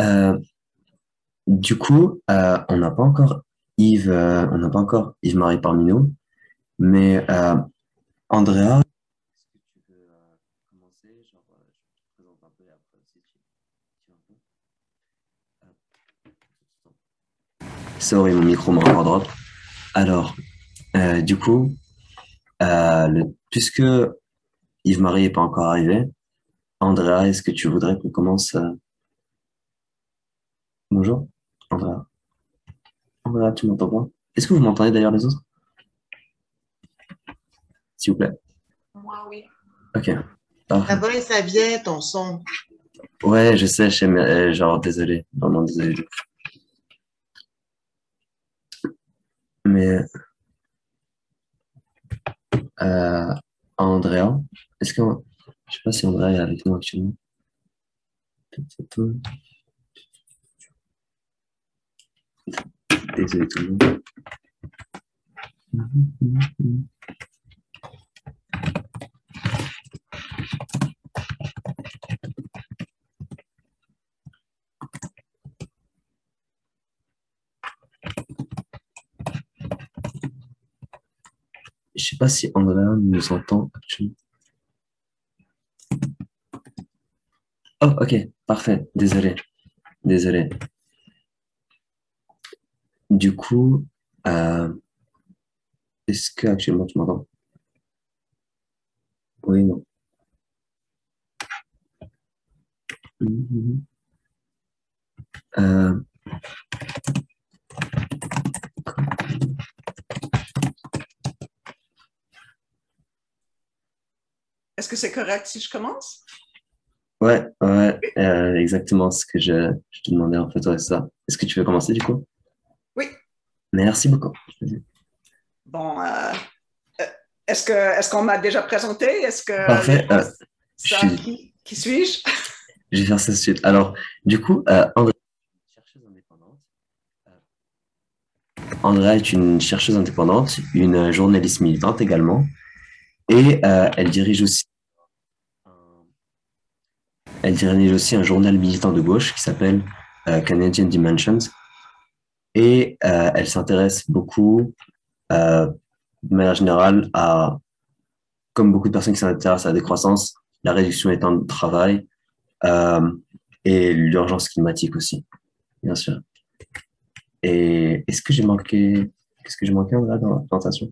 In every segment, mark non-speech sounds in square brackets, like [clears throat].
Euh, du coup, euh, on n'a pas encore Yves, euh, on n'a pas encore Yves-Marie parmi nous, mais Andrea, est-ce que tu veux commencer? Je un peu après Sorry, mon micro m'a encore drop. Alors, du coup, puisque Yves-Marie n'est pas encore arrivé, Andrea, est-ce que tu voudrais qu'on commence? Bonjour, Andrea. Andrea, tu m'entends pas? Est-ce que vous m'entendez d'ailleurs les autres? S'il vous plaît. Moi, oui. Ok. Parfait. Et ça vient, ton son. Ouais, je sais, je sais, mais euh, genre, désolé, vraiment désolé. Mais, euh, Andrea, est-ce que, je sais pas si Andrea est avec nous actuellement. Désolé tout. Je sais pas si Andrea nous entend actuellement. Oh, ok, parfait. Désolé. Désolé. Du coup, euh, est-ce que actuellement tu m'entends? Oui, non. Euh, Est-ce que c'est correct si je commence? ouais, ouais, euh, exactement ce que je, je te demandais en fait, ouais, ça. Est-ce que tu veux commencer du coup? Merci beaucoup. Bon, euh, euh, est-ce que est-ce qu'on m'a déjà présenté? Est-ce que Parfait. euh, je ça, suis- qui, qui suis-je? [laughs] Je vais faire ça tout de suite. Alors, du coup, euh, Andrea, chercheuse indépendante. Andrea est une chercheuse indépendante, une journaliste militante également, et euh, elle dirige aussi un, elle dirige aussi un journal militant de gauche qui s'appelle euh, Canadian Dimensions, et euh, elle s'intéresse beaucoup, euh, de manière générale, à, comme beaucoup de personnes qui s'intéressent à la décroissance, la réduction des temps de travail, euh, et l'urgence climatique aussi, bien sûr. Et est-ce que j'ai manqué, qu'est-ce que j'ai manqué là dans la présentation?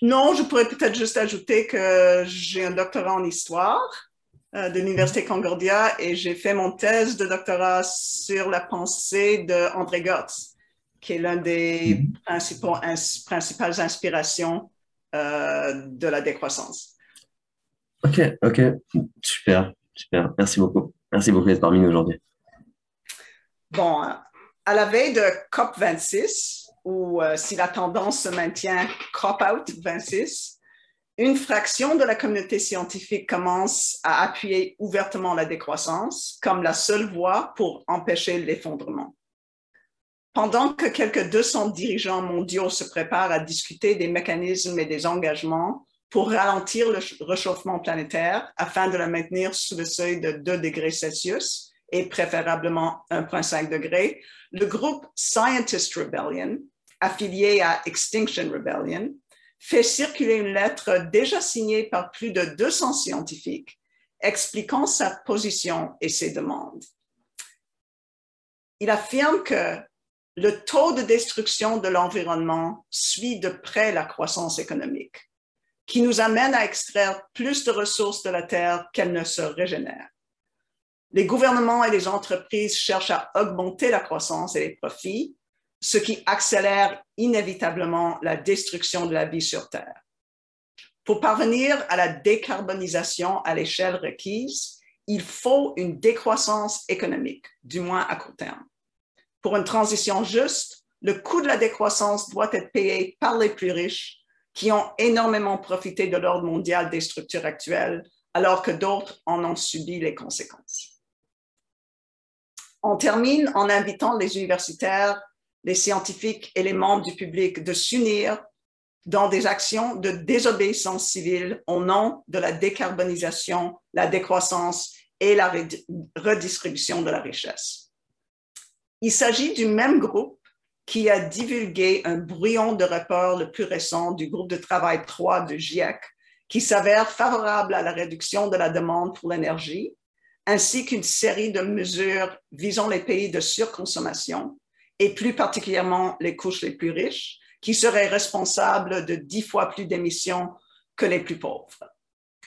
Non, je pourrais peut-être juste ajouter que j'ai un doctorat en histoire de l'Université Concordia et j'ai fait mon thèse de doctorat sur la pensée de André Gotz, qui est l'un des Mhm. principaux, ins- principales inspirations euh, de la décroissance. Ok, ok, super, super. Merci beaucoup. Merci beaucoup d'être parmi nous aujourd'hui. Bon, euh, à la veille de COP26, ou euh, si la tendance se maintient, COP-out 26, une fraction de la communauté scientifique commence à appuyer ouvertement la décroissance comme la seule voie pour empêcher l'effondrement. Pendant que quelques 200 dirigeants mondiaux se préparent à discuter des mécanismes et des engagements pour ralentir le ch- réchauffement planétaire afin de la maintenir sous le seuil de 2 degrés Celsius et préférablement 1,5 degré, le groupe Scientist Rebellion, affilié à Extinction Rebellion, fait circuler une lettre déjà signée par plus de 200 scientifiques expliquant sa position et ses demandes. Il affirme que le taux de destruction de l'environnement suit de près la croissance économique, qui nous amène à extraire plus de ressources de la Terre qu'elle ne se régénère. Les gouvernements et les entreprises cherchent à augmenter la croissance et les profits, ce qui accélère inévitablement la destruction de la vie sur Terre. Pour parvenir à la décarbonisation à l'échelle requise, il faut une décroissance économique, du moins à court terme. Pour une transition juste, le coût de la décroissance doit être payé par les plus riches qui ont énormément profité de l'ordre mondial des structures actuelles, alors que d'autres en ont subi les conséquences. On termine en invitant les universitaires, les scientifiques et les membres du public de s'unir dans des actions de désobéissance civile au nom de la décarbonisation, la décroissance et la redistribution de la richesse. Il s'agit du même groupe qui a divulgué un brouillon de rapport le plus récent du groupe de travail 3 de GIEC qui s'avère favorable à la réduction de la demande pour l'énergie, ainsi qu'une série de mesures visant les pays de surconsommation et plus particulièrement les couches les plus riches, qui seraient responsables de dix fois plus d'émissions que les plus pauvres.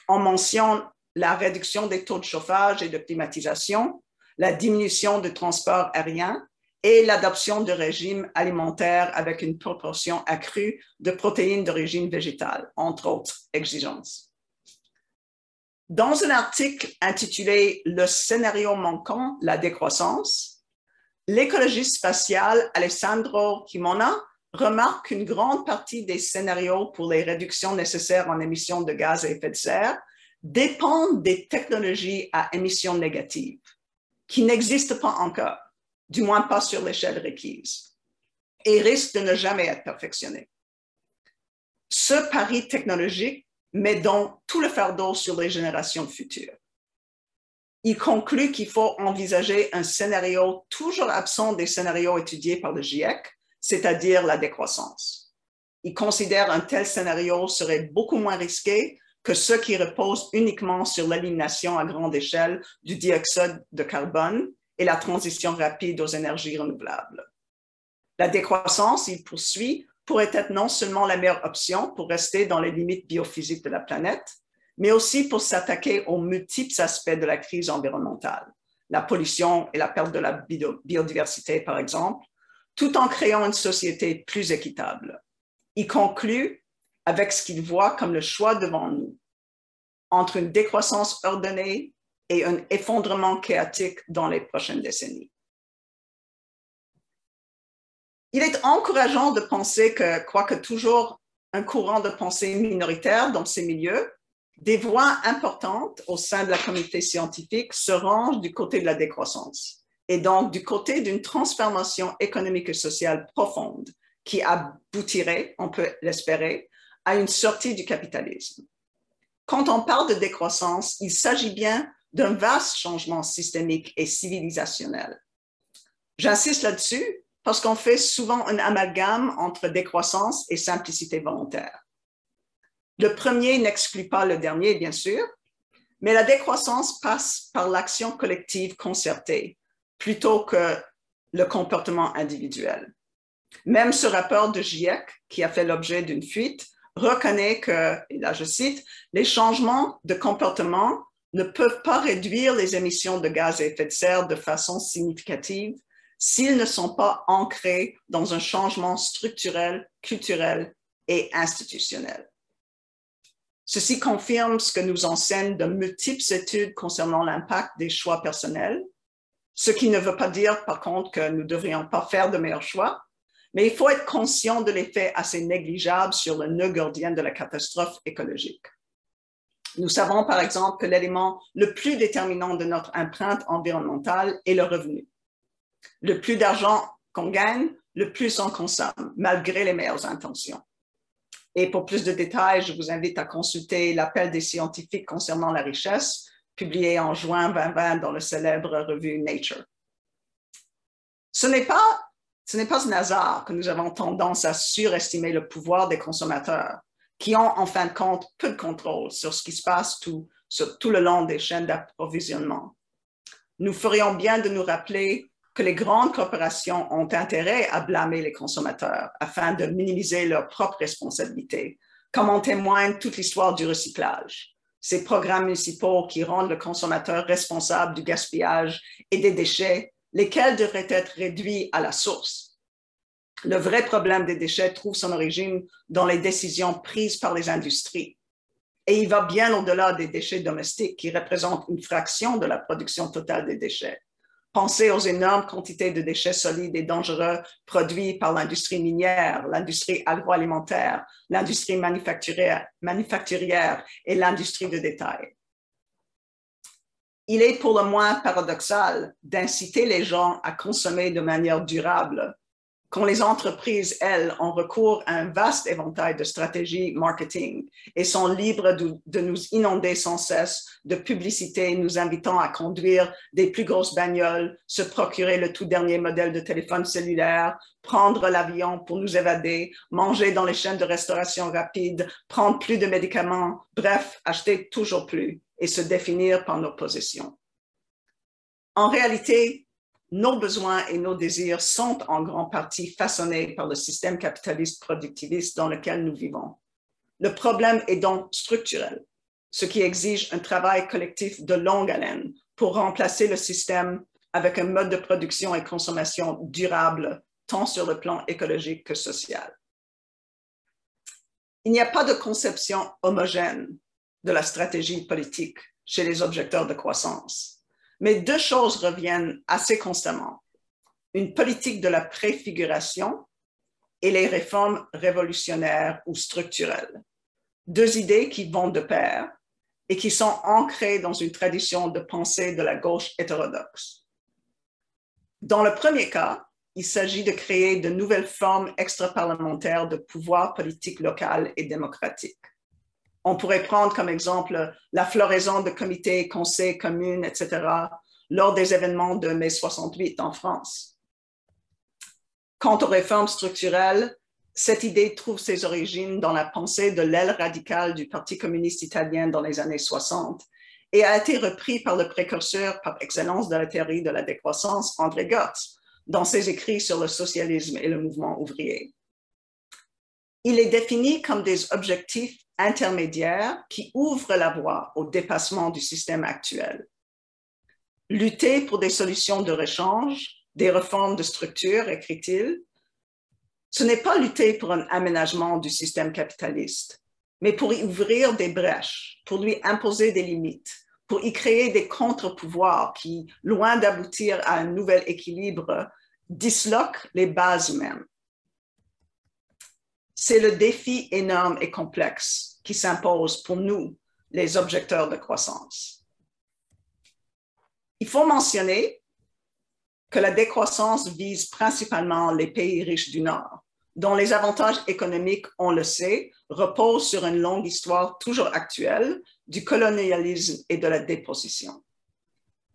On mentionne la réduction des taux de chauffage et de climatisation, la diminution du transport aérien et l'adoption de régimes alimentaires avec une proportion accrue de protéines d'origine végétale, entre autres exigences. Dans un article intitulé Le scénario manquant, la décroissance, l'écologiste spatial Alessandro Kimona remarque qu'une grande partie des scénarios pour les réductions nécessaires en émissions de gaz à effet de serre dépendent des technologies à émissions négatives qui n'existent pas encore du moins pas sur l'échelle requise, et risque de ne jamais être perfectionné. Ce pari technologique met donc tout le fardeau sur les générations futures. Il conclut qu'il faut envisager un scénario toujours absent des scénarios étudiés par le GIEC, c'est-à-dire la décroissance. Il considère un tel scénario serait beaucoup moins risqué que ceux qui reposent uniquement sur l'élimination à grande échelle du dioxyde de carbone et la transition rapide aux énergies renouvelables. La décroissance, il poursuit, pourrait être non seulement la meilleure option pour rester dans les limites biophysiques de la planète, mais aussi pour s'attaquer aux multiples aspects de la crise environnementale, la pollution et la perte de la biodiversité, par exemple, tout en créant une société plus équitable. Il conclut avec ce qu'il voit comme le choix devant nous entre une décroissance ordonnée et un effondrement chaotique dans les prochaines décennies. Il est encourageant de penser que, quoique toujours un courant de pensée minoritaire dans ces milieux, des voix importantes au sein de la communauté scientifique se rangent du côté de la décroissance et donc du côté d'une transformation économique et sociale profonde qui aboutirait, on peut l'espérer, à une sortie du capitalisme. Quand on parle de décroissance, il s'agit bien d'un vaste changement systémique et civilisationnel. J'insiste là-dessus parce qu'on fait souvent un amalgame entre décroissance et simplicité volontaire. Le premier n'exclut pas le dernier, bien sûr, mais la décroissance passe par l'action collective concertée plutôt que le comportement individuel. Même ce rapport de GIEC, qui a fait l'objet d'une fuite, reconnaît que, et là je cite, les changements de comportement ne peuvent pas réduire les émissions de gaz à effet de serre de façon significative s'ils ne sont pas ancrés dans un changement structurel, culturel et institutionnel. Ceci confirme ce que nous enseignent de multiples études concernant l'impact des choix personnels, ce qui ne veut pas dire par contre que nous ne devrions pas faire de meilleurs choix, mais il faut être conscient de l'effet assez négligeable sur le nœud gardien de la catastrophe écologique. Nous savons par exemple que l'élément le plus déterminant de notre empreinte environnementale est le revenu. Le plus d'argent qu'on gagne, le plus on consomme, malgré les meilleures intentions. Et pour plus de détails, je vous invite à consulter l'appel des scientifiques concernant la richesse, publié en juin 2020 dans le célèbre revue Nature. Ce n'est pas, ce n'est pas un hasard que nous avons tendance à surestimer le pouvoir des consommateurs qui ont en fin de compte peu de contrôle sur ce qui se passe tout, sur tout le long des chaînes d'approvisionnement. Nous ferions bien de nous rappeler que les grandes corporations ont intérêt à blâmer les consommateurs afin de minimiser leurs propres responsabilités, comme en témoigne toute l'histoire du recyclage. Ces programmes municipaux qui rendent le consommateur responsable du gaspillage et des déchets, lesquels devraient être réduits à la source le vrai problème des déchets trouve son origine dans les décisions prises par les industries. Et il va bien au-delà des déchets domestiques qui représentent une fraction de la production totale des déchets. Pensez aux énormes quantités de déchets solides et dangereux produits par l'industrie minière, l'industrie agroalimentaire, l'industrie manufacturière, manufacturière et l'industrie de détail. Il est pour le moins paradoxal d'inciter les gens à consommer de manière durable quand les entreprises, elles, ont recours à un vaste éventail de stratégies marketing et sont libres de, nous inonder sans cesse de publicité nous invitant à conduire des plus grosses bagnoles, se procurer le tout dernier modèle de téléphone cellulaire, prendre l'avion pour nous évader, manger dans les chaînes de restauration rapide, prendre plus de médicaments, bref, acheter toujours plus et se définir par nos possessions. En réalité, nos besoins et nos désirs sont en grande partie façonnés par le système capitaliste productiviste dans lequel nous vivons. Le problème est donc structurel, ce qui exige un travail collectif de longue haleine pour remplacer le système avec un mode de production et consommation durable, tant sur le plan écologique que social. Il n'y a pas de conception homogène de la stratégie politique chez les objecteurs de croissance. Mais deux choses reviennent assez constamment. Une politique de la préfiguration et les réformes révolutionnaires ou structurelles. Deux idées qui vont de pair et qui sont ancrées dans une tradition de pensée de la gauche hétérodoxe. Dans le premier cas, il s'agit de créer de nouvelles formes extra-parlementaires de pouvoir politique local et démocratique. On pourrait prendre comme exemple la floraison de comités, conseils, communes, etc., lors des événements de mai 68 en France. Quant aux réformes structurelles, cette idée trouve ses origines dans la pensée de l'aile radicale du Parti communiste italien dans les années 60 et a été repris par le précurseur par excellence de la théorie de la décroissance, André Gotz, dans ses écrits sur le socialisme et le mouvement ouvrier. Il est défini comme des objectifs intermédiaires qui ouvrent la voie au dépassement du système actuel. Lutter pour des solutions de rechange, des réformes de structure, écrit-il, ce n'est pas lutter pour un aménagement du système capitaliste, mais pour y ouvrir des brèches, pour lui imposer des limites, pour y créer des contre-pouvoirs qui, loin d'aboutir à un nouvel équilibre, disloquent les bases mêmes. C'est le défi énorme et complexe qui s'impose pour nous, les objecteurs de croissance. Il faut mentionner que la décroissance vise principalement les pays riches du Nord, dont les avantages économiques, on le sait, reposent sur une longue histoire toujours actuelle du colonialisme et de la déposition.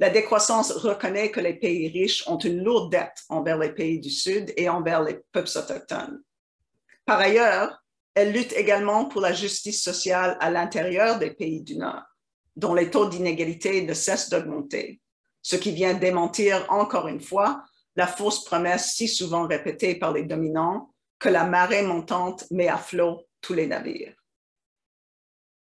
La décroissance reconnaît que les pays riches ont une lourde dette envers les pays du Sud et envers les peuples autochtones. Par ailleurs, elle lutte également pour la justice sociale à l'intérieur des pays du Nord, dont les taux d'inégalité ne cessent d'augmenter, ce qui vient démentir encore une fois la fausse promesse si souvent répétée par les dominants que la marée montante met à flot tous les navires.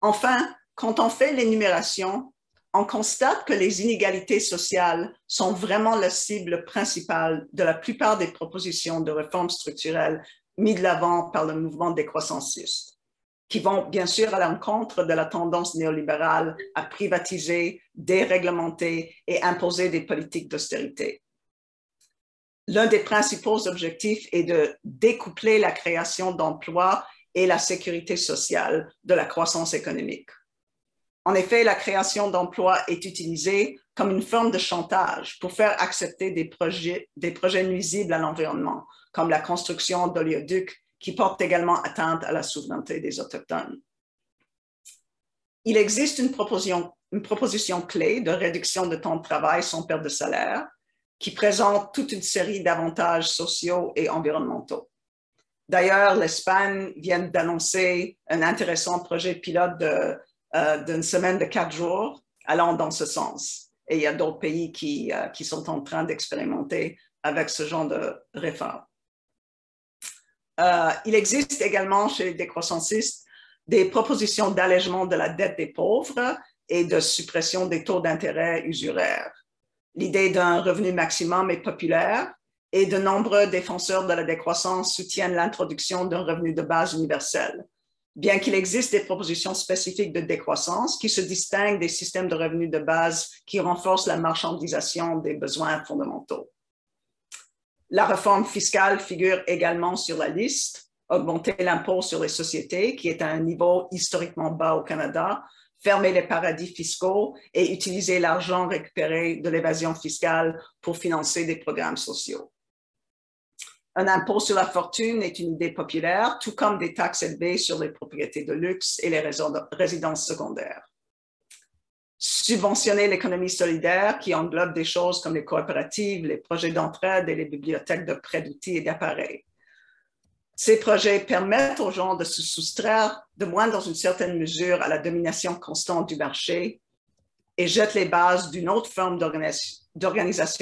Enfin, quand on fait l'énumération, on constate que les inégalités sociales sont vraiment la cible principale de la plupart des propositions de réformes structurelles mis de l'avant par le mouvement décroissanciste, qui vont bien sûr à l'encontre de la tendance néolibérale à privatiser, déréglementer et imposer des politiques d'austérité. L'un des principaux objectifs est de découpler la création d'emplois et la sécurité sociale de la croissance économique. En effet, la création d'emplois est utilisée comme une forme de chantage pour faire accepter des projets, nuisibles à l'environnement, comme la construction d'oléoducs qui portent également atteinte à la souveraineté des Autochtones. Il existe une proposition, une proposition clé de réduction de temps de travail sans perte de salaire qui présente toute une série d'avantages sociaux et environnementaux. D'ailleurs, l'Espagne vient d'annoncer un intéressant projet pilote euh, d'une semaine de quatre jours allant dans ce sens. Et il y a d'autres pays qui, euh, qui sont en train d'expérimenter avec ce genre de réforme. Euh, il existe également chez les décroissancistes des propositions d'allègement de la dette des pauvres et de suppression des taux d'intérêt usuraires. L'idée d'un revenu maximum est populaire et de nombreux défenseurs de la décroissance soutiennent l'introduction d'un revenu de base universel. Bien qu'il existe des propositions spécifiques de décroissance qui se distinguent des systèmes de revenus de base qui renforcent la marchandisation des besoins fondamentaux. La réforme fiscale figure également sur la liste. Augmenter l'impôt sur les sociétés, qui est à un niveau historiquement bas au Canada, fermer les paradis fiscaux et utiliser l'argent récupéré de l'évasion fiscale pour financer des programmes sociaux. Un impôt sur la fortune est une idée populaire, tout comme des taxes élevées sur les propriétés de luxe et les résidences secondaires. Subventionner l'économie solidaire qui englobe des choses comme les coopératives, les projets d'entraide et les bibliothèques de prêts d'outils et d'appareils. Ces projets permettent aux gens de se soustraire de moins dans une certaine mesure à la domination constante du marché et jettent les bases d'une autre forme d'organisation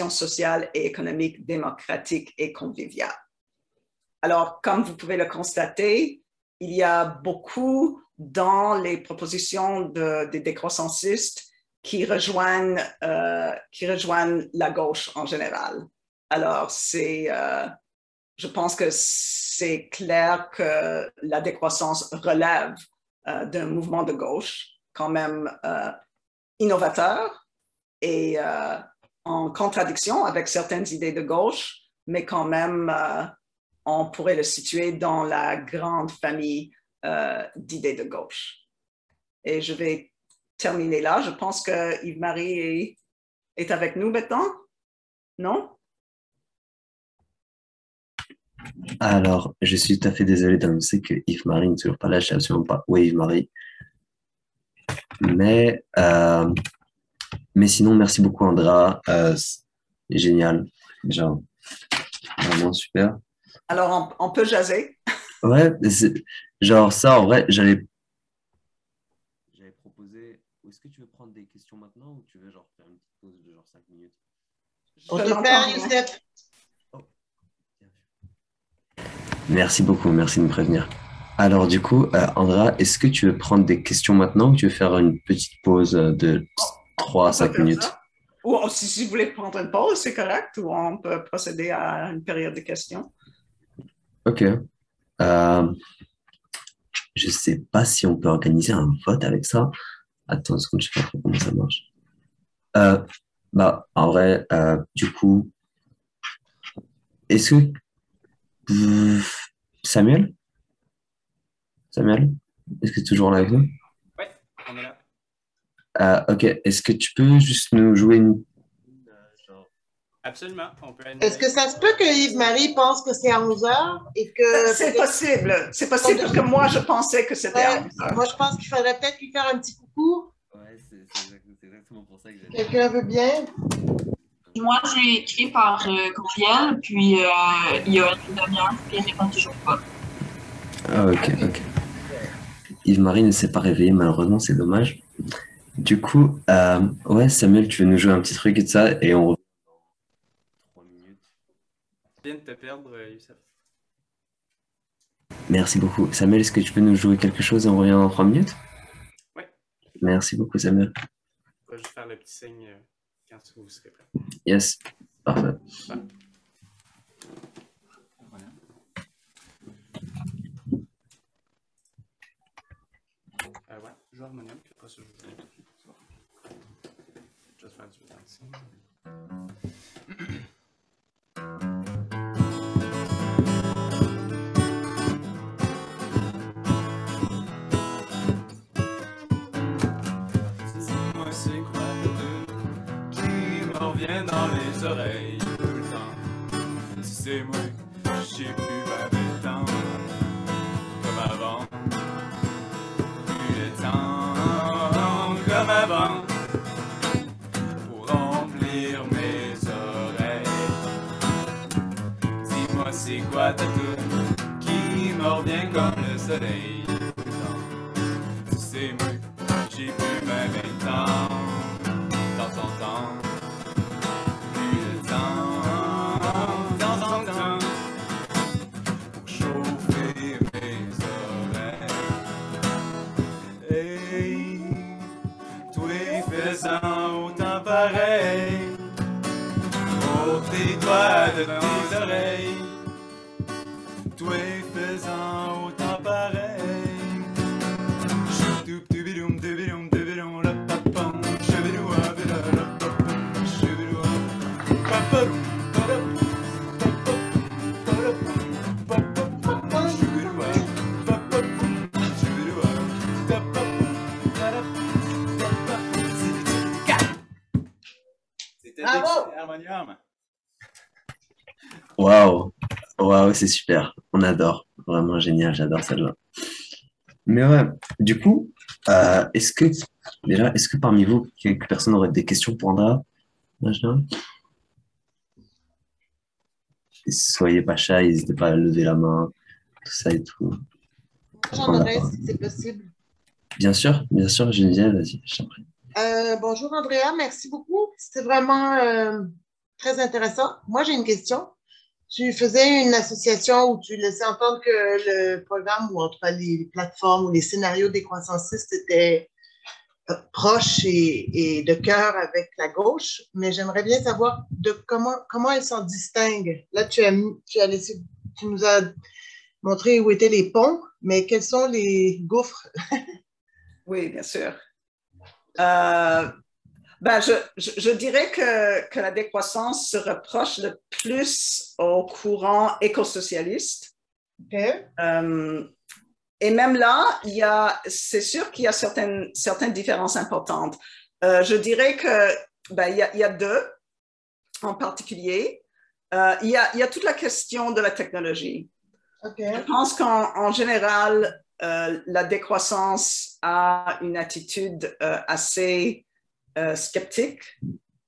sociale et économique démocratique et conviviale. Alors, comme vous pouvez le constater, il y a beaucoup dans les propositions des décroissancistes qui rejoignent, euh, qui rejoignent la gauche en général. Alors, c'est, euh, je pense que c'est clair que la décroissance relève euh, d'un mouvement de gauche quand même innovateur et en contradiction avec certaines idées de gauche, mais quand même on pourrait le situer dans la grande famille euh, d'idées de gauche. Et je vais terminer là. Je pense que Yves-Marie est, avec nous maintenant. Non? Alors, je suis tout à fait désolé d'annoncer que Yves-Marie n'est toujours pas là. Je ne sais absolument pas où est Yves-Marie. Mais, euh, mais sinon, merci beaucoup, Andra. Euh, génial. Genre, vraiment super. Alors, on, peut jaser. Ouais, genre ça, en vrai, j'allais j'avais proposé. Est-ce que tu veux prendre des questions maintenant ou tu veux genre faire une petite pause de genre 5 minutes? On te fait Youssef. Oh. Merci beaucoup, merci de me prévenir. Alors du coup, euh, Andra, est-ce que tu veux prendre des questions maintenant ou tu veux faire une petite pause de 3 à 5 minutes Ou si, si vous voulez prendre une pause, c'est correct, ou on peut procéder à une période de questions. Ok. Euh, je sais pas si on peut organiser un vote avec ça. Attends, je sais pas trop comment ça marche. Euh, bah, en vrai, euh, du coup, est-ce que Samuel? Samuel? Est-ce que tu es toujours là avec nous? Oui, on est là. Euh, ok, est-ce que tu peux juste nous jouer une Absolument. Est-ce que ça se peut que Yves-Marie pense que c'est à 11 heures et que. C'est possible. C'est possible parce que moi, je pensais que c'était à 11 heures. Moi, je pense qu'il faudrait peut-être lui faire un petit coucou. Oui, c'est exactement pour ça que j'ai. Quelqu'un veut bien? Moi, j'ai écrit par euh, courriel, puis euh, il y a une demi-heure, puis il répond toujours pas. Ah, ok, ok. Yves-Marie ne s'est pas réveillée, malheureusement, c'est dommage. Du coup, euh, ouais, Samuel, tu veux nous jouer un petit truc et tout ça, et on viens de te perdre, Youssef. Merci beaucoup. Samuel, est-ce que tu peux nous jouer quelque chose et on revient dans trois minutes? Oui. Merci beaucoup, Samuel. On va juste faire le petit signe euh, quand vous serez prêt. Yes, parfait. Voilà. Euh, ouais, je joue harmonium, puis après ça, je joue. Je vais faire du dancing. dans les oreilles tout le temps. Si c'est moi, j'ai plus le temps comme avant. C'est quoi ta tour qui me revient comme le soleil? Harmonium. Wow. Waouh, c'est super. On adore. Vraiment génial. J'adore celle-là. Mais ouais, du coup, euh, est-ce que, déjà, est-ce que parmi vous, quelques personnes auraient des questions pour Andrea? Soyez pas shy, n'hésitez pas à lever la main, tout ça et tout. J'en aurais si c'est possible. Bien sûr, bien sûr, Geneviève, vas-y, je t'en prie. Euh, bonjour Andrea, merci beaucoup. C'était vraiment euh, très intéressant. Moi, j'ai une question. Tu faisais une association où tu laissais entendre que le programme, ou entre les plateformes ou les scénarios des étaient euh, proches et, de cœur avec la gauche, mais j'aimerais bien savoir de comment, comment elles s'en distinguent. Là, tu, as, tu, as laissé, tu nous as montré où étaient les ponts, mais quels sont les gouffres? [laughs] Oui, bien sûr. Euh, ben, je, je, je dirais que, que la décroissance se reproche le plus au courant écosocialiste. OK. Euh, et même là, il y a, c'est sûr qu'il y a certaines, certaines différences importantes. Euh, je dirais que ben, il, y a, il y a deux en particulier. Euh, il, y a, il y a toute la question de la technologie. Je pense qu'en en général, euh, la décroissance a une attitude euh, assez euh, sceptique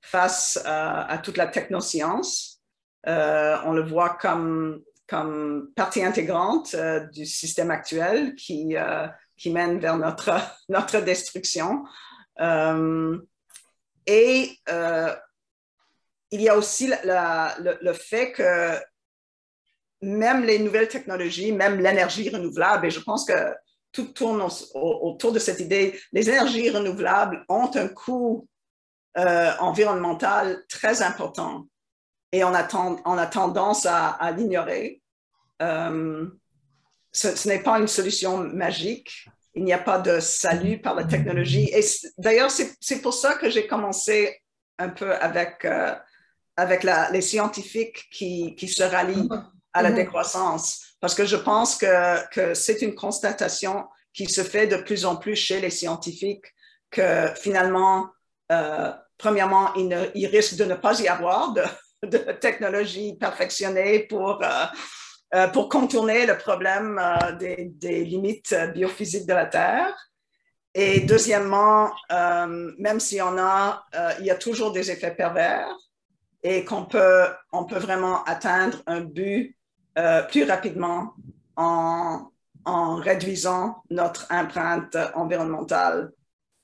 face à, toute la technoscience. On le voit comme, comme partie intégrante du système actuel qui, qui mène vers notre, [laughs] notre destruction. Et il y a aussi le, le fait que même les nouvelles technologies, même l'énergie renouvelable, et je pense que tout tourne au- au- autour de cette idée, les énergies renouvelables ont un coût euh, environnemental très important et on a, tendance à, l'ignorer. Euh, ce n'est pas une solution magique. Il n'y a pas de salut par la technologie. Et d'ailleurs, c'est pour ça que j'ai commencé un peu avec, euh, les scientifiques qui se rallient à la Mhm. décroissance. Parce que je pense que, que c'est une constatation qui se fait de plus en plus chez les scientifiques que finalement, euh, premièrement, il, ne- il risque de ne pas y avoir de, [laughs] de technologie perfectionnée pour, euh, euh, pour contourner le problème euh, des, des limites biophysiques de la Terre. Et deuxièmement, même s'il y en a, il y a toujours des effets pervers et qu'on peut, on peut vraiment atteindre un but euh, plus rapidement en, réduisant notre empreinte environnementale,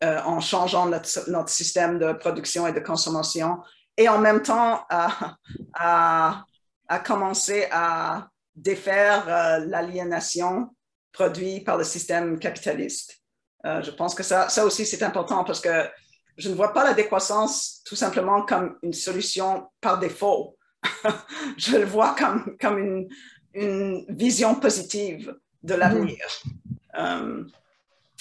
euh, en changeant notre, notre système de production et de consommation, et en même temps à, à, commencer à défaire euh, l'aliénation produite par le système capitaliste. Je pense que ça, ça aussi, c'est important parce que je ne vois pas la décroissance tout simplement comme une solution par défaut. [laughs] je le vois comme, comme une, une vision positive de l'avenir. Euh,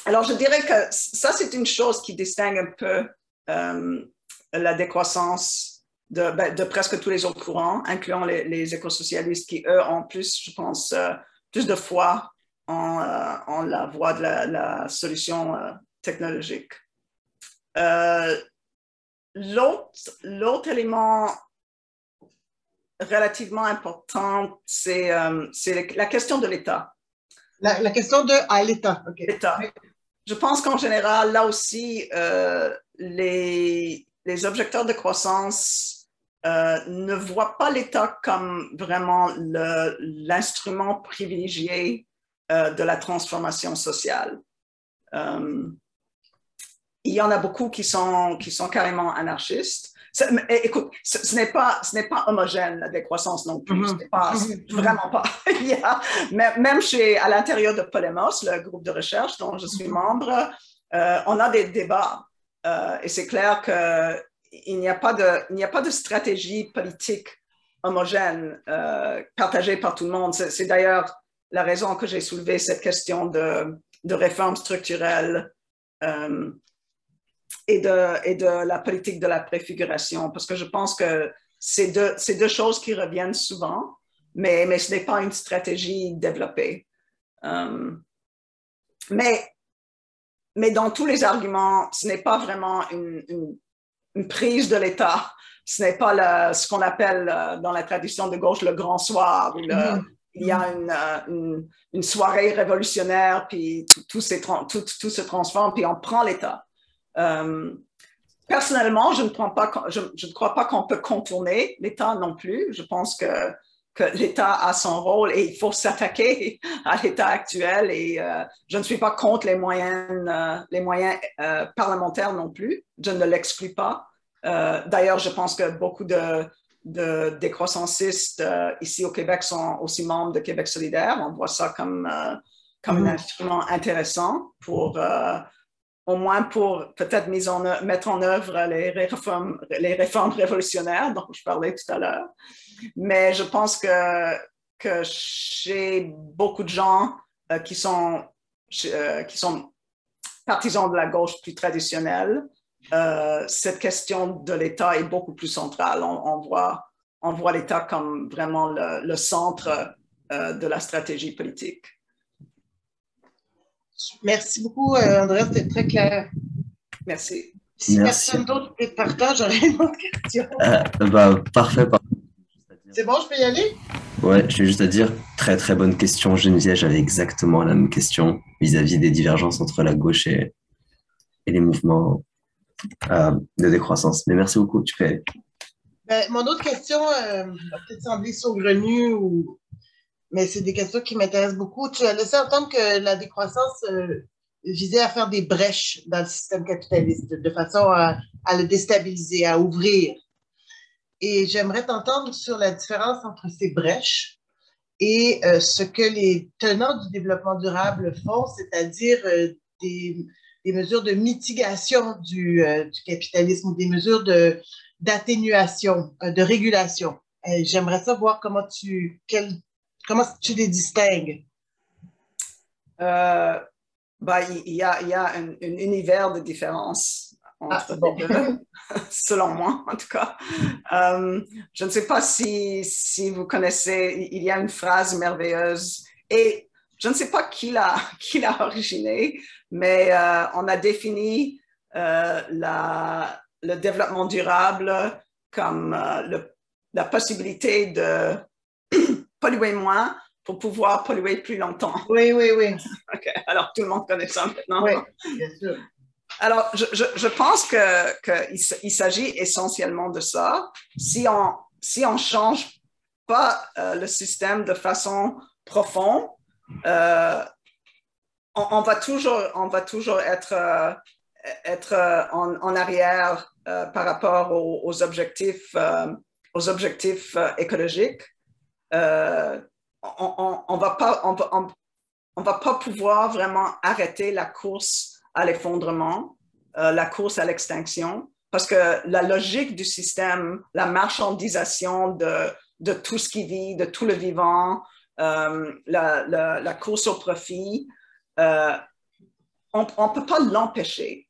alors, je dirais que ça, c'est une chose qui distingue un peu euh, la décroissance de, ben, de presque tous les autres courants, incluant les, les écosocialistes qui, eux, ont plus, je pense, euh, plus de foi en, en la voie de la, la solution technologique. L'autre élément relativement important, c'est euh, la question de l'État. La, la question de à l'État. Je pense qu'en général, là aussi, euh, les, les objecteurs de croissance euh, ne voient pas l'État comme vraiment l'instrument privilégié de la transformation sociale. Il y en a beaucoup qui sont, qui sont carrément anarchistes. É- écoute, ce, ce n'est pas, ce n'est pas homogène, la décroissance non plus. Mhm. Pas, Mhm. c'est vraiment pas. [laughs] Il y a- même chez, à l'intérieur de Polemos, le groupe de recherche dont je suis membre, euh, on a des débats. Euh, et c'est clair qu'il n'y a, pas de- il n'y a pas de stratégie politique homogène euh, partagée par tout le monde. C'est d'ailleurs la raison que j'ai soulevé cette question de, de réforme structurelle et, de, et de la politique de la préfiguration, parce que je pense que c'est deux, c'est deux choses qui reviennent souvent, mais, mais ce n'est pas une stratégie développée. Euh, mais, mais dans tous les arguments, ce n'est pas vraiment une, une, une prise de l'État. Ce n'est pas le- ce qu'on appelle euh, dans la tradition de gauche le grand soir, où le- Mhm. il y a une, euh, une- une soirée révolutionnaire, puis tout, tout, tout- tout se transforme, puis on prend l'État. Euh, personnellement, je ne, prends pas, je, je ne crois pas qu'on peut contourner l'État non plus. Je pense que, que l'État a son rôle et il faut s'attaquer à l'État actuel. Et euh, je ne suis pas contre les moyens, euh, les moyens parlementaires non plus. Je ne l'exclus pas. D'ailleurs, je pense que beaucoup de, de décroissancistes euh, ici au Québec sont aussi membres de Québec solidaire. On voit ça comme, comme un instrument intéressant pour, au moins pour peut-être mettre en œuvre les réformes, révolutionnaires dont je parlais tout à l'heure. Mais je pense que, chez beaucoup de gens euh, qui, sont, euh, qui sont partisans de la gauche plus traditionnelle, euh, cette question de l'État est beaucoup plus centrale. On, voit, l'État comme vraiment le, centre de la stratégie politique. Merci beaucoup, euh, André, c'était très clair. Merci. Si Merci. personne d'autre peut partage, j'aurais une autre question. Euh, bah, parfait, parfait. C'est bon, je peux y aller? Ouais, je vais juste à dire, très très bonne question, Geneviève. J'avais exactement la même question vis-à-vis des divergences entre la gauche et, et les mouvements euh, de décroissance. Mais merci beaucoup, tu fais. Ben, mon autre question euh, va peut-être sembler saugrenue, ou... mais c'est des questions qui m'intéressent beaucoup. Tu as laissé entendre que la décroissance euh, visait à faire des brèches dans le système capitaliste, de façon à, le déstabiliser, à ouvrir. Et j'aimerais t'entendre sur la différence entre ces brèches et euh, ce que les tenants du développement durable font, c'est-à-dire euh, des, mesures de mitigation du, capitalisme des mesures de, d'atténuation, euh, de régulation. J'aimerais savoir comment tu, quel, comment tu les distingues? Euh, bah, il il y a, il y a un, un univers de différence Ah, entre bon. les deux, [laughs] selon moi en tout cas. Euh, je ne sais pas si, si vous connaissez, il y a une phrase merveilleuse et je ne sais pas qui l'a [laughs] qui l'a originée, mais euh, on a défini euh, la, le développement durable comme euh, le- la possibilité de polluer moins pour pouvoir polluer plus longtemps. Oui, oui, oui. [laughs] OK, alors tout le monde connaît ça maintenant. Oui, bien sûr. Alors, je, je, je pense qu'il que il s'agit essentiellement de ça. Si on si on change pas euh, le système de façon profonde, euh, on, on va toujours on va toujours être euh, être en, en arrière par rapport aux, aux objectifs aux objectifs écologiques. Euh, on, on va pas on va, on, va pas pouvoir vraiment arrêter la course à l'effondrement, euh, la course à l'extinction, parce que la logique du système, la marchandisation de, de tout ce qui vit, de tout le vivant, euh, la, la, course au profit, on ne peut pas l'empêcher.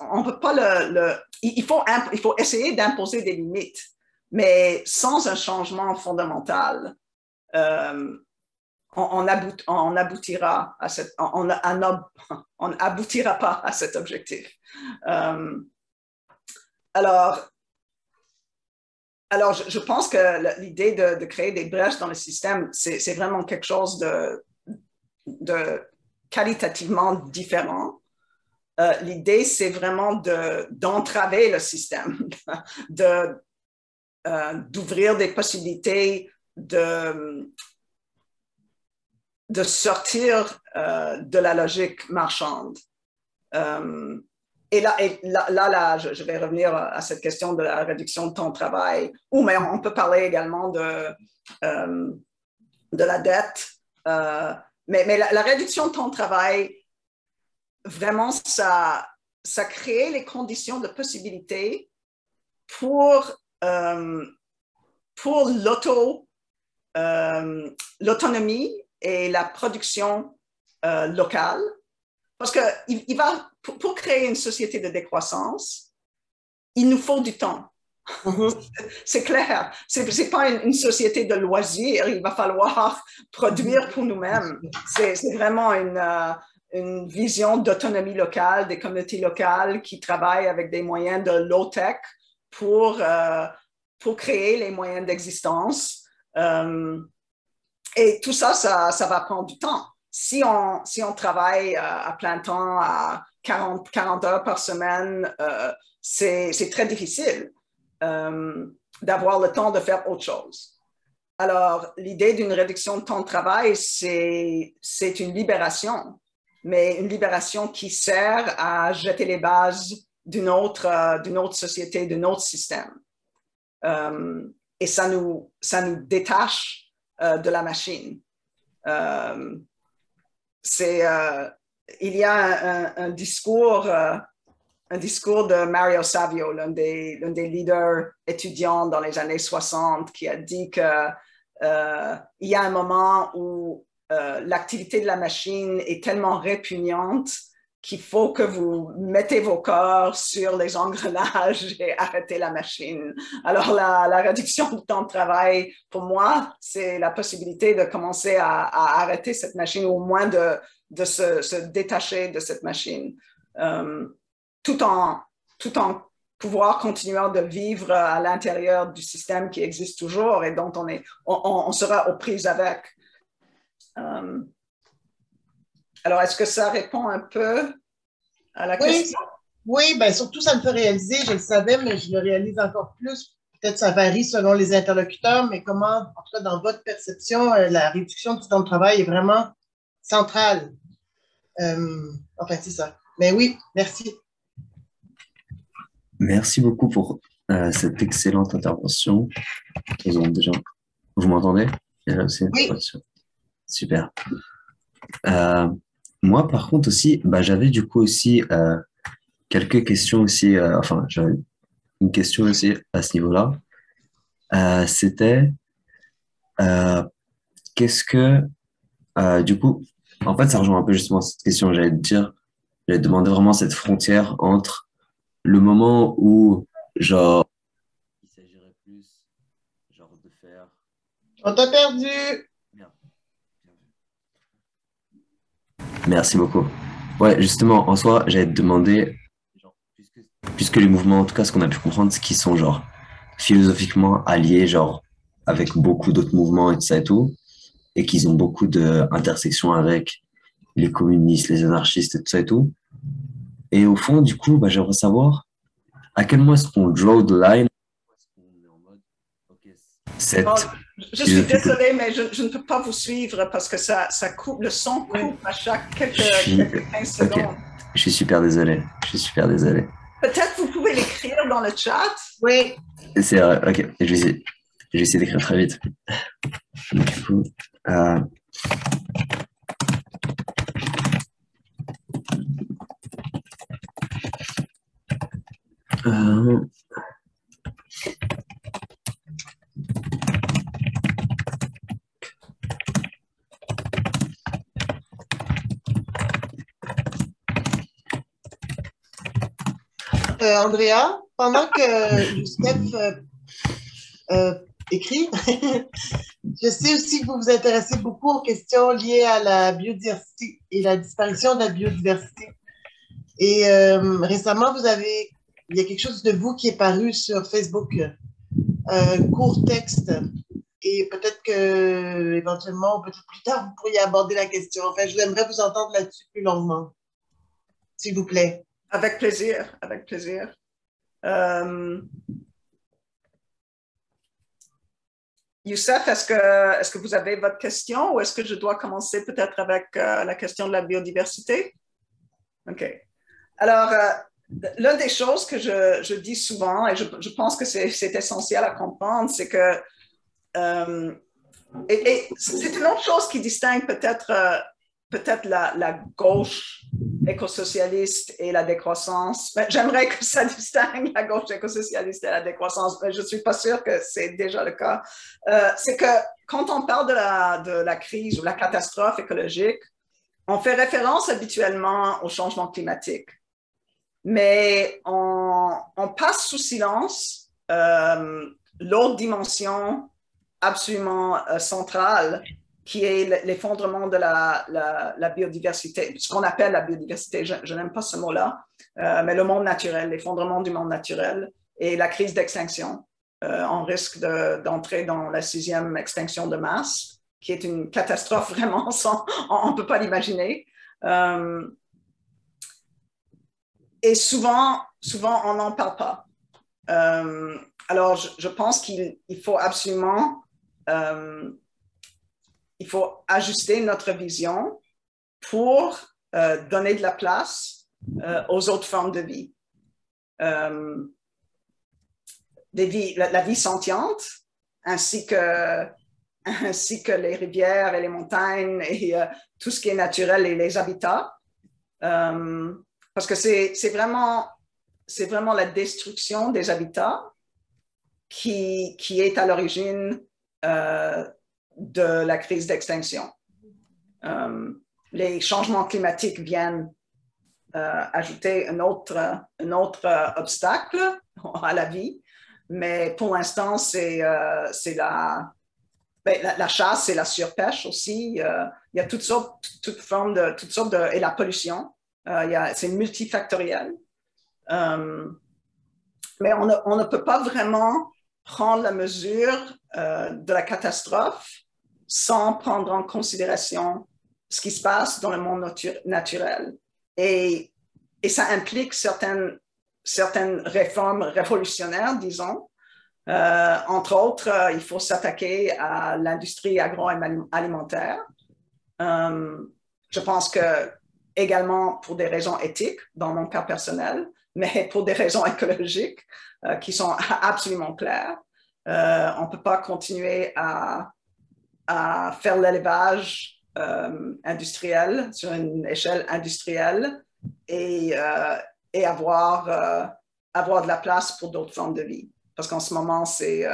On peut pas le, le- il, faut, il faut essayer d'imposer des limites, mais sans un changement fondamental. euh, on, on about- on aboutira à cette, on, [laughs] aboutira pas à cet objectif. Euh, alors, alors je, pense que l'idée de, créer des brèches dans le système, c'est vraiment quelque chose de, de qualitativement différent. Euh, l'idée, c'est vraiment de- d'entraver le système, [laughs] de, euh, d'ouvrir des possibilités de, de sortir euh, de la logique marchande. Euh, et là, là, là, je, vais revenir à cette question de la réduction de temps de travail, ou mais on peut parler également de, de la dette. Mais mais la, la réduction de temps de travail, vraiment, ça, ça crée les conditions de possibilité pour, pour l'auto, euh, l'autonomie et la production euh, locale. Parce que il, il va, pour, pour créer une société de décroissance, il nous faut du temps. Mhm. [laughs] C'est clair. C'est n'est pas une, une société de loisirs. Il va falloir [laughs] produire pour nous-mêmes. C'est c'est vraiment une, euh, une vision d'autonomie locale, des communautés locales qui travaillent avec des moyens de low-tech pour, euh, pour créer les moyens d'existence. Euh, et tout ça, ça, ça, va prendre du temps. Si on, si on travaille euh, à plein temps, à 40, 40 heures par semaine, c'est très difficile d'avoir le temps de faire autre chose. Alors, l'idée d'une réduction de temps de travail, c'est une libération mais une libération qui sert à jeter les bases d'une autre, euh, autre société, d'un autre système. Euh, et ça nous, ça nous détache euh, de la machine. il y a un, discours, un discours de Mario Savio, l'un des, des leaders étudiants dans les années 60, qui a dit que il y a un moment où l'activité de la machine est tellement répugnante qu'il faut que vous mettez vos corps sur les engrenages et arrêtez la machine. Alors, la, réduction du temps de travail, pour moi, c'est la possibilité de commencer à, arrêter cette machine ou au moins de, de se, détacher de cette machine, euh, tout, en, tout en pouvoir continuer de vivre à l'intérieur du système qui existe toujours et dont on, est, on, sera aux prises avec. Euh, alors, est-ce que ça répond un peu à la question? Oui, ben surtout, ça me fait réaliser, je le savais, mais je le réalise encore plus. Peut-être ça varie selon les interlocuteurs, mais comment, en tout cas, dans votre perception, euh, la réduction du temps de travail est vraiment centrale? Euh, enfin, c'est ça. Mais oui, merci. Merci beaucoup pour cette excellente intervention. déjà... Vous m'entendez? Oui. Super. Euh, moi, par contre, aussi, bah, j'avais du coup aussi euh, quelques questions aussi, euh, enfin, j'avais une question aussi à ce niveau-là. C'était qu'est-ce que, du coup, en fait, ça rejoint un peu justement cette question, j'allais te dire, j'allais demander vraiment cette frontière entre le moment où, genre, il s'agirait plus, genre, de faire. On t'a perdu! Merci beaucoup. Ouais, justement, en soi, j'allais te demander, puisque, les mouvements, en tout cas, ce qu'on a pu comprendre, c'est qu'ils sont genre philosophiquement alliés, genre avec beaucoup d'autres mouvements et tout ça et tout, et qu'ils ont beaucoup d'intersections avec les communistes, les anarchistes et tout ça et tout. Et au fond, du coup, bah, j'aimerais savoir à quel moment est-ce qu'on draw the line? Cette je suis désolée, mais je, ne peux pas vous suivre parce que ça, ça coupe, le son coupe à chaque quelques, 15 secondes. Je suis super désolé. Je suis super désolé. Peut-être vous pouvez l'écrire dans le chat. Oui. C'est vrai. Ok. Je vais essayer, je vais essayer d'écrire très vite. Du coup, euh... Euh... Euh, Andrea, pendant que Youssef euh, euh, écrit, [laughs] je sais aussi que vous vous intéressez beaucoup aux questions liées à la biodiversité et la disparition de la biodiversité. Et récemment, vous avez, il y a quelque chose de vous qui est paru sur Facebook, un court texte. Et peut-être que éventuellement, peut-être plus tard, vous pourriez aborder la question. Enfin, je voudrais vous entendre là-dessus plus longuement, s'il vous plaît. Avec plaisir, avec plaisir. Euh, Youssef, est-ce que, est que vous avez votre question ou est-ce que je dois commencer peut-être avec euh, la question de la biodiversité? OK. Alors, euh, l'une des choses que je, je dis souvent, et je, je pense que c'est essentiel à comprendre, c'est que, et, c'est une autre chose qui distingue peut-être la, la, gauche écosocialiste et la décroissance. Ben, j'aimerais que ça [laughs] distingue la gauche écosocialiste et la décroissance, mais je ne suis pas sûre que c'est déjà le cas. Euh, c'est que quand on parle de la, crise ou la catastrophe écologique, on fait référence habituellement au changement climatique. Mais on, on passe sous silence euh, l'autre dimension absolument euh, centrale qui est l'effondrement de la, biodiversité, ce qu'on appelle la biodiversité, je, n'aime pas ce mot-là, euh, mais le monde naturel, l'effondrement du monde naturel et la crise d'extinction. Euh, on risque d'entrer dans la sixième extinction de masse, qui est une catastrophe [laughs] vraiment, sans, on ne peut pas l'imaginer. Euh, et souvent, souvent, on n'en parle pas. alors, je pense qu'il faut absolument il faut ajuster notre vision pour euh, donner de la place euh, aux autres formes de vie. Euh, la, vie sentiente, [laughs] ainsi que, les rivières et les montagnes et tout ce qui est naturel et les habitats. parce que c'est vraiment, la destruction des habitats qui, qui est à l'origine de la crise d'extinction. Euh, les changements climatiques viennent euh, ajouter un autre, un autre euh, obstacle [laughs] à la vie, mais pour l'instant, c'est la, ben, la, la, chasse et la surpêche aussi. il y a toutes sortes, toutes formes de, toutes sortes de, et la pollution. c'est multifactoriel. mais on ne, on ne, peut pas vraiment prendre la mesure de la catastrophe sans prendre en considération ce qui se passe dans le monde naturel. Et, et ça implique certaines, certaines réformes révolutionnaires, disons. Euh, entre autres, euh, il faut s'attaquer à l'industrie agroalimentaire. Euh, je pense que également pour des raisons éthiques, dans mon cas personnel, mais pour des raisons écologiques qui sont absolument claires. on ne peut pas continuer à à faire l'élevage euh, industriel sur une échelle industrielle et, euh, et avoir, euh, avoir de la place pour d'autres formes de vie. Parce qu'en ce moment, c'est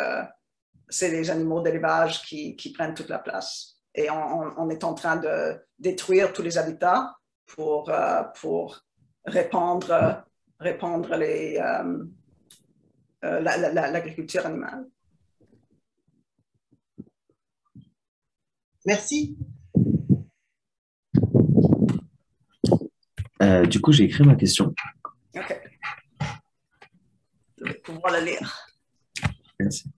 c'est les animaux d'élevage qui, qui, prennent toute la place. Et on, on, est en train de détruire tous les habitats pour, pour répandre, répandre les, l'agriculture animale. Merci. Euh, du coup, j'ai écrit ma question. OK. Je vais pouvoir la lire. Merci.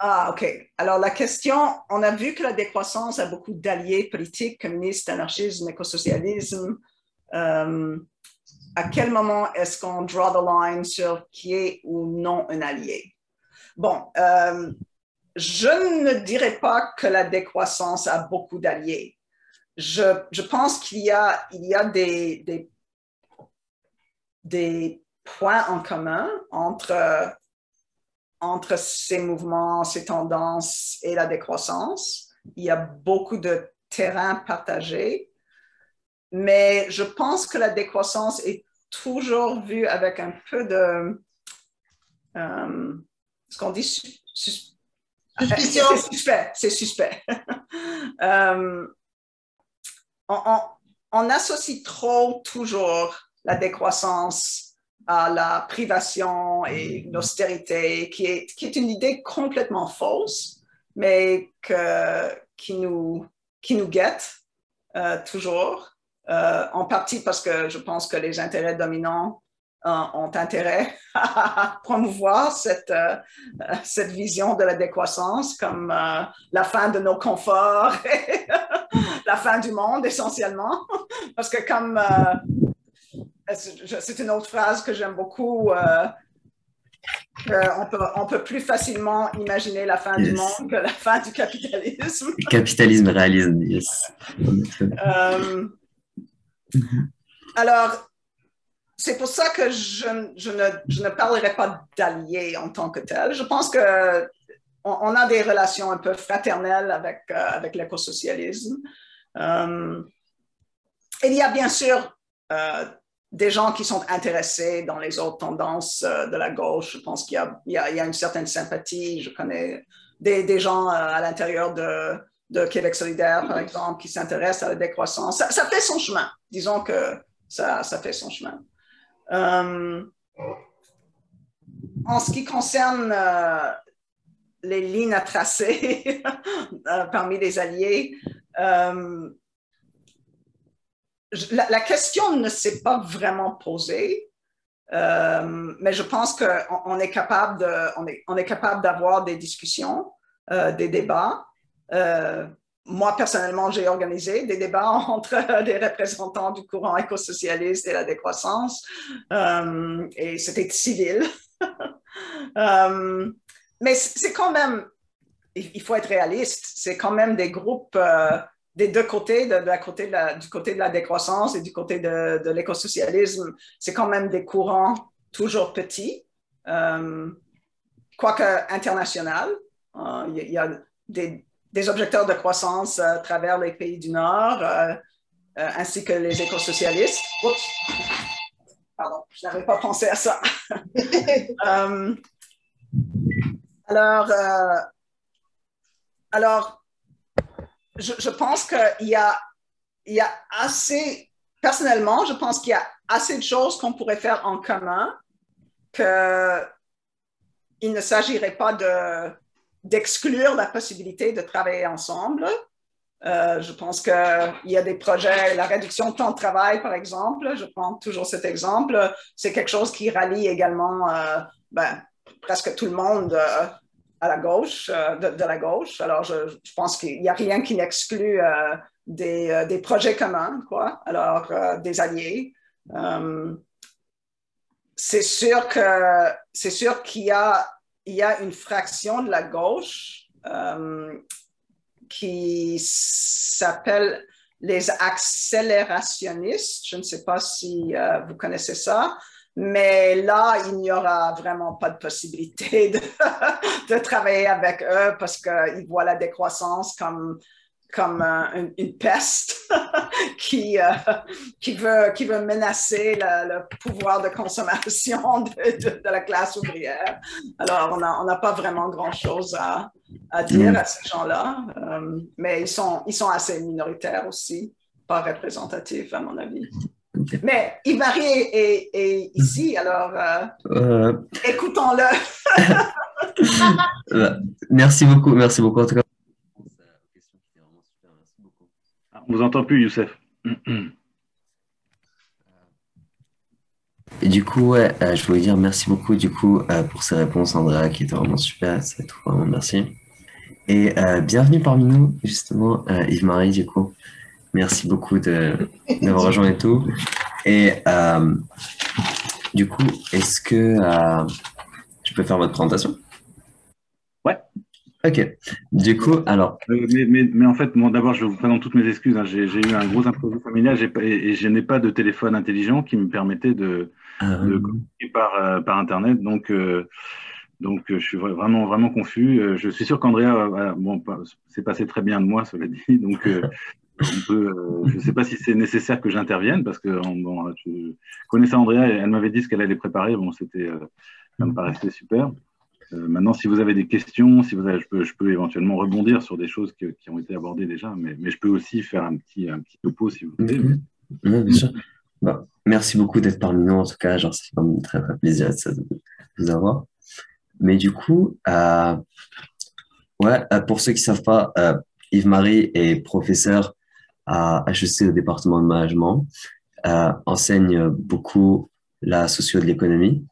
Ah, OK. Alors, la question, on a vu que la décroissance a beaucoup d'alliés politiques, communistes, anarchisme, écosocialisme, euh, à quel moment est-ce qu'on draw the line sur qui est ou non un allié? Bon, euh, je ne dirais pas que la décroissance a beaucoup d'alliés. Je, je, pense qu'il y a, il y a des, des, points en commun entre, entre ces mouvements, ces tendances et la décroissance. Il y a beaucoup de terrains partagés mais je pense que la décroissance est toujours vue avec un peu de... Euh, ce qu'on dit... suspect. C'est suspect. [laughs] Euh, on, associe trop toujours la décroissance à la privation et l'austérité, qui est, qui est une idée complètement fausse, mais que, qui, nous, qui nous guette euh, toujours. Euh, en partie parce que je pense que les intérêts dominants euh, ont intérêt [laughs] à promouvoir cette, euh, cette vision de la décroissance comme la fin de nos conforts [laughs] et la fin du monde essentiellement. [laughs] Parce que comme c'est une autre phrase que j'aime beaucoup, on peut, on peut plus facilement imaginer la fin du monde que la fin du capitalisme. Capitalisme, réalisme, yes. Mhm. Alors, c'est pour ça que je, ne, parlerai pas d'alliés en tant que tel. Je pense que on, a des relations un peu fraternelles avec, euh, l'écosocialisme. Euh, il y a bien sûr euh, des gens qui sont intéressés dans les autres tendances de la gauche. Je pense qu'il y, a une certaine sympathie. Je connais des gens à l'intérieur de, de Québec solidaire, par exemple, qui s'intéresse à la décroissance. Ça, fait son chemin. Disons que ça, ça fait son chemin. Euh, en ce qui concerne euh, les lignes à tracer [laughs] euh, parmi les alliés, la, question ne s'est pas vraiment posée, mais je pense qu'on on est capable de, on est, on est d'avoir des discussions, des débats. Euh, moi, personnellement, j'ai organisé des débats [laughs] entre des représentants du courant écosocialiste et la décroissance, euh, et c'était civil. [laughs] Euh, mais c'est quand même, il faut être réaliste, c'est quand même des groupes des deux côtés, de, la côté du côté de la décroissance et du côté de, de l'écosocialisme, c'est quand même des courants toujours petits, quoique international. Il y a des, des objecteurs de croissance euh, à travers les pays du Nord, euh, euh, ainsi que les écosocialistes. Oups. Pardon, je n'avais pas pensé à ça. [laughs] Alors, alors, je, je pense qu'il y a, il y a assez, personnellement, je pense qu'il y a assez de choses qu'on pourrait faire en commun que il ne s'agirait pas de, d'exclure la possibilité de travailler ensemble. Euh, je pense qu'il y a des projets, la réduction de temps de travail, par exemple, je prends toujours cet exemple, c'est quelque chose qui rallie également euh, ben, presque tout le monde euh, à la gauche, de, la gauche. Alors, je, pense qu'il n'y a rien qui n'exclut des, projets communs, quoi. Alors, des alliés. C'est sûr qu'il y a, il y a une fraction de la gauche euh, qui s'appelle les accélérationnistes. Je ne sais pas si euh, vous connaissez ça, mais là, il n'y aura vraiment pas de possibilité [laughs] de, de travailler avec eux parce qu'ils voient la décroissance comme, comme euh, une, peste [laughs] qui, euh, qui, veut, qui veut menacer le, le pouvoir de consommation [laughs] de, de, de, la classe ouvrière. Alors, on n'a pas vraiment grand-chose à, à, dire Mm. à ces gens-là, euh, mais ils sont, ils sont assez minoritaires aussi, pas représentatifs à mon avis. Mais Yves-Marie est, est- ici, alors euh, Euh, écoutons-le. [laughs] merci beaucoup, merci beaucoup en tout cas. Ah, On vous entend plus, Youssef. Et du coup, ouais, euh, je voulais dire merci beaucoup du coup euh, pour ces réponses, Andrea, qui étaient vraiment super. C'est tout, vraiment merci. Et euh, bienvenue parmi nous, justement, euh, Yves-Marie, du coup. Merci beaucoup de d'avoir [laughs] rejoint et tout. Et euh, du coup, est-ce que euh, je peux faire votre présentation? Ouais. Ok. Du coup, alors, Euh, mais, mais, mais en fait, bon, d'abord, je vous présente toutes mes excuses. hein. J'ai eu un gros imprévu familial j'ai pas- et, et je n'ai pas de téléphone intelligent qui me permettait de, euh, de communiquer par, euh, par Internet. Donc, euh, donc je suis vra- vraiment, vraiment confus. Je suis sûr qu'Andrea, bon, s'est passé très bien de moi, cela dit. [laughs] Donc, on peut, je ne sais pas si c'est nécessaire que j'intervienne parce que bon, je connaissais Andrea et elle m'avait dit ce qu'elle allait préparer. Bon, c'était, ça me paraissait super. Euh, maintenant, si vous avez des questions, si je, peux, éventuellement rebondir sur des choses qui ont été abordées déjà, mais, je peux aussi faire un petit, un petit topo si vous voulez. Bah, merci beaucoup d'être parmi nous, en tout cas. Genre, c'est vraiment très, très plaisir de vous avoir. Mais du coup, euh, ouais, euh, pour ceux qui savent pas, Yves-Marie est professeur à HEC au département de management, enseigne beaucoup la socio de l'économie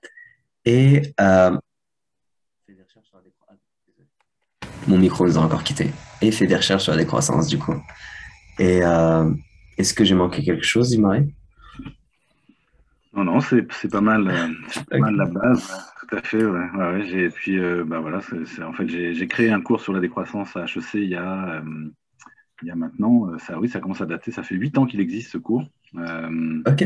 et fait des recherches sur la décroissance. Mon micro nous a encore quitté. Et fait des recherches sur la décroissance, du coup. Et euh, est-ce que j'ai manqué quelque chose, Yves-Marie? Non, non, c'est c'est pas mal, euh, c'est pas mal la base, tout à fait. Ouais, ouais, ouais, j'ai, et puis, euh, bah voilà, c'est, c'est- en fait, j'ai j'ai créé un cours sur la décroissance à HEC il y a, il y a maintenant, ça, oui, ça commence à dater, ça fait huit ans qu'il existe ce cours. Ok.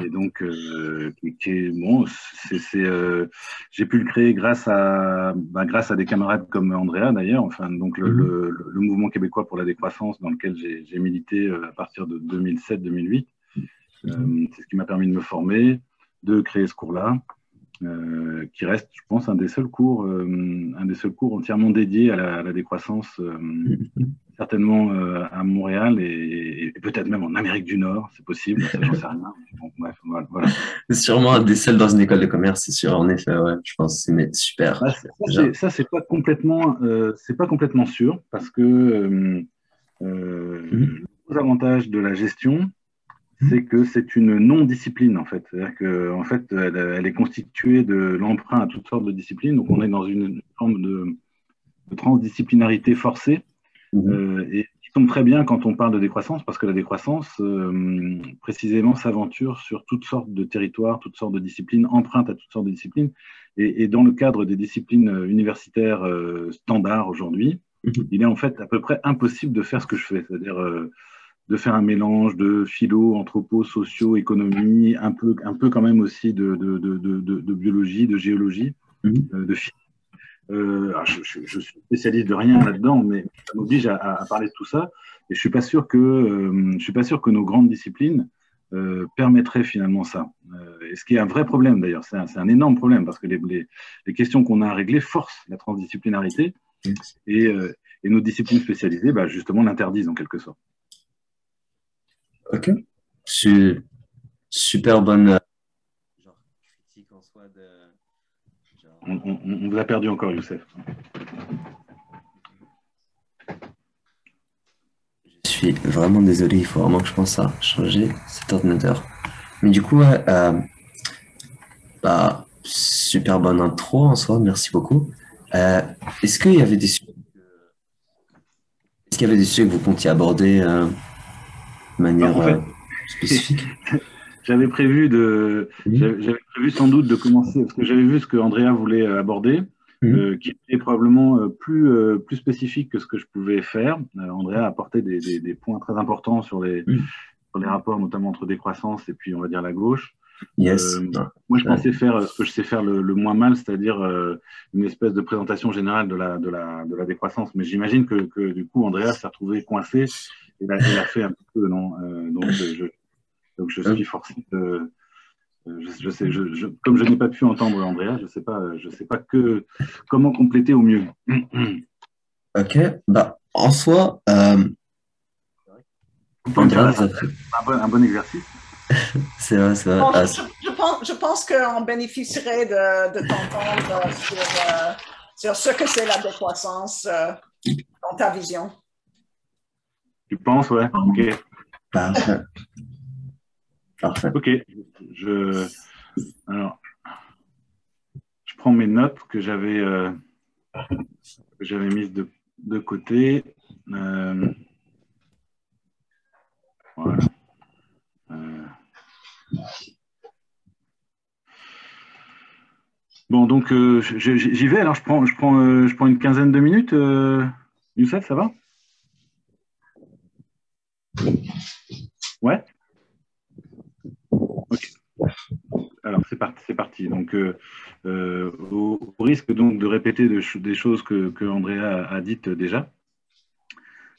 Et donc, euh, qui, bon, c'est, euh, j'ai pu le créer grâce à, bah, grâce à des camarades comme Andrea d'ailleurs. Enfin, donc le, Mhm. le, le mouvement québécois pour la décroissance dans lequel j'ai, milité euh, à partir de 2007-2008. Euh, c'est ce qui m'a permis de me former, de créer ce cours-là. Euh, qui reste, je pense, un des seuls cours, euh, un des seuls cours entièrement dédiés à la, à la décroissance, euh, [laughs] certainement euh, à Montréal et, et peut-être même en Amérique du Nord, c'est possible, j'en sais rien. Bon, bref, voilà. voilà. C'est sûrement un des seuls dans une école de commerce, c'est sûr, en effet, ouais. Je pense que c'est super. Ah, ça, c'est- pas complètement, euh, c'est pas complètement sûr parce que euh, euh, Mhm. le gros avantage de la gestion, c'est que c'est une non-discipline en fait. C'est-à-dire que en fait, elle, elle est constituée de l'emprunt à toutes sortes de disciplines. Donc, on est dans une forme de, de transdisciplinarité forcée Mhm. euh, et qui tombe très bien quand on parle de décroissance, parce que la décroissance, euh, précisément, s'aventure sur toutes sortes de territoires, toutes sortes de disciplines, emprunte à toutes sortes de disciplines. Et, et dans le cadre des disciplines euh, universitaires euh, standards aujourd'hui, Mhm. il est en fait à peu près impossible de faire ce que je fais, c'est-à-dire de faire un mélange de philo, anthropo, socio, économie, un peu, un peu quand même aussi de, de, de, de, biologie, de géologie, Mhm. euh, de physique. Euh, je, je, je suis spécialiste de rien là-dedans, mais ça m'oblige à, parler de tout ça. Et je suis pas sûr que euh, je suis pas sûr que nos grandes disciplines euh, permettraient finalement ça. Et ce qui est un vrai problème d'ailleurs, c'est un, un énorme problème parce que les, les, les questions qu'on a à régler forcent la transdisciplinarité et, et nos disciplines spécialisées, bah, justement, l'interdisent en quelque sorte. Ok. Su- super bonne euh, genre, critique en soi de. genre- On, on- on vous a perdu encore, Youssef. Je suis vraiment désolé, il faut vraiment que je pense à changer cet ordinateur. Mais du coup, ouais, euh, bah, super bonne intro en soi, merci beaucoup. Euh, est-ce qu'il y avait des sujets que- est-ce qu'il y avait des sujets que vous comptiez aborder euh, de manière En fait, euh, spécifique? [laughs] J'avais prévu de, j'avais prévu sans doute de commencer parce que j'avais vu ce que Andrea voulait euh, aborder, Mhm. euh, qui était probablement euh, plus euh, plus spécifique que ce que je pouvais faire. Andrea a apporté des, des, des points très importants sur les Mhm. sur les rapports, notamment entre décroissance et puis on va dire la gauche. Yes. Moi, je pensais faire ce que je sais faire le, le moins mal, c'est-à-dire une espèce de présentation générale de la, de la, de la décroissance. Mais j'imagine que, que du coup, Andrea s'est retrouvé coincé et l'a, il a fait un petit peu, non Euh, donc, je, donc, je suis forcé de. euh, Je, je sais, je, je- comme je n'ai pas pu entendre Andrea, je sais pas, je sais pas que comment compléter au mieux. [clears throat] Ok, bah, en soi, euh, Andrea, a un, bon, un bon exercice. [laughs] c'est vrai, c'est vrai. Bon, Ah, je, je pense, je pense qu'on bénéficierait de, de t'entendre sur, euh, sur ce que c'est la décroissance euh, dans ta vision. Tu penses, ouais. Ok. parfait. Parfait. Ok, je, alors, je prends mes notes que j'avais euh, j'avais mises de, de côté. Euh, voilà. Euh, bon, donc j'y vais. Alors, je prends, je prends, je prends une quinzaine de minutes. Youssef, ça va? Ouais. Alors c'est parti, c'est parti. Donc euh, euh, au, risque donc de répéter des choses que, que Andrea a, dites déjà,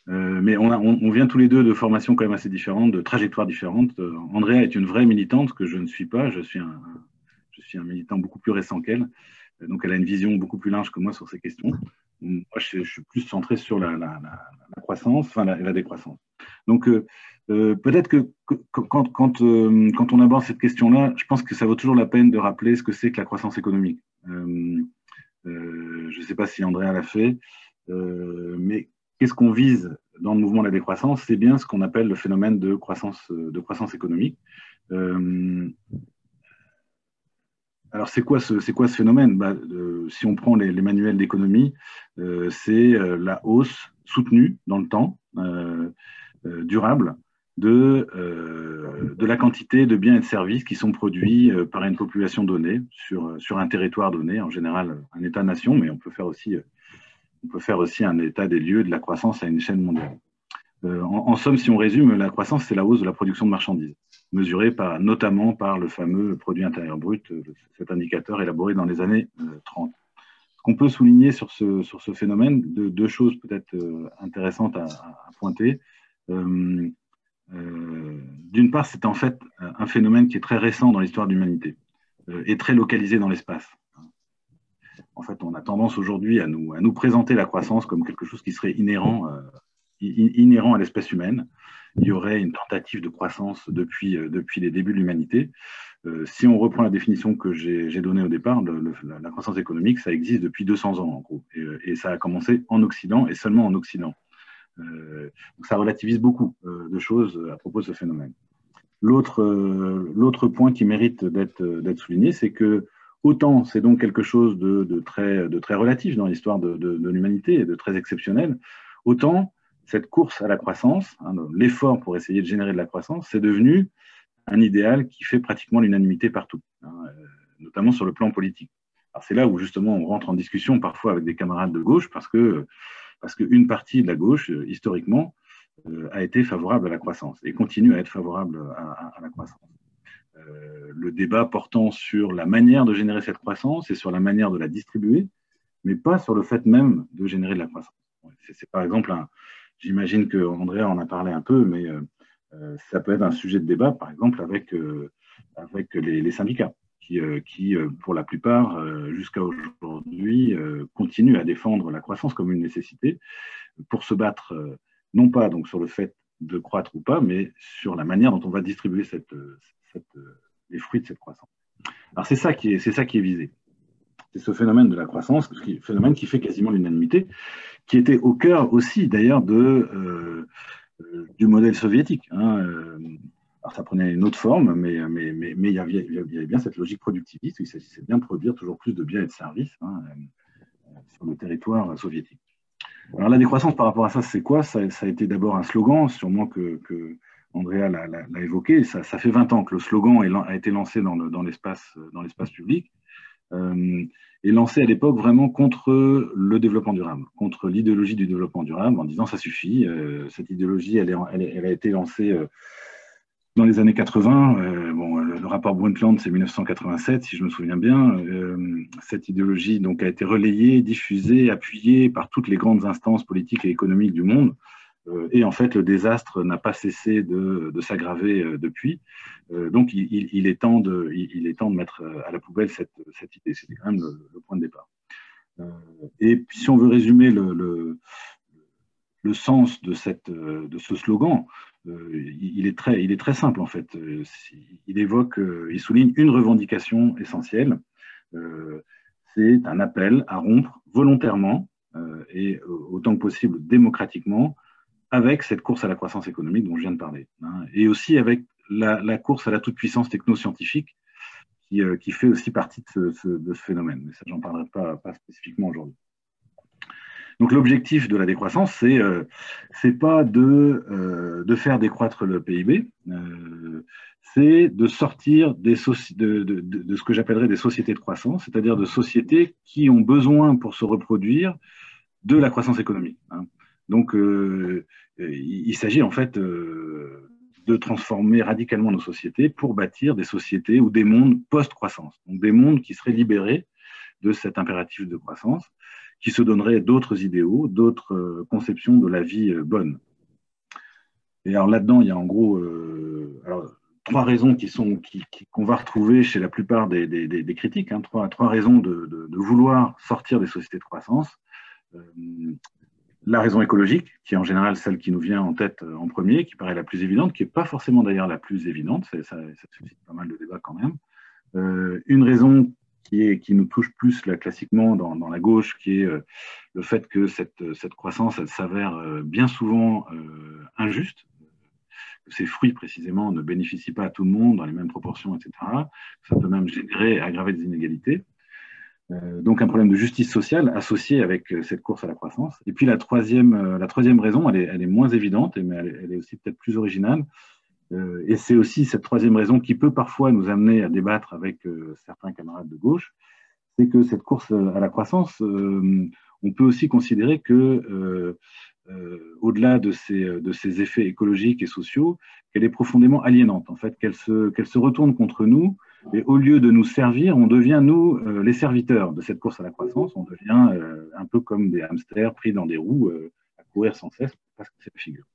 euh, mais on, on- vient tous les deux de formations quand même assez différentes, de trajectoires différentes. Andrea est une vraie militante que je ne suis pas. Je suis un, je suis un militant beaucoup plus récent qu'elle. Donc elle a une vision beaucoup plus large que moi sur ces questions. Moi, je, suis plus centré sur la, la- la- croissance, enfin la décroissance. Donc euh, euh, peut-être que, euh, quand on aborde cette question-là, je pense que ça vaut toujours la peine de rappeler ce que c'est que la croissance économique. Je ne sais pas si Andrea l'a fait, mais qu'est-ce qu'on vise dans le mouvement de la décroissance? C'est bien ce qu'on appelle le phénomène de croissance, économique. Alors, c'est quoi, ce, phénomène? Bah, Si on prend les, manuels d'économie, c'est la hausse soutenue dans le temps, durable, de, euh, de la quantité de biens et de services qui sont produits euh, par une population donnée sur, sur un territoire donné, en général un État-nation, mais on peut faire aussi, euh, on peut faire aussi un état des lieux de la croissance à une échelle mondiale. Euh, en, somme, si on résume, la croissance, c'est la hausse de la production de marchandises, mesurée par, notamment par le fameux produit intérieur brut, cet indicateur élaboré dans les années euh, 30. Ce qu'on peut souligner sur ce, sur ce phénomène, de, deux choses peut-être euh, intéressantes à pointer. Euh, euh, D'une part, c'est en fait un phénomène qui est très récent dans l'histoire de l'humanité. est très localisée dans l'espace. En fait, on a tendance aujourd'hui à nous, à nous présenter la croissance comme quelque chose qui serait inhérent, à l'espèce humaine. Il y aurait une tentative de croissance depuis, les débuts de l'humanité. Euh, si on reprend la définition que j'ai donnée au départ, la, croissance économique, ça existe depuis 200 ans en gros, euh, et, ça a commencé en Occident et seulement en Occident. Euh, donc ça relativise beaucoup de choses à propos de ce phénomène. L'autre point qui mérite d'être souligné, c'est que autant c'est donc quelque chose de, très, relatif dans l'histoire de, l'humanité et de très exceptionnel, autant cette course à la croissance, hein, l'effort pour essayer de générer de la croissance, c'est devenu un idéal qui fait pratiquement l'unanimité partout, hein, euh, notamment sur le plan politique. c'est là où justement on rentre en discussion parfois avec des camarades de gauche parce que parce qu'une partie de la gauche, euh, historiquement, euh, a été favorable à la croissance et continue à être favorable à, la croissance. le débat portant sur la manière de générer cette croissance et sur la manière de la distribuer, mais pas sur le fait même de générer de la croissance. C'est par exemple, j'imagine que en a parlé un peu, mais euh, ça peut être un sujet de débat, par exemple, avec, euh, avec les, syndicats, qui, euh, qui pour la plupart, jusqu'à aujourd'hui, continuent à défendre la croissance comme une nécessité pour se battre, non pas donc sur le fait de croître ou pas, mais sur la manière dont on va distribuer les fruits de cette croissance. Alors c'est ça qui est, ça qui est visé. C'est ce phénomène de la croissance, phénomène qui fait quasiment l'unanimité, qui était au cœur aussi d'ailleurs du modèle soviétique. Hein, euh, alors ça prenait une autre forme, mais, il, y avait, bien cette logique productiviste. Il s'agissait bien de produire toujours plus de biens et de services hein, euh, sur le territoire soviétique. Alors la décroissance par rapport à ça, c'est quoi? Ça, a été d'abord un slogan, sûrement que, Andrea l'a évoqué. Ça, fait 20 ans que le slogan a été lancé dans l'espace public. Euh, et lancé à l'époque vraiment contre le développement durable, contre l'idéologie du développement durable, en disant ça suffit. Euh, cette idéologie, elle, a été lancée euh, dans les années 80. Euh, bon, le, rapport Brundtland, c'est 1987, si je me souviens bien. cette idéologie donc a été relayée, diffusée, appuyée par toutes les grandes instances politiques et économiques du monde. Euh, et en fait, le désastre n'a pas cessé de, s'aggraver euh, depuis. Euh, donc, il, est temps de, mettre à la poubelle cette, idée. C'était quand même le, point de départ. et si on veut résumer le, sens de ce slogan, il, est très, il est très simple en fait. Il évoque, il souligne une revendication essentielle. C'est un appel à rompre volontairement et autant que possible démocratiquement avec cette course à la croissance économique dont je viens de parler, hein, et aussi avec la, course à la toute-puissance technoscientifique qui, euh, qui, fait aussi partie de ce, phénomène. Mais ça, j'en parlerai pas spécifiquement aujourd'hui. Donc l'objectif de la décroissance, c'est euh, pas de, euh, de faire décroître le PIB, euh, c'est de sortir de, ce que j'appellerais des sociétés de croissance, c'est-à-dire de sociétés qui ont besoin pour se reproduire de la croissance économique. Hein. Donc, euh, il, s'agit en fait de transformer radicalement nos sociétés pour bâtir des sociétés ou des mondes post-croissance, donc des mondes qui seraient libérés de cet impératif de croissance, qui se donneraient d'autres idéaux, d'autres euh, conceptions de la vie bonne. Et alors là-dedans, il y a en gros alors, trois raisons qui qu'on va retrouver chez la plupart des, critiques, hein, trois, raisons de, vouloir sortir des sociétés de croissance la raison écologique, qui est en général celle qui nous vient en tête euh, en premier, qui paraît la plus évidente, qui n'est pas forcément d'ailleurs la plus évidente, ça, suscite pas mal de débats quand même. Euh, une raison qui, est, qui nous touche plus classiquement dans, la gauche, qui est euh, le fait que cette, cette croissance, s'avère bien souvent injuste, que ces fruits précisément ne bénéficient pas à tout le monde dans les mêmes proportions, etc. Ça peut même générer, aggraver des inégalités. Euh, donc un problème de justice sociale associé avec euh, cette course à la croissance. Et puis la troisième, euh, la troisième raison, elle est, elle est moins évidente, mais elle, est aussi peut-être plus originale. Et c'est aussi cette troisième raison qui peut parfois nous amener à débattre avec certains camarades de gauche, c'est que cette course à la croissance, on peut aussi considérer que au-delà de ces, effets écologiques et sociaux, qu'elle est profondément aliénante, en fait, qu'elle se, qu'elle se retourne contre nous et au lieu de nous servir, on devient, nous, euh, les serviteurs de cette course à la croissance. On devient euh, un peu comme des hamsters pris dans des roues euh, à courir sans cesse parce que c'est la figure.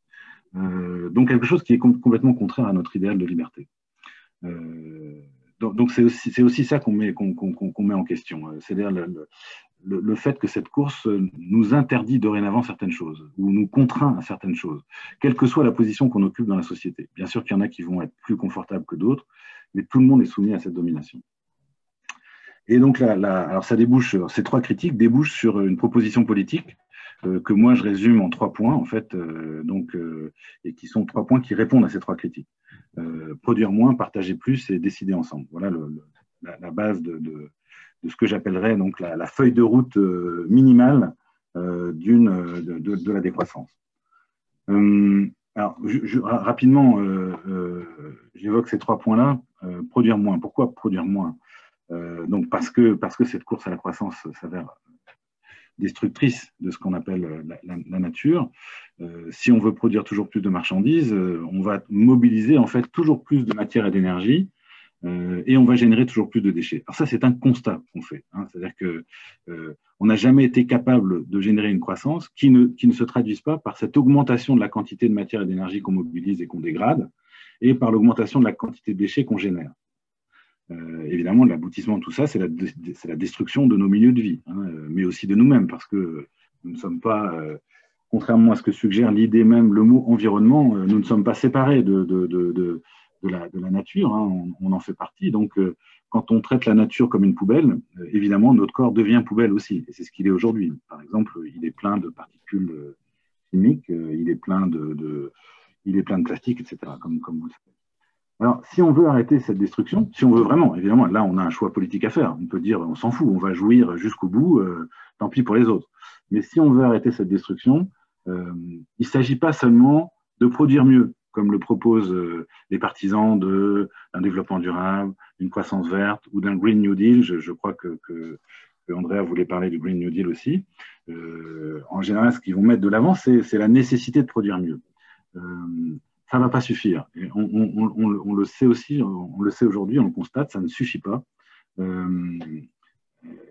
Donc quelque chose qui est complètement contraire à notre idéal de liberté. donc c'est aussi, aussi, ça qu'on met, met en question. C'est-à-dire le, le, fait que cette course nous interdit dorénavant certaines choses, ou nous contraint à certaines choses, quelle que soit la position qu'on occupe dans la société. Bien sûr qu'il y en a qui vont être plus confortables que d'autres, mais tout le monde est soumis à cette domination. Et donc, là, alors ça débouche, ces trois critiques débouchent sur une proposition politique euh, que moi je résume en trois points, en fait, euh, donc, euh, et qui sont trois points qui répondent à ces trois critiques. produire moins, partager plus et décider ensemble. Voilà la, base de, ce que j'appellerais donc la, feuille de route minimale d'une de, la décroissance. alors, rapidement, j'évoque ces trois points-là. produire moins. Pourquoi produire moins? Donc parce que, parce que cette course à la croissance s'avère destructrice de ce qu'on appelle la, la, nature. Euh, si on veut produire toujours plus de marchandises, euh, on va mobiliser en fait toujours plus de matière et d'énergie euh, et on va générer toujours plus de déchets. Alors ça, c'est un constat qu'on fait. Hein, C'est-à-dire que euh, on n'a jamais été capable de générer une croissance qui ne, qui ne se traduise pas par cette augmentation de la quantité de matière et d'énergie qu'on mobilise et qu'on dégrade, et par l'augmentation de la quantité de déchets qu'on génère. Euh, évidemment, l'aboutissement de tout ça, c'est la, destruction de nos milieux de vie, hein, mais aussi de nous-mêmes, parce que nous ne sommes pas, euh, contrairement à ce que suggère l'idée même, le mot environnement, euh, nous ne sommes pas séparés de, la, nature, hein, on, en fait partie. Donc, euh, quand on traite la nature comme une poubelle, euh, évidemment, notre corps devient poubelle aussi, et c'est ce qu'il est aujourd'hui. Par exemple, il est plein de particules chimiques, il est plein de, il est plein de plastique, etc., comme vous le savez. Alors, si on veut arrêter cette destruction, si on veut vraiment, évidemment, là, on a un choix politique à faire. On peut dire, on s'en fout, on va jouir jusqu'au bout, euh, tant pis pour les autres. Mais si on veut arrêter cette destruction, euh, il ne s'agit pas seulement de produire mieux, comme le proposent euh, les partisans d'un développement durable, d'une croissance verte ou d'un Green New Deal. Je, crois que, que, que, Andrea voulait parler du Green New Deal aussi. En général, ce qu'ils vont mettre de l'avant, c'est la nécessité de produire mieux. Ça ne va pas suffire. On, le sait aussi, on le sait aujourd'hui, on le constate, ça ne suffit pas. Euh,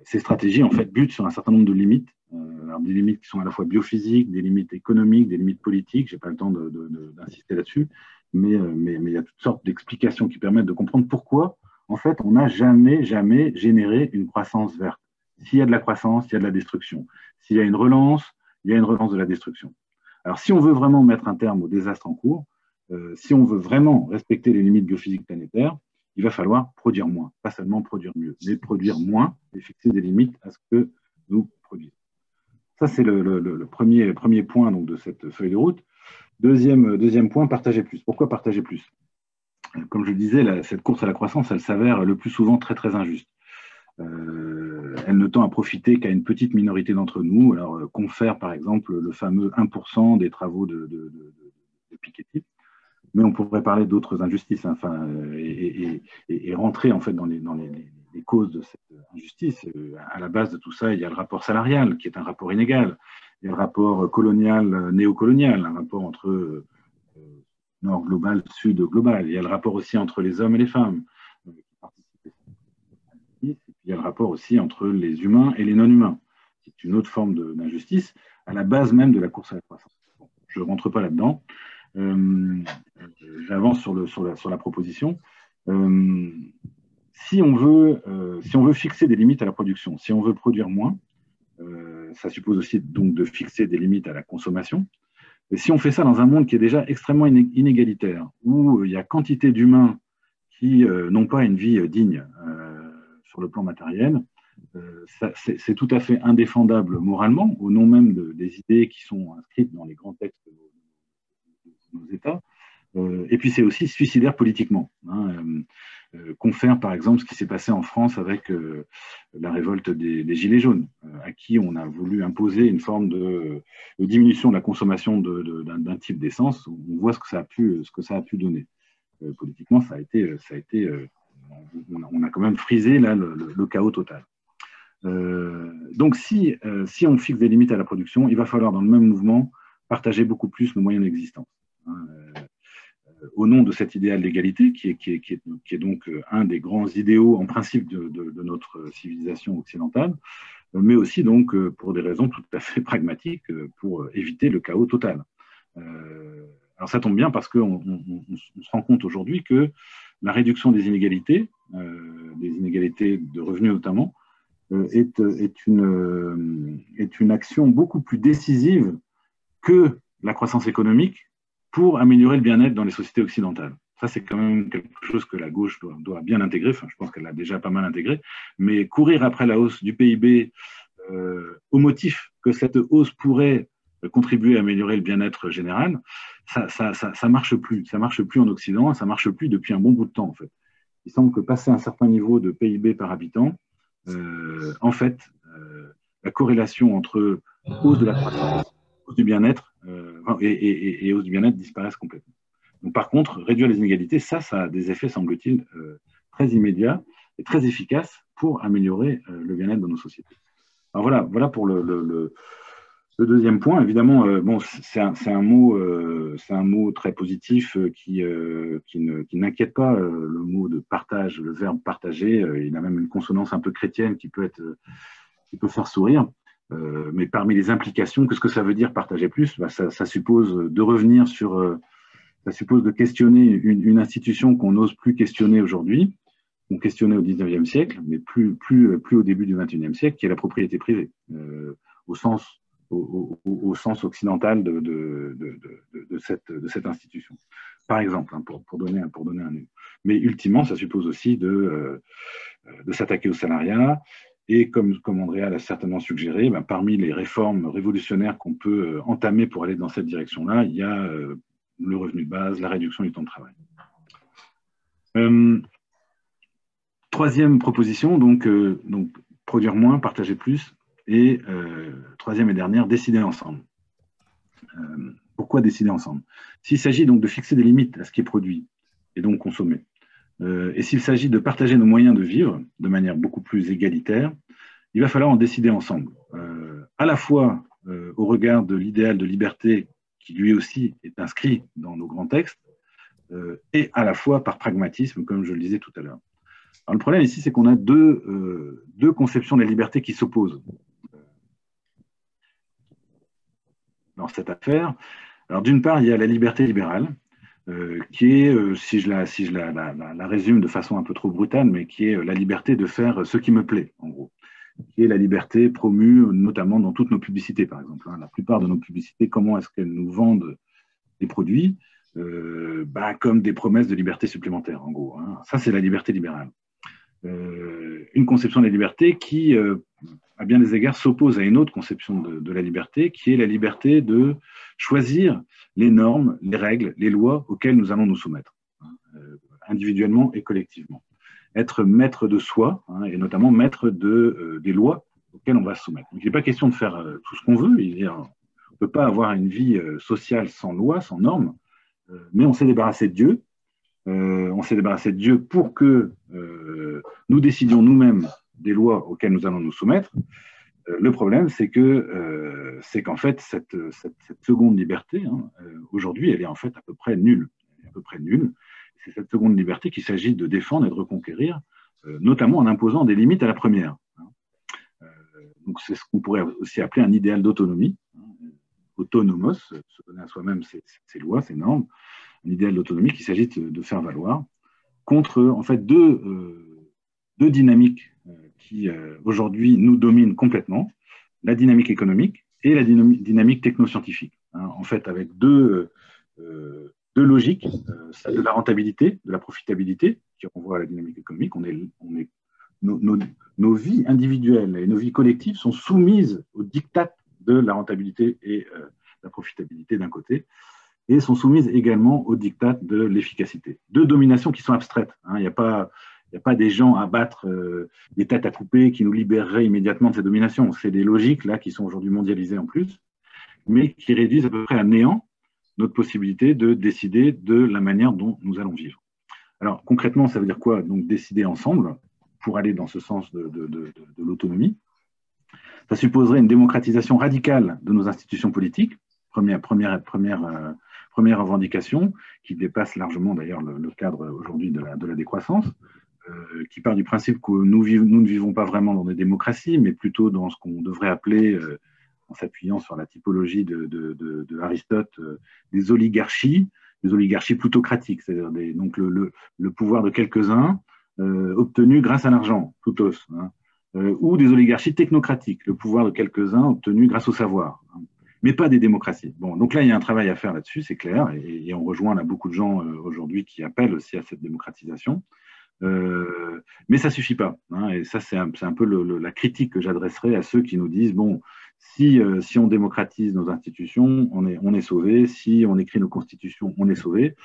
ces stratégies, en fait, butent sur un certain nombre de limites. Euh, des limites qui sont à la fois biophysiques, des limites économiques, des limites politiques. Je n'ai pas le temps d'insister là-dessus, euh, mais, mais, il y a toutes sortes d'explications qui permettent de comprendre pourquoi, en fait, on n'a jamais, jamais généré une croissance verte. S'il y a de la croissance, il y a de la destruction. S'il y a une relance, il y a une relance de la destruction. Alors, si on veut vraiment mettre un terme au désastre en cours, euh, si on veut vraiment respecter les limites biophysiques planétaires, il va falloir produire moins, pas seulement produire mieux, mais produire moins et fixer des limites à ce que nous produisons. Ça, c'est le, premier, premier point donc, de cette feuille de route. Deuxième, deuxième point, partager plus. Pourquoi partager plus? Comme je le disais, cette course à la croissance, elle s'avère le plus souvent très très injuste. Euh, elle ne tend à profiter qu'à une petite minorité d'entre nous. Alors, euh, confère par exemple le fameux 1% des travaux de, de, de, de Piketty mais on pourrait parler d'autres injustices, hein, enfin, et, et, rentrer en fait dans les, causes de cette injustice. À la base de tout ça, il y a le rapport salarial, qui est un rapport inégal. Il y a le rapport colonial, néocolonial, un rapport entre euh, nord global, sud global. Il y a le rapport aussi entre les hommes et les femmes. il y a le rapport aussi entre les humains et les non-humains, qui est une autre forme d'injustice, à la base même de la course à la croissance. Je ne rentre pas là-dedans. Euh, J'avance sur, la, proposition. Euh, si, on veut, euh, si on veut fixer des limites à la production, si on veut produire moins, ça suppose aussi donc de fixer des limites à la consommation. Et si on fait ça dans un monde qui est déjà extrêmement inégalitaire, où il y a quantité d'humains qui n'ont pas une vie digne sur le plan matériel, c'est tout à fait indéfendable moralement, au nom même de, des idées qui sont inscrites dans les grands textes nos États. Euh, et puis c'est aussi suicidaire politiquement. Hein, euh, euh, confère par exemple ce qui s'est passé en France avec la révolte des, Gilets jaunes, à qui on a voulu imposer une forme de, diminution de la consommation d'un type d'essence. On voit ce que ça a pu, ce que ça a pu donner. Politiquement, ça a été, ça a été on, a, quand même frisé là le chaos total. donc si, si on fixe des limites à la production, il va falloir dans le même mouvement partager beaucoup plus nos moyens d'existence. Euh, au nom de cet idéal d'égalité, qui est, donc euh, un des grands idéaux en principe de, notre civilisation occidentale, euh, mais aussi donc pour des raisons tout à fait pragmatiques, pour éviter le chaos total. alors ça tombe bien parce qu'on on, on, on se rend compte aujourd'hui que la réduction des inégalités, euh, des inégalités de revenus notamment, euh, euh, est une action beaucoup plus décisive que la croissance économique pour améliorer le bien-être dans les sociétés occidentales. Ça, c'est quand même quelque chose que la gauche doit, bien intégrer. Enfin, je pense qu'elle l'a déjà pas mal intégré. Mais courir après la hausse du PIB euh, au motif que cette hausse pourrait contribuer à améliorer le bien-être général, ça, ça, marche plus. Ça marche plus en Occident. Ça marche plus depuis un bon bout de temps, en fait. Il semble que passer un certain niveau de PIB par habitant, euh, en fait, euh, la corrélation entre hausse de la croissance, du bien-être euh, et, et, et, hausse du bien-être disparaissent complètement. Donc, par contre, réduire les inégalités, ça, ça a des effets, semble-t-il, euh, très immédiats et très efficaces pour améliorer euh, le bien-être dans nos sociétés. Alors voilà, voilà pour le, deuxième point. Évidemment, bon, c'est un, un, mot, un mot très positif qui, qui n'inquiète pas le mot de partage, le verbe partager. il a même une consonance un peu chrétienne qui peut être, qui peut faire sourire. Mais parmi les implications, qu'est-ce que ça veut dire partager plus? Bah, ça, suppose de revenir sur ça suppose de questionner une, institution qu'on n'ose plus questionner aujourd'hui, qu'on questionnait au 19e siècle, mais plus, plus, plus au début du 21e siècle, qui est la propriété privée, euh, au, sens, au, sens occidental de, de, cette, de cette institution. Par exemple, hein, pour, pour, donner, pour donner un. Mais ultimement, ça suppose aussi de, euh, de s'attaquer au salariat. Et comme, comme l'a certainement suggéré, ben, parmi les réformes révolutionnaires qu'on peut euh, entamer pour aller dans cette direction-là, il y a euh, le revenu de base, la réduction du temps de travail. Euh, troisième proposition, donc, donc, produire moins, partager plus. Et troisième et dernière, décider ensemble. Pourquoi décider ensemble? S'il s'agit donc de fixer des limites à ce qui est produit et donc consommé, euh, et s'il s'agit de partager nos moyens de vivre de manière beaucoup plus égalitaire, il va falloir en décider ensemble, euh, à la fois au regard de l'idéal de liberté qui lui aussi est inscrit dans nos grands textes, euh, et à la fois par pragmatisme, comme je le disais tout à l'heure. Le problème ici, c'est qu'on a deux, euh, deux conceptions de la liberté qui s'opposent dans cette affaire. Alors, d'une part, il y a la liberté libérale, euh, qui est, euh, si je, la, si je la, la, résume de façon un peu trop brutale, mais qui est la liberté de faire ce qui me plaît, en gros qui est la liberté promue notamment dans toutes nos publicités, par exemple. Hein. La plupart de nos publicités, comment est-ce qu'elles nous vendent des produits euh, bah, Comme des promesses de liberté supplémentaire, en gros. Hein. Ça, c'est la liberté libérale. Euh, une conception de la liberté qui, euh, à bien des égards, s'oppose à une autre conception de, la liberté, qui est la liberté de choisir les normes, les règles, les lois auxquelles nous allons nous soumettre, hein, euh, individuellement et collectivement être maître de soi, hein, et notamment maître euh, des lois auxquelles on va se soumettre. Il n'est pas question de faire euh, tout ce qu'on veut. Il on ne peut pas avoir une vie sociale sans loi, sans normes, mais on s'est débarrassé de Dieu. On s'est débarrassé de Dieu pour que nous décidions nous-mêmes des lois auxquelles nous allons nous soumettre. le problème, c'est que c'est qu'en fait, cette, cette, seconde liberté, hein, aujourd'hui, elle est en fait à peu près nulle. À peu près nulle c'est cette seconde liberté qu'il s'agit de défendre et de reconquérir, euh, notamment en imposant des limites à la première. Hein. Euh, donc c'est ce qu'on pourrait aussi appeler un idéal d'autonomie, hein, autonomos, se donner à soi-même ses, lois, ses normes, un idéal d'autonomie qu'il s'agit de, faire valoir contre en fait deux, euh, deux dynamiques euh, qui euh, aujourd'hui nous dominent complètement, la dynamique économique et la dynamique technoscientifique. Hein, en fait, avec deux euh, deux logiques, euh, celle de la rentabilité, de la profitabilité, qui renvoie à la dynamique économique. On est, on est, nos, nos, nos, vies individuelles et nos vies collectives sont soumises au diktat de la rentabilité et euh, la profitabilité d'un côté, et sont soumises également au diktat de l'efficacité. Deux dominations qui sont abstraites. Hein. Il n'y a pas il n'y a pas des gens à battre, euh, des têtes à couper qui nous libéreraient immédiatement de ces dominations. C'est des logiques là qui sont aujourd'hui mondialisées en plus, mais qui réduisent à peu près à néant notre possibilité de décider de la manière dont nous allons vivre. Alors concrètement, ça veut dire quoi Donc décider ensemble pour aller dans ce sens de, l'autonomie? Ça supposerait une démocratisation radicale de nos institutions politiques, première, première, première, euh, première revendication, qui dépasse largement d'ailleurs le, cadre aujourd'hui de la décroissance, euh, qui part du principe que nous, ne vivons pas vraiment dans des démocraties, mais plutôt dans ce qu'on devrait appeler euh, en s'appuyant sur la typologie de, Aristote, euh, des oligarchies des oligarchies plutocratiques, c'est-à-dire donc le, pouvoir de quelques-uns obtenu grâce à l'argent, plutôt, hein, ou des oligarchies technocratiques, le pouvoir de quelques-uns obtenu grâce au savoir. Hein mais pas des démocraties. Bon, donc là, il y a un travail à faire là-dessus, c'est clair, et, on rejoint là beaucoup de gens aujourd'hui qui appellent aussi à cette démocratisation. Euh, mais ça suffit pas. Hein, et ça, c'est un, peu la critique que j'adresserai à ceux qui nous disent bon, si, euh, on démocratise nos institutions, on est, on sauvé. Si on écrit nos constitutions, on est sauvé.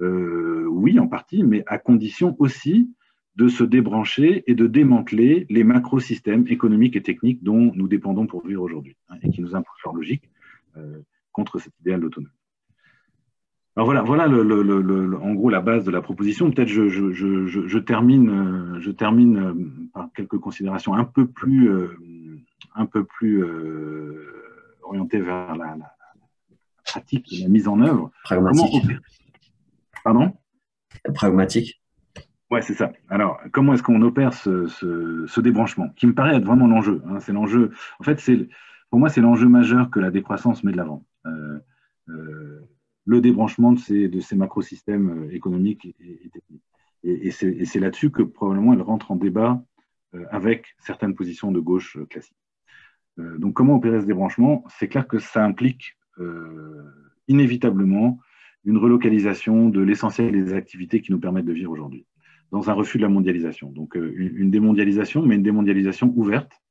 oui, en partie, mais à condition aussi de se débrancher et de démanteler les macro-systèmes économiques et techniques dont nous dépendons pour vivre aujourd'hui hein, et qui nous imposent leur logique euh, contre cet idéal d'autonomie. Alors voilà, voilà le, en gros la base de la proposition. Peut-être je, je, je, je, termine, je termine euh, par quelques considérations un peu plus, euh, un peu plus orientées vers la, la, pratique, la mise en œuvre. Pragmatique. Pardon? Pragmatique. Ouais, c'est ça. Alors, comment est-ce qu'on opère ce, ce, ce, débranchement, qui me paraît être vraiment l'enjeu. Hein, c'est l'enjeu. En fait, c'est pour moi, c'est l'enjeu majeur que la décroissance met de l'avant. Euh, euh, le débranchement de ces, de ces macrosystèmes euh, économiques et, techniques. Et, et c'est là-dessus que probablement elle rentre en débat avec certaines positions de gauche classiques. donc, comment opérer ce débranchement? C'est clair que ça implique inévitablement une relocalisation de l'essentiel des activités qui nous permettent de vivre aujourd'hui, dans un refus de la mondialisation. Donc, une démondialisation, mais une démondialisation ouverte,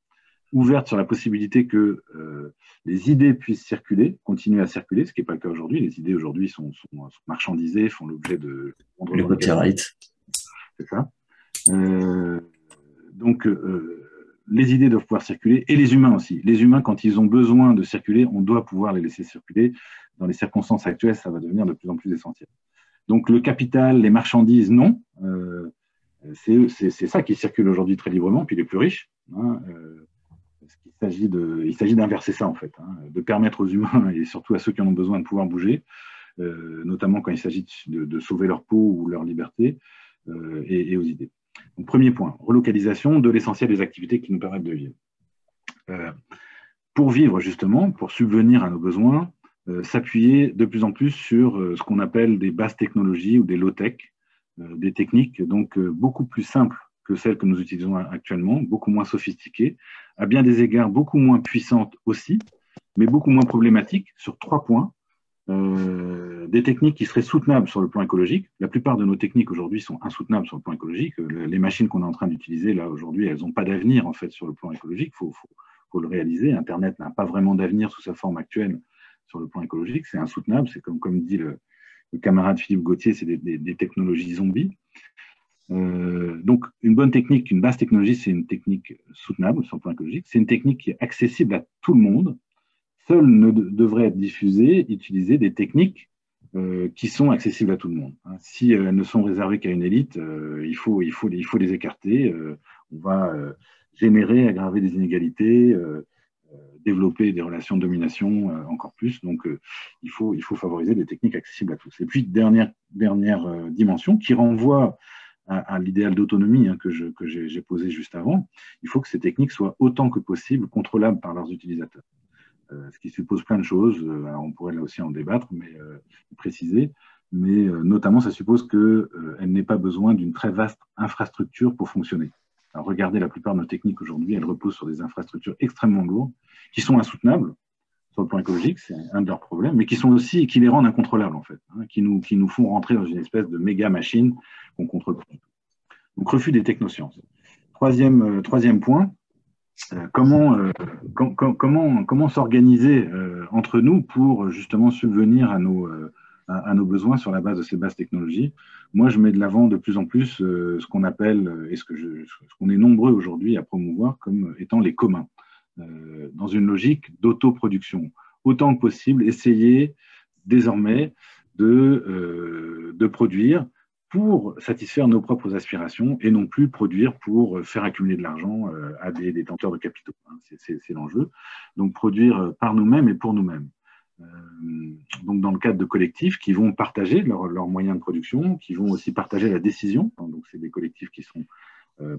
ouverte sur la possibilité que euh, les idées puissent circuler, continuer à circuler, ce qui n'est pas le cas aujourd'hui. Les idées aujourd'hui sont, marchandisées, font l'objet de... Le copyright. C'est ça. Euh, donc, euh, les idées doivent pouvoir circuler, et les humains aussi. Les humains, quand ils ont besoin de circuler, on doit pouvoir les laisser circuler. Dans les circonstances actuelles, ça va devenir de plus en plus essentiel. Donc, le capital, les marchandises, non. c'est ça qui circule aujourd'hui très librement, puis les plus riches. Hein, il s'agit d'inverser ça en fait, hein, de permettre aux humains et surtout à ceux qui en ont besoin de pouvoir bouger, euh, notamment quand il s'agit de, sauver leur peau ou leur liberté euh, et, aux idées. Donc, premier point, relocalisation de l'essentiel des activités qui nous permettent de vivre. Euh, pour vivre justement, pour subvenir à nos besoins, s'appuyer de plus en plus sur ce qu'on appelle des bases technologies ou des low-tech, des techniques donc beaucoup plus simples que celles que nous utilisons actuellement, beaucoup moins sophistiquées, à bien des égards beaucoup moins puissantes aussi, mais beaucoup moins problématiques sur trois points. Euh, des techniques qui seraient soutenables sur le plan écologique. La plupart de nos techniques aujourd'hui sont insoutenables sur le plan écologique. Les machines qu'on est en train d'utiliser là aujourd'hui, elles n'ont pas d'avenir en fait sur le plan écologique. Il faut, le réaliser. Internet n'a pas vraiment d'avenir sous sa forme actuelle sur le plan écologique. C'est insoutenable. C'est comme, comme dit le, camarade Philippe Gauthier, c'est des, technologies zombies. Euh, donc, une bonne technique, une basse technologie, c'est une technique soutenable sur le plan écologique. C'est une technique qui est accessible à tout le monde. Seul ne devrait être diffusé, utiliser des techniques euh, qui sont accessibles à tout le monde. Hein. Si elles ne sont réservées qu'à une élite, euh, il, faut, il, faut, il faut les écarter. on va générer, aggraver des inégalités, développer des relations de domination encore plus. Donc, il, faut, il faut favoriser des techniques accessibles à tous. Et puis, dernière, dernière dimension qui renvoie à, l'idéal d'autonomie hein, que j'ai posé juste avant, il faut que ces techniques soient autant que possible contrôlables par leurs utilisateurs. Euh, ce qui suppose plein de choses, euh, on pourrait là aussi en débattre, mais euh, préciser, mais euh, notamment ça suppose qu'elle n'ait pas besoin d'une très vaste infrastructure pour fonctionner. Alors, regardez, la plupart de nos techniques aujourd'hui, elles reposent sur des infrastructures extrêmement lourdes, qui sont insoutenables, sur le plan écologique, c'est un de leurs problèmes, mais qui sont aussi, qui les rendent incontrôlables en fait, hein, qui, nous, font rentrer dans une espèce de méga machine qu'on contrôle pas. Donc refus des technosciences. Troisième, euh, point, euh, comment, euh, comment, s'organiser entre nous pour justement subvenir à nos, besoins sur la base de ces bases technologies? Moi, je mets de l'avant de plus en plus ce qu'on appelle, et ce qu'on est nombreux aujourd'hui à promouvoir comme étant les communs. Euh, dans une logique d'autoproduction. Autant que possible, essayer désormais de, euh, de produire pour satisfaire nos propres aspirations et non plus produire pour faire accumuler de l'argent euh, à des détenteurs de capitaux. Hein. C'est l'enjeu. Donc produire par nous-mêmes et pour nous-mêmes. donc dans le cadre de collectifs qui vont partager leurs moyens de production, qui vont aussi partager la décision. Donc c'est des collectifs qui sont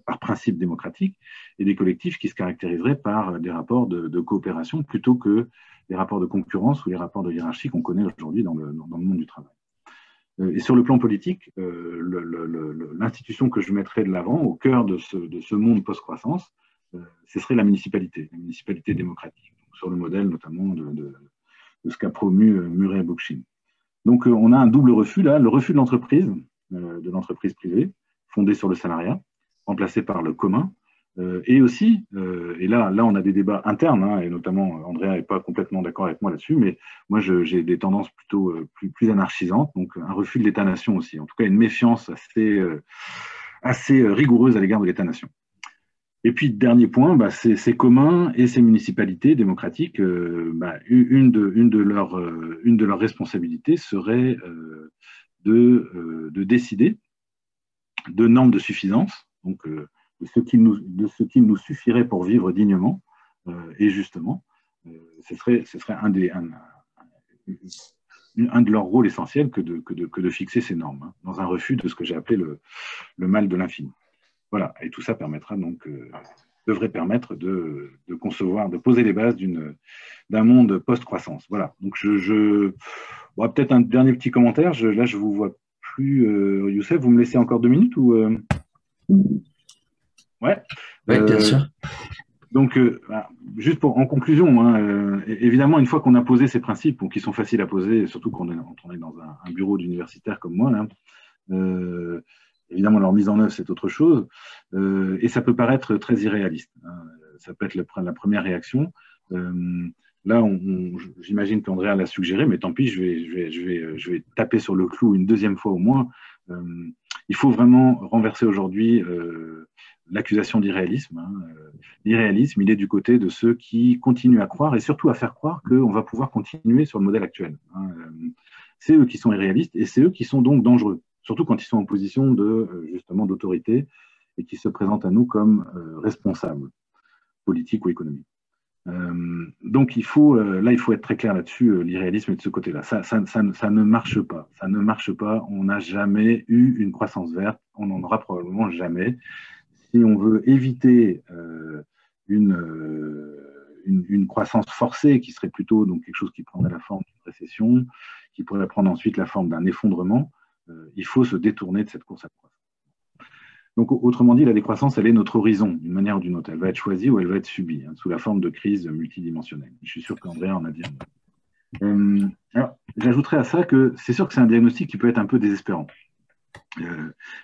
par principe démocratique, et des collectifs qui se caractériseraient par des rapports de, coopération plutôt que les rapports de concurrence ou les rapports de hiérarchie qu'on connaît aujourd'hui dans le, monde du travail. et sur le plan politique, l'institution que je mettrais de l'avant, au cœur de ce, de ce monde post-croissance, ce serait la municipalité, la municipalité démocratique, sur le modèle notamment de, de, ce qu'a promu Murray Bookchin. Donc on a un double refus là, le refus de l'entreprise, de l'entreprise privée, fondée sur le salariat, remplacé par le commun, euh, et aussi, euh, et là, là, on a des débats internes, hein, et notamment Andrea n'est pas complètement d'accord avec moi là-dessus, mais moi, j'ai des tendances plutôt euh, plus, anarchisantes, donc un refus de l'État-nation aussi, en tout cas une méfiance assez, assez rigoureuse à l'égard de l'État-nation. Et puis, dernier point, bah, ces communs et ces municipalités démocratiques, bah, une, de, une, de leurs, une de leurs responsabilités serait de, de décider de normes de suffisance, donc de ce qu'il nous, nous, suffirait pour vivre dignement euh, et justement. Euh, ce, serait, ce serait un, des, un, un, de leurs rôles essentiels que de, que de, que de fixer ces normes, hein, dans un refus de ce que j'ai appelé le, le, mal de l'infini. Voilà, et tout ça permettra donc, euh, devrait permettre de, de, concevoir, de poser les bases d'un monde post-croissance. Voilà, donc je. je Peut-être un dernier petit commentaire, là je vous vois plus, Youssef, vous me laissez encore deux minutes ou Ouais. bien euh, sûr. Donc, euh, bah, juste pour, en conclusion, hein, euh, évidemment, une fois qu'on a posé ces principes, qui sont faciles à poser, surtout quand on est, dans un, bureau d'universitaire comme moi, évidemment, leur mise en œuvre, c'est autre chose, et ça peut paraître très irréaliste. Hein. ça peut être la première réaction. Là, j'imagine qu'Andrea l'a suggéré, mais tant pis, je vais, je, vais, taper sur le clou une deuxième fois au moins. il faut vraiment renverser aujourd'hui l'accusation d'irréalisme. Hein. Euh, l'irréalisme, il est du côté de ceux qui continuent à croire et surtout à faire croire qu'on va pouvoir continuer sur le modèle actuel. Hein. Euh, c'est eux qui sont irréalistes et c'est eux qui sont donc dangereux, surtout quand ils sont en position de euh, justement d'autorité et qui se présentent à nous comme responsables politiques ou économiques. Donc il faut, là, il faut être très clair là-dessus. L'irréalisme est de ce côté-là. Ça, ça, ça, ça, ne marche pas. Ça ne marche pas. On n'a jamais eu une croissance verte. On n'en aura probablement jamais si on veut éviter euh, euh, une, une, croissance forcée, qui serait plutôt donc, quelque chose qui prendrait la forme d'une récession, qui pourrait prendre ensuite la forme d'un effondrement, euh, il faut se détourner de cette course à croissance. Donc, autrement dit, la décroissance, elle est notre horizon, d'une manière ou d'une autre. Elle va être choisie ou elle va être subie, hein, sous la forme de crise multidimensionnelle. Je suis sûr qu'André en a dit un J'ajouterais à ça que c'est sûr que c'est un diagnostic qui peut être un peu désespérant.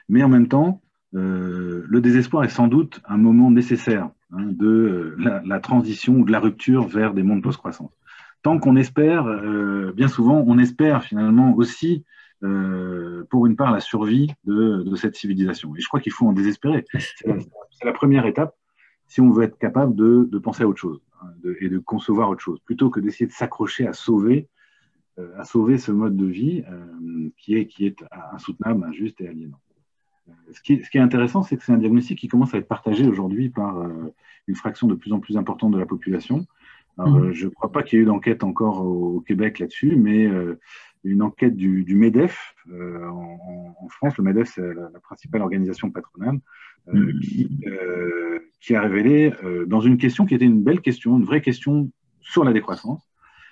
mais en même temps, euh, le désespoir est sans doute un moment nécessaire hein, de euh, la, transition ou de la rupture vers des mondes post-croissance. Tant qu'on espère, euh, bien souvent, on espère finalement aussi, pour une part, la survie de, cette civilisation. Et je crois qu'il faut en désespérer. C'est la, première étape si on veut être capable de, penser à autre chose hein, et de concevoir autre chose, plutôt que d'essayer de s'accrocher à sauver, à sauver ce mode de vie qui, est, qui est insoutenable, injuste et aliénant ce qui, est intéressant, c'est que c'est un diagnostic qui commence à être partagé aujourd'hui par euh, une fraction de plus en plus importante de la population. Mmh. Euh, je ne crois pas qu'il y ait eu d'enquête encore au, Québec là-dessus, mais euh, une enquête du, MEDEF en, France, le MEDEF c'est la, principale organisation patronale, mmh. qui, a révélé dans une question qui était une belle question, une vraie question sur la décroissance,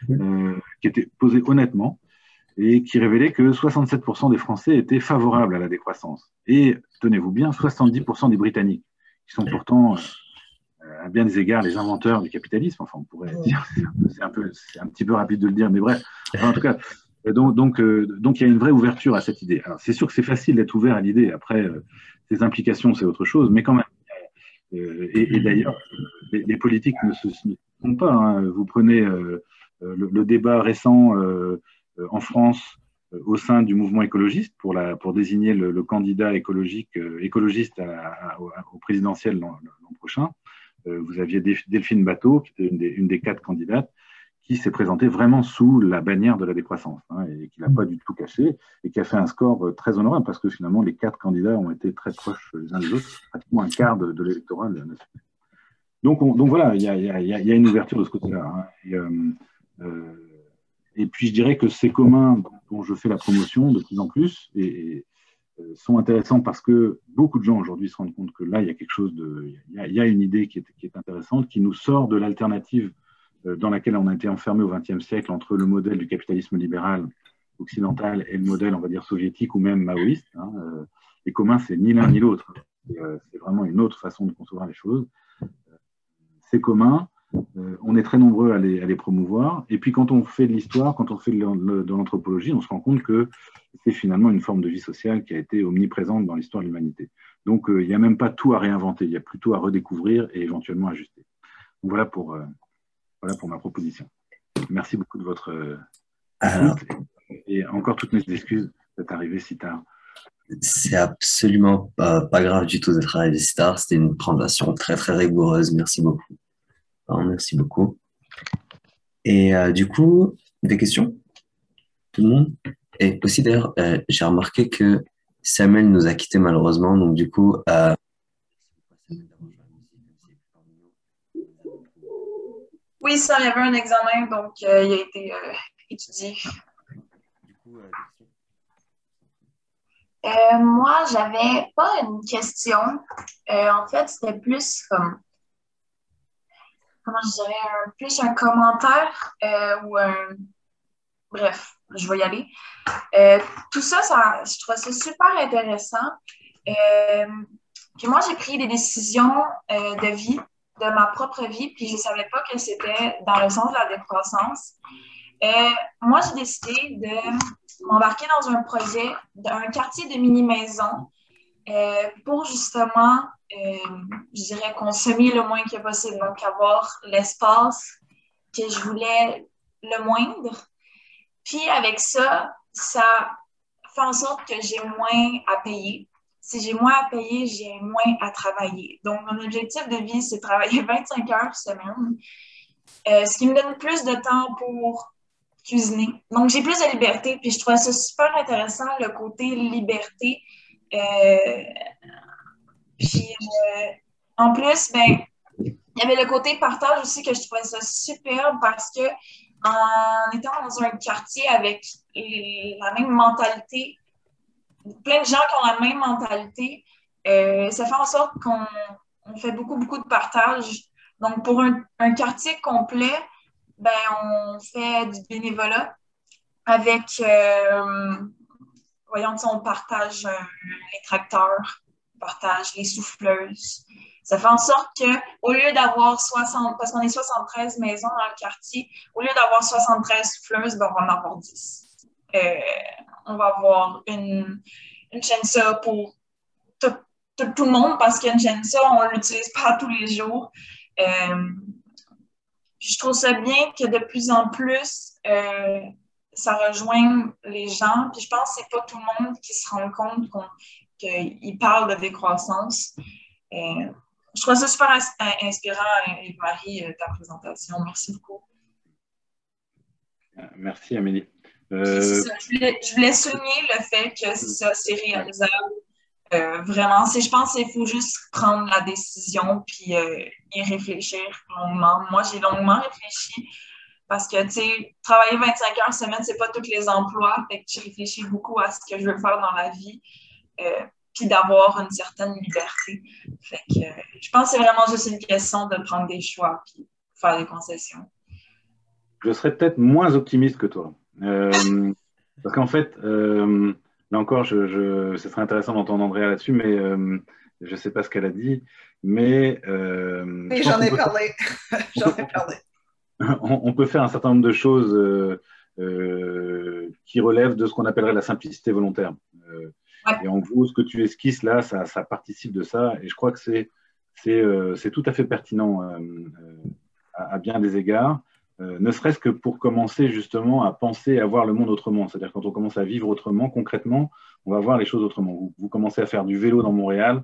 mmh. qui était posée honnêtement, et qui révélait que 67% des Français étaient favorables à la décroissance. Et, tenez-vous bien, 70% des Britanniques, qui sont pourtant, euh, à bien des égards, les inventeurs du capitalisme, enfin on pourrait dire, c'est un, peu, un petit peu rapide de le dire, mais bref, en tout cas, donc, donc, euh, donc il y a une vraie ouverture à cette idée. Alors c'est sûr que c'est facile d'être ouvert à l'idée, après, euh, ses implications, c'est autre chose, mais quand même. et, d'ailleurs, les, politiques ne se, font pas. Hein. Vous prenez le, le, débat récent euh, en France euh, au sein du mouvement écologiste pour, la, pour désigner le, candidat écologique, euh, écologiste au présidentiel l'an prochain. vous aviez Delphine Bateau, qui était une des quatre candidates, qui s'est présentée vraiment sous la bannière de la décroissance hein, et qui n'a pas du tout caché et qui a fait un score très honorable parce que finalement les quatre candidats ont été très proches les uns des autres, pratiquement un quart de, l'électorat national. Donc, donc voilà, il y a, y, a, y a, une ouverture de ce côté-là. Hein, et puis, je dirais que ces communs dont je fais la promotion de plus en plus et, euh, sont intéressants parce que beaucoup de gens aujourd'hui se rendent compte que là, il y a quelque chose de. Il y a, une idée qui est, qui est, intéressante, qui nous sort de l'alternative euh, dans laquelle on a été enfermé au XXe siècle entre le modèle du capitalisme libéral occidental et le modèle, on va dire, soviétique ou même maoïste. Hein, les communs, c'est ni l'un ni l'autre. C'est vraiment une autre façon de concevoir les choses. C'est commun, on est très nombreux à les, les, promouvoir. Et puis quand on fait de l'histoire, quand on fait de l'anthropologie, on se rend compte que c'est finalement une forme de vie sociale qui a été omniprésente dans l'histoire de l'humanité. Donc il n'y a même pas tout à réinventer, il y a plutôt à redécouvrir et éventuellement ajuster. Voilà pour, voilà pour ma proposition. Merci beaucoup de votre écoute. Et encore toutes mes excuses d'être arrivé si tard. C'est absolument pas, pas, grave du tout d'être arrivé si tard. C'était une présentation très, très rigoureuse. Merci beaucoup. merci beaucoup. Et euh, du coup, des questions? Tout le monde? Et aussi, d'ailleurs, euh, j'ai remarqué que Samuel nous a quittés malheureusement. Donc, du coup, euh, Oui, ça, il y avait un examen, donc euh, il a été euh, étudié. Euh, moi, j'avais pas une question. en fait, c'était plus comme, comment je dirais, un, plus un commentaire ou un. Bref, je vais y aller. tout ça, ça, je trouve ça super intéressant. puis moi, j'ai pris des décisions de vie de ma propre vie, puis je ne savais pas que c'était dans le sens de la décroissance. Euh, moi, j'ai décidé de m'embarquer dans un projet d'un quartier de mini-maison euh, pour justement, euh, je dirais, consommer le moins que possible, donc avoir l'espace que je voulais le moindre. Puis avec ça, ça fait en sorte que j'ai moins à payer si j'ai moins à payer, j'ai moins à travailler. Donc, mon objectif de vie, c'est travailler [laughs] 25 heures semaine, euh, ce qui me donne plus de temps pour cuisiner. Donc, j'ai plus de liberté, puis je trouve ça super intéressant, le côté liberté. Euh, puis, euh, en plus, ben, il y avait le côté partage aussi que je trouvais ça superbe parce que en étant dans un quartier avec la même mentalité plein de gens qui ont la même mentalité. Euh, ça fait en sorte qu'on fait beaucoup, beaucoup de partage. Donc, pour un, quartier complet, ben, on fait du bénévolat avec, euh, voyons, on partage euh, les tracteurs, on partage les souffleuses. Ça fait en sorte qu'au lieu d'avoir 60, parce qu'on est 73 maisons dans le quartier, au lieu d'avoir 73 souffleuses, ben, on va en avoir 10 on va avoir une, une ça pour tout, le monde parce qu'une ça, on l'utilise pas tous les jours. Euh, je trouve ça bien que de plus en plus, euh, ça rejoigne les gens. Puis je pense que ce n'est pas tout le monde qui se rend compte qu'il parle de décroissance. Euh, je trouve ça super inspirant, Marie, ta présentation. Merci beaucoup. Merci, Amélie. Euh, je, voulais, souligner le fait que ça, c'est réalisable. Euh, vraiment, je pense qu'il faut juste prendre la décision puis euh, y réfléchir longuement. Moi, j'ai longuement réfléchi parce que, tu sais, travailler 25 heures semaine, c'est pas tous les emplois. Fait que je réfléchis beaucoup à ce que je veux faire dans la vie puis d'avoir une certaine liberté. Fait que je pense que c'est vraiment juste une question de prendre des choix puis faire des concessions. Je serais peut-être moins optimiste que toi. Euh, parce qu'en fait, euh, là encore, je, je, ce serait intéressant d'entendre Andrea là-dessus, mais euh, je ne sais pas ce qu'elle a dit. Mais. oui, [laughs] j'en ai, parlé. j'en ai parlé. On, peut faire un certain nombre de choses qui relèvent de ce qu'on appellerait la simplicité volontaire. Et en gros, ce que tu esquisses là, ça, ça participe de ça. Et je crois que c'est, c'est, tout à fait pertinent à, à, bien des égards. Euh, ne serait-ce que pour commencer justement à penser à voir le monde autrement. C'est-à-dire quand on commence à vivre autrement, concrètement, on va voir les choses autrement. Vous, commencez à faire du vélo dans Montréal,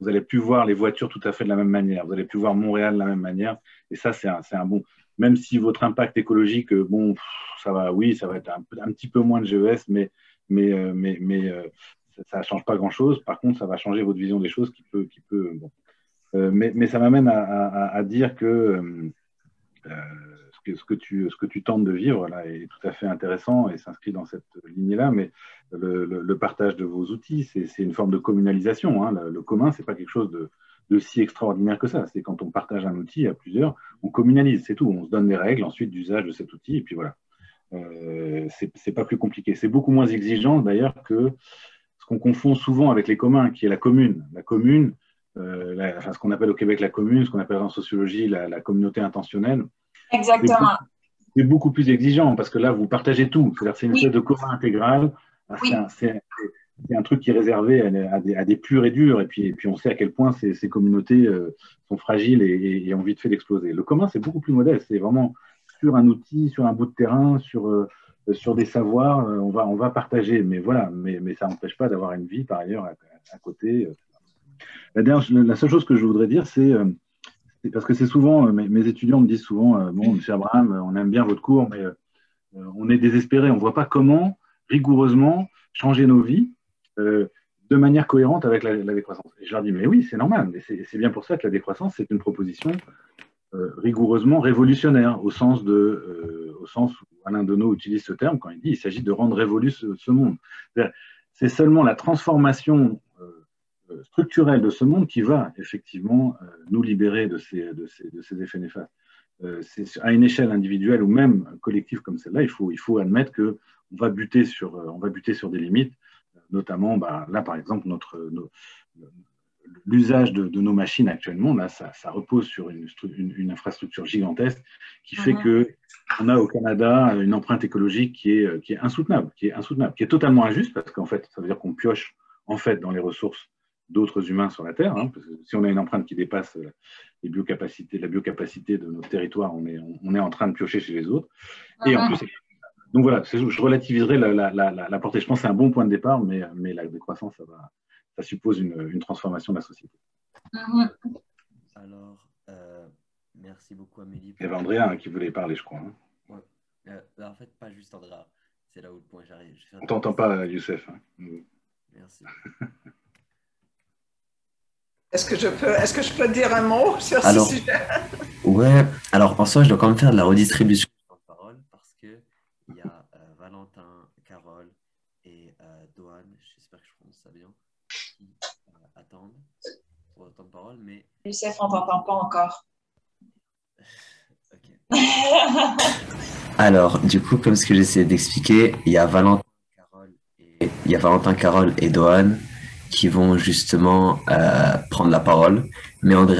vous allez plus voir les voitures tout à fait de la même manière. Vous allez plus voir Montréal de la même manière. Et ça, c'est un, bon. Même si votre impact écologique, euh, bon, ça va, oui, ça va être un, petit peu moins de GES, mais, mais, euh, mais, ça ne change pas grand-chose. Par contre, ça va changer votre vision des choses qui peut, qui peut, mais, mais, ça m'amène à, dire que ce que tu, ce que tu tentes de vivre là est tout à fait intéressant et s'inscrit dans cette lignée-là, mais le, partage de vos outils, c'est une forme de communalisation. Hein. Le, commun, ce n'est pas quelque chose de, si extraordinaire que ça. C'est quand on partage un outil à plusieurs, on communalise, c'est tout. On se donne des règles ensuite d'usage de cet outil, et puis voilà. euh, c'est pas plus compliqué. C'est beaucoup moins exigeant d'ailleurs que ce qu'on confond souvent avec les communs, qui est la commune. La commune, euh, ce qu'on appelle au Québec la commune, ce qu'on appelle en sociologie la, communauté intentionnelle. Exactement. C'est beaucoup plus exigeant parce que là, vous partagez tout. C'est une espèce de commun intégral. C'est un, truc qui est réservé à, des, purs et durs. Et puis, et puis, on sait à quel point ces, communautés euh, sont fragiles et, et, ont vite fait d'exploser. Le commun, c'est beaucoup plus modeste. C'est vraiment sur un outil, sur un bout de terrain, sur, euh, sur des savoirs, euh, on, va, on va partager. Mais voilà, mais, mais ça n'empêche pas d'avoir une vie par ailleurs à, côté. La, dernière, la, seule chose que je voudrais dire, c'est parce que c'est souvent, mes, étudiants me disent souvent, bon, monsieur Abraham, on aime bien votre cours, mais on est désespéré, on ne voit pas comment rigoureusement changer nos vies de manière cohérente avec la, décroissance. Et je leur dis, mais oui, c'est normal, c'est bien pour ça que la décroissance, c'est une proposition euh, rigoureusement révolutionnaire, au sens, de, euh, au sens où Alain Deneau utilise ce terme quand il dit il s'agit de rendre révolu ce, monde. C'est seulement la transformation euh, structurelle de ce monde qui va effectivement nous libérer de ces, de ces, de ces effets néfastes. à une échelle individuelle ou même collective comme celle-là, il faut, il faut admettre qu'on va, buter sur, on va buter sur des limites, notamment bah, là par exemple notre, l'usage de, nos machines actuellement, là, ça, repose sur une, une, infrastructure gigantesque qui fait qu'on mhm. que on a au Canada une empreinte écologique qui est, qui est insoutenable, qui est insoutenable, qui est totalement injuste parce qu'en fait, ça veut dire qu'on pioche en fait dans les ressources d'autres humains sur la Terre. Hein, parce que si on a une empreinte qui dépasse les biocapacités, la biocapacité de notre territoire, on est, on est en train de piocher chez les autres. Et en mhm. plus, donc voilà, je relativiserai la, la, la, portée. Je pense que c'est un bon point de départ, mais, mais la décroissance, ça va, ça suppose une, transformation de la société. Mhm. Alors, euh, merci beaucoup Amélie. Il y avait Andrea hein, qui voulait parler, je crois. Hein. Ouais. Euh, bah, en fait, pas juste Andrea. C'est là où le point j'arrive. On t'entend pas, Youssef. Hein. Merci. [laughs] Est-ce que, je peux, est-ce que je peux dire un mot sur alors, ce sujet? Ouais, alors en soi, je dois quand même faire de la redistribution de parole parce qu'il y a euh, Valentin, Carole et Doane, j'espère que je prononce ça bien, attendre pour autant de parole, mais... Youssef, on t'entend pas encore. Alors, du coup, comme ce que j'essaie d'expliquer, il y a Valentin, Carole et, il y a Valentin, Carole et Dohan qui vont justement euh, prendre la parole. Mais André,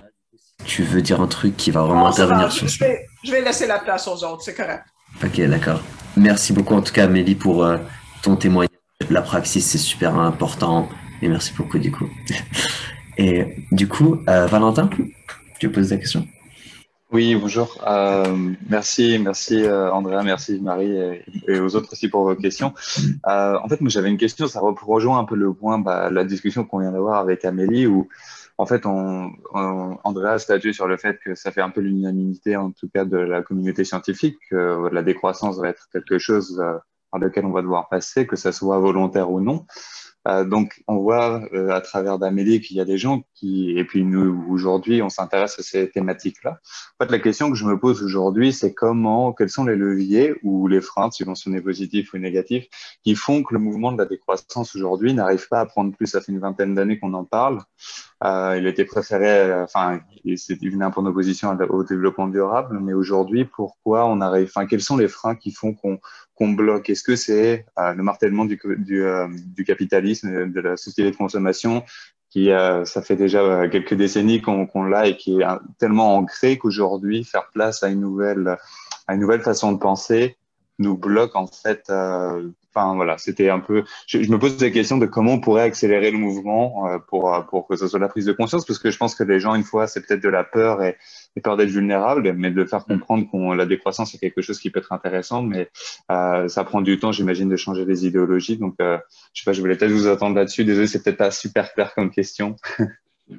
tu veux dire un truc qui va vraiment intervenir sur ça? je vais laisser la place aux autres, c'est correct. Ok, d'accord. Merci beaucoup en tout cas, Amélie, pour euh, ton témoignage. La praxis, c'est super important. Et merci beaucoup, du coup. [laughs] Et du coup, euh, Valentin, tu veux poser la question Oui, bonjour. Euh, merci, merci euh, Andrea, merci Marie et, aux autres aussi pour vos questions. en fait, moi j'avais une question, ça rejoint un peu le point, bah, la discussion qu'on vient d'avoir avec Amélie, où en fait, on, on, Andrea statue sur le fait que ça fait un peu l'unanimité, en tout cas de la communauté scientifique, que la décroissance va être quelque chose par lequel on va devoir passer, que ça soit volontaire ou non. Euh, donc, on voit euh, à travers d'Amélie qu'il y a des gens et puis nous, aujourd'hui, on s'intéresse à ces thématiques-là. En fait, la question que je me pose aujourd'hui, c'est comment, quels sont les leviers ou les freins, subventionnés positifs ou négatifs, qui font que le mouvement de la décroissance aujourd'hui n'arrive pas à prendre plus. Ça fait une vingtaine d'années qu'on en parle. Euh, il était préféré, euh, enfin, c'est venu un peu en opposition au développement durable, mais aujourd'hui, pourquoi on arrive, enfin, quels sont les freins qui font qu'on bloque? Est-ce que c'est euh, le martèlement euh, du, capitalisme, de la société de consommation, qui ça fait déjà quelques décennies qu'on qu'on l'a et qui est tellement ancré qu'aujourd'hui, faire place à une nouvelle, à une nouvelle façon de penser nous bloque en fait Enfin voilà, c'était un peu. Je, me pose la question de comment on pourrait accélérer le mouvement euh, pour euh, pour que ce soit la prise de conscience, parce que je pense que les gens une fois c'est peut-être de la peur et, peur d'être vulnérable, mais de faire mm. comprendre qu'on la décroissance c'est quelque chose qui peut être intéressant, mais euh, ça prend du temps, j'imagine, de changer les idéologies. Donc euh, je sais pas, je voulais peut-être vous attendre là-dessus. Désolé, c'est peut-être pas super clair comme question. [laughs]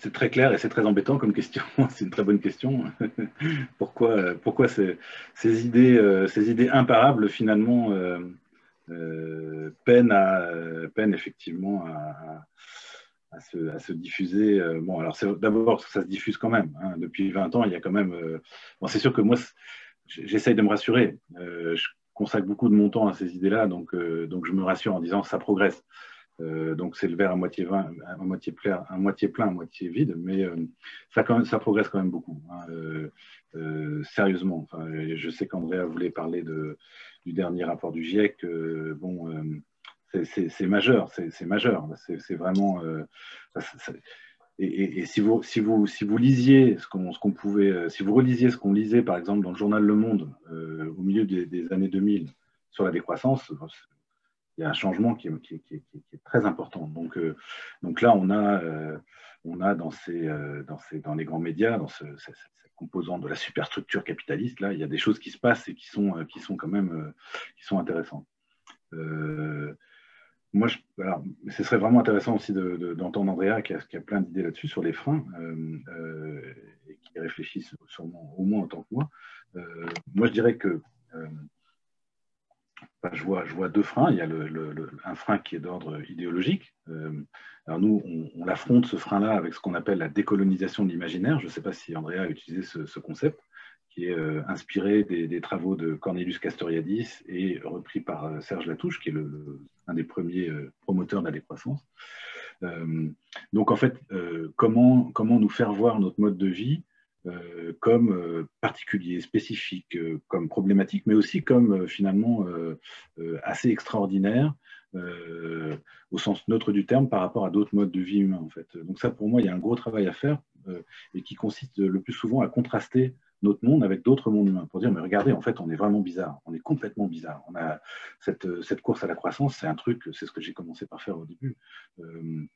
c'est très clair et c'est très embêtant comme question. [laughs] c'est une très bonne question. [laughs] pourquoi pourquoi ces, ces, idées, euh, ces idées imparables, finalement, euh, euh, peinent, à, peinent effectivement à, à, à se, diffuser Bon, alors d'abord, ça se diffuse quand même. Hein. Depuis 20 ans, il y a quand même. bon, c'est sûr que moi, j'essaye de me rassurer. je consacre beaucoup de mon temps à ces idées-là, donc, donc je me rassure en disant ça progresse Euh, donc c'est le verre à moitié, plein, à moitié plein, à moitié vide, mais euh, ça, quand même, ça progresse quand même beaucoup. hein, euh, euh, sérieusement, je sais qu'Andrea voulait parler de, du dernier rapport du GIEC. euh, bon, euh, c'est- majeur, c'est majeur. C'est vraiment. euh, et, si, vous, si, vous, si vous lisiez ce qu'on qu'on pouvait, euh, si vous relisiez ce qu'on lisait par exemple dans le journal Le Monde euh, au milieu des, années 2000 sur la décroissance, il y a un changement qui est, qui est- très important. Donc, donc là, on a, on a dans, ces, dans, ces, dans les grands médias, dans ce, cette, composante de la superstructure capitaliste, là, il y a des choses qui se passent et qui sont, qui sont quand même qui sont intéressantes. Moi, je, alors, ce serait vraiment intéressant aussi de- de- d'entendre Andrea qui a, qui a plein d'idées là-dessus sur les freins euh, euh, et qui réfléchit sûrement au moins autant que moi. Euh, moi, je dirais que enfin, je, vois, je vois deux freins. Il y a le, le- un frein qui est d'ordre idéologique. Alors nous, on, on affronte ce frein-là avec ce qu'on appelle la décolonisation de l'imaginaire. Je ne sais pas si Andrea a utilisé ce concept qui est euh, inspiré des, travaux de Cornelius Castoriadis et repris par euh, Serge Latouche, qui est le, un des premiers euh, promoteurs de la décroissance. Donc en fait, comment, nous faire voir notre mode de vie comme particulier, spécifique, comme problématique, mais aussi comme finalement assez extraordinaire au sens neutre du terme par rapport à d'autres modes de vie humains. Donc ça pour moi il y a un gros travail à faire et qui consiste le plus souvent à contraster notre monde avec d'autres mondes humains pour dire mais regardez en fait on est vraiment bizarre, on est complètement bizarre. On a cette, cette course à la croissance, c'est un truc, c'est ce que j'ai commencé par faire au début. Euh,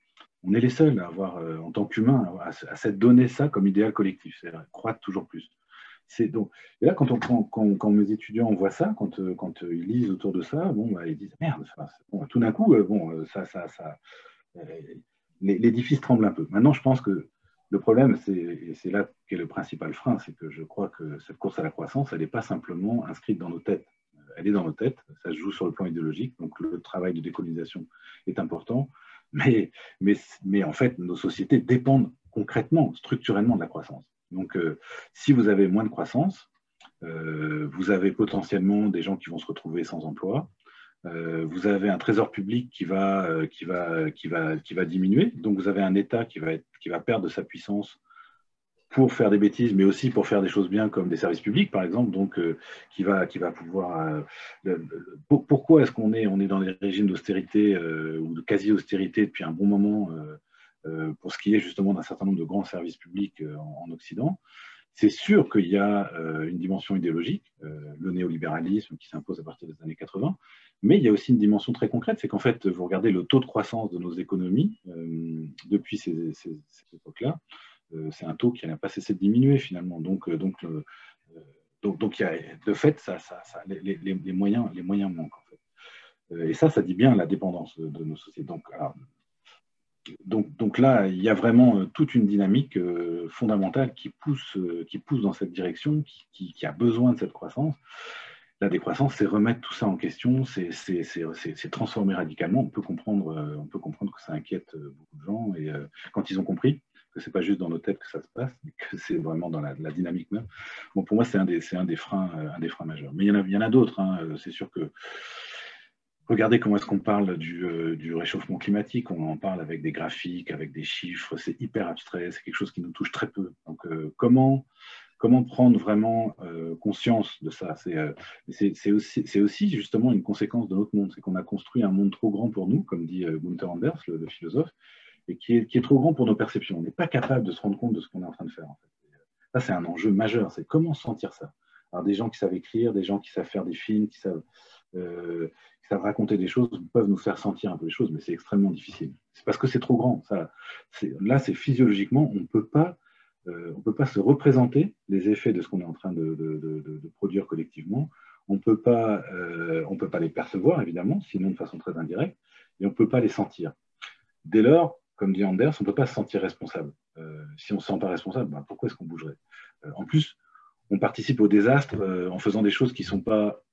on est les seuls à avoir, euh, en tant qu'humains, à, à s'être donné ça comme idéal collectif, c'est croître toujours plus. C'est donc, et là, quand, on, quand, quand, mes étudiants voient ça, quand, euh, quand euh, ils lisent autour de ça, bon, bah, ils disent merde, tout d'un coup, euh, bon, euh, ça, ça, ça, euh, l'édifice tremble un peu. Maintenant, je pense que le problème, c'est, et c'est là qu'est le principal frein, c'est que je crois que cette course à la croissance, elle n'est pas simplement inscrite dans nos têtes. Elle est dans nos têtes, ça se joue sur le plan idéologique, donc le travail de décolonisation est important, mais en fait, nos sociétés dépendent concrètement, structurellement de la croissance. Donc, euh, si vous avez moins de croissance, euh, vous avez potentiellement des gens qui vont se retrouver sans emploi. Euh, vous avez un trésor public qui va, euh, qui, va, qui, va, qui va diminuer. Donc, vous avez un État qui va, être, qui va perdre de sa puissance pour faire des bêtises, mais aussi pour faire des choses bien comme des services publics, par exemple, donc euh, qui, va, qui va pouvoir. Pourquoi est-ce qu'on est, on est dans des régimes d'austérité ou de quasi-austérité depuis un bon moment pour ce qui est justement d'un certain nombre de grands services publics en Occident? C'est sûr qu'il y a euh, une dimension idéologique, euh, le néolibéralisme qui s'impose à partir des années 80, mais il y a aussi une dimension très concrète, c'est qu'en fait, vous regardez le taux de croissance de nos économies euh, depuis ces, ces, cette époque-là, euh, c'est un taux qui n'a pas cessé de diminuer finalement. Donc, donc, donc, y a, de fait, ça, ça, ça les, moyens, les moyens manquent. En fait. Et ça, ça dit bien la dépendance de, nos sociétés. Donc, donc, donc, là, il y a vraiment euh, toute une dynamique euh, fondamentale qui pousse, euh, qui pousse dans cette direction, qui, a besoin de cette croissance. La décroissance, c'est remettre tout ça en question, c'est transformer radicalement. On peut, comprendre, on peut comprendre que ça inquiète beaucoup de gens, et quand ils ont compris que ce n'est pas juste dans nos têtes que ça se passe, mais que c'est vraiment dans la, dynamique même. Bon, pour moi, c'est un, un, des freins, euh, un des freins majeurs. Mais il y en a, a d'autres. Hein. C'est sûr que Regardez comment est-ce qu'on parle du, euh, du, réchauffement climatique. On en parle avec des graphiques, avec des chiffres. C'est hyper abstrait. C'est quelque chose qui nous touche très peu. Donc, euh, comment, comment prendre vraiment euh, conscience de ça? C'est aussi, justement une conséquence de notre monde. C'est qu'on a construit un monde trop grand pour nous, comme dit Gunther Anders, le, philosophe, et qui est, qui est, trop grand pour nos perceptions. On n'est pas capable de se rendre compte de ce qu'on est en train de faire. Ça, c'est un enjeu majeur. C'est comment sentir ça? Alors, des gens qui savent écrire, des gens qui savent faire des films, qui savent euh, qui savent raconter des choses peuvent nous faire sentir un peu les choses, mais c'est extrêmement difficile. C'est parce que c'est trop grand. Là, c'est physiologiquement, on ne peut pas, euh, on peut pas se représenter les effets de ce qu'on est en train de, produire collectivement. On peut pas, euh, on peut pas les percevoir évidemment, sinon de façon très indirecte, et on peut pas les sentir. Dès lors, comme dit Anders, on peut pas se sentir responsable. Euh, si on se sent pas responsable, ben pourquoi est-ce qu'on bougerait? En plus, on participe au désastre en faisant des choses qui sont pas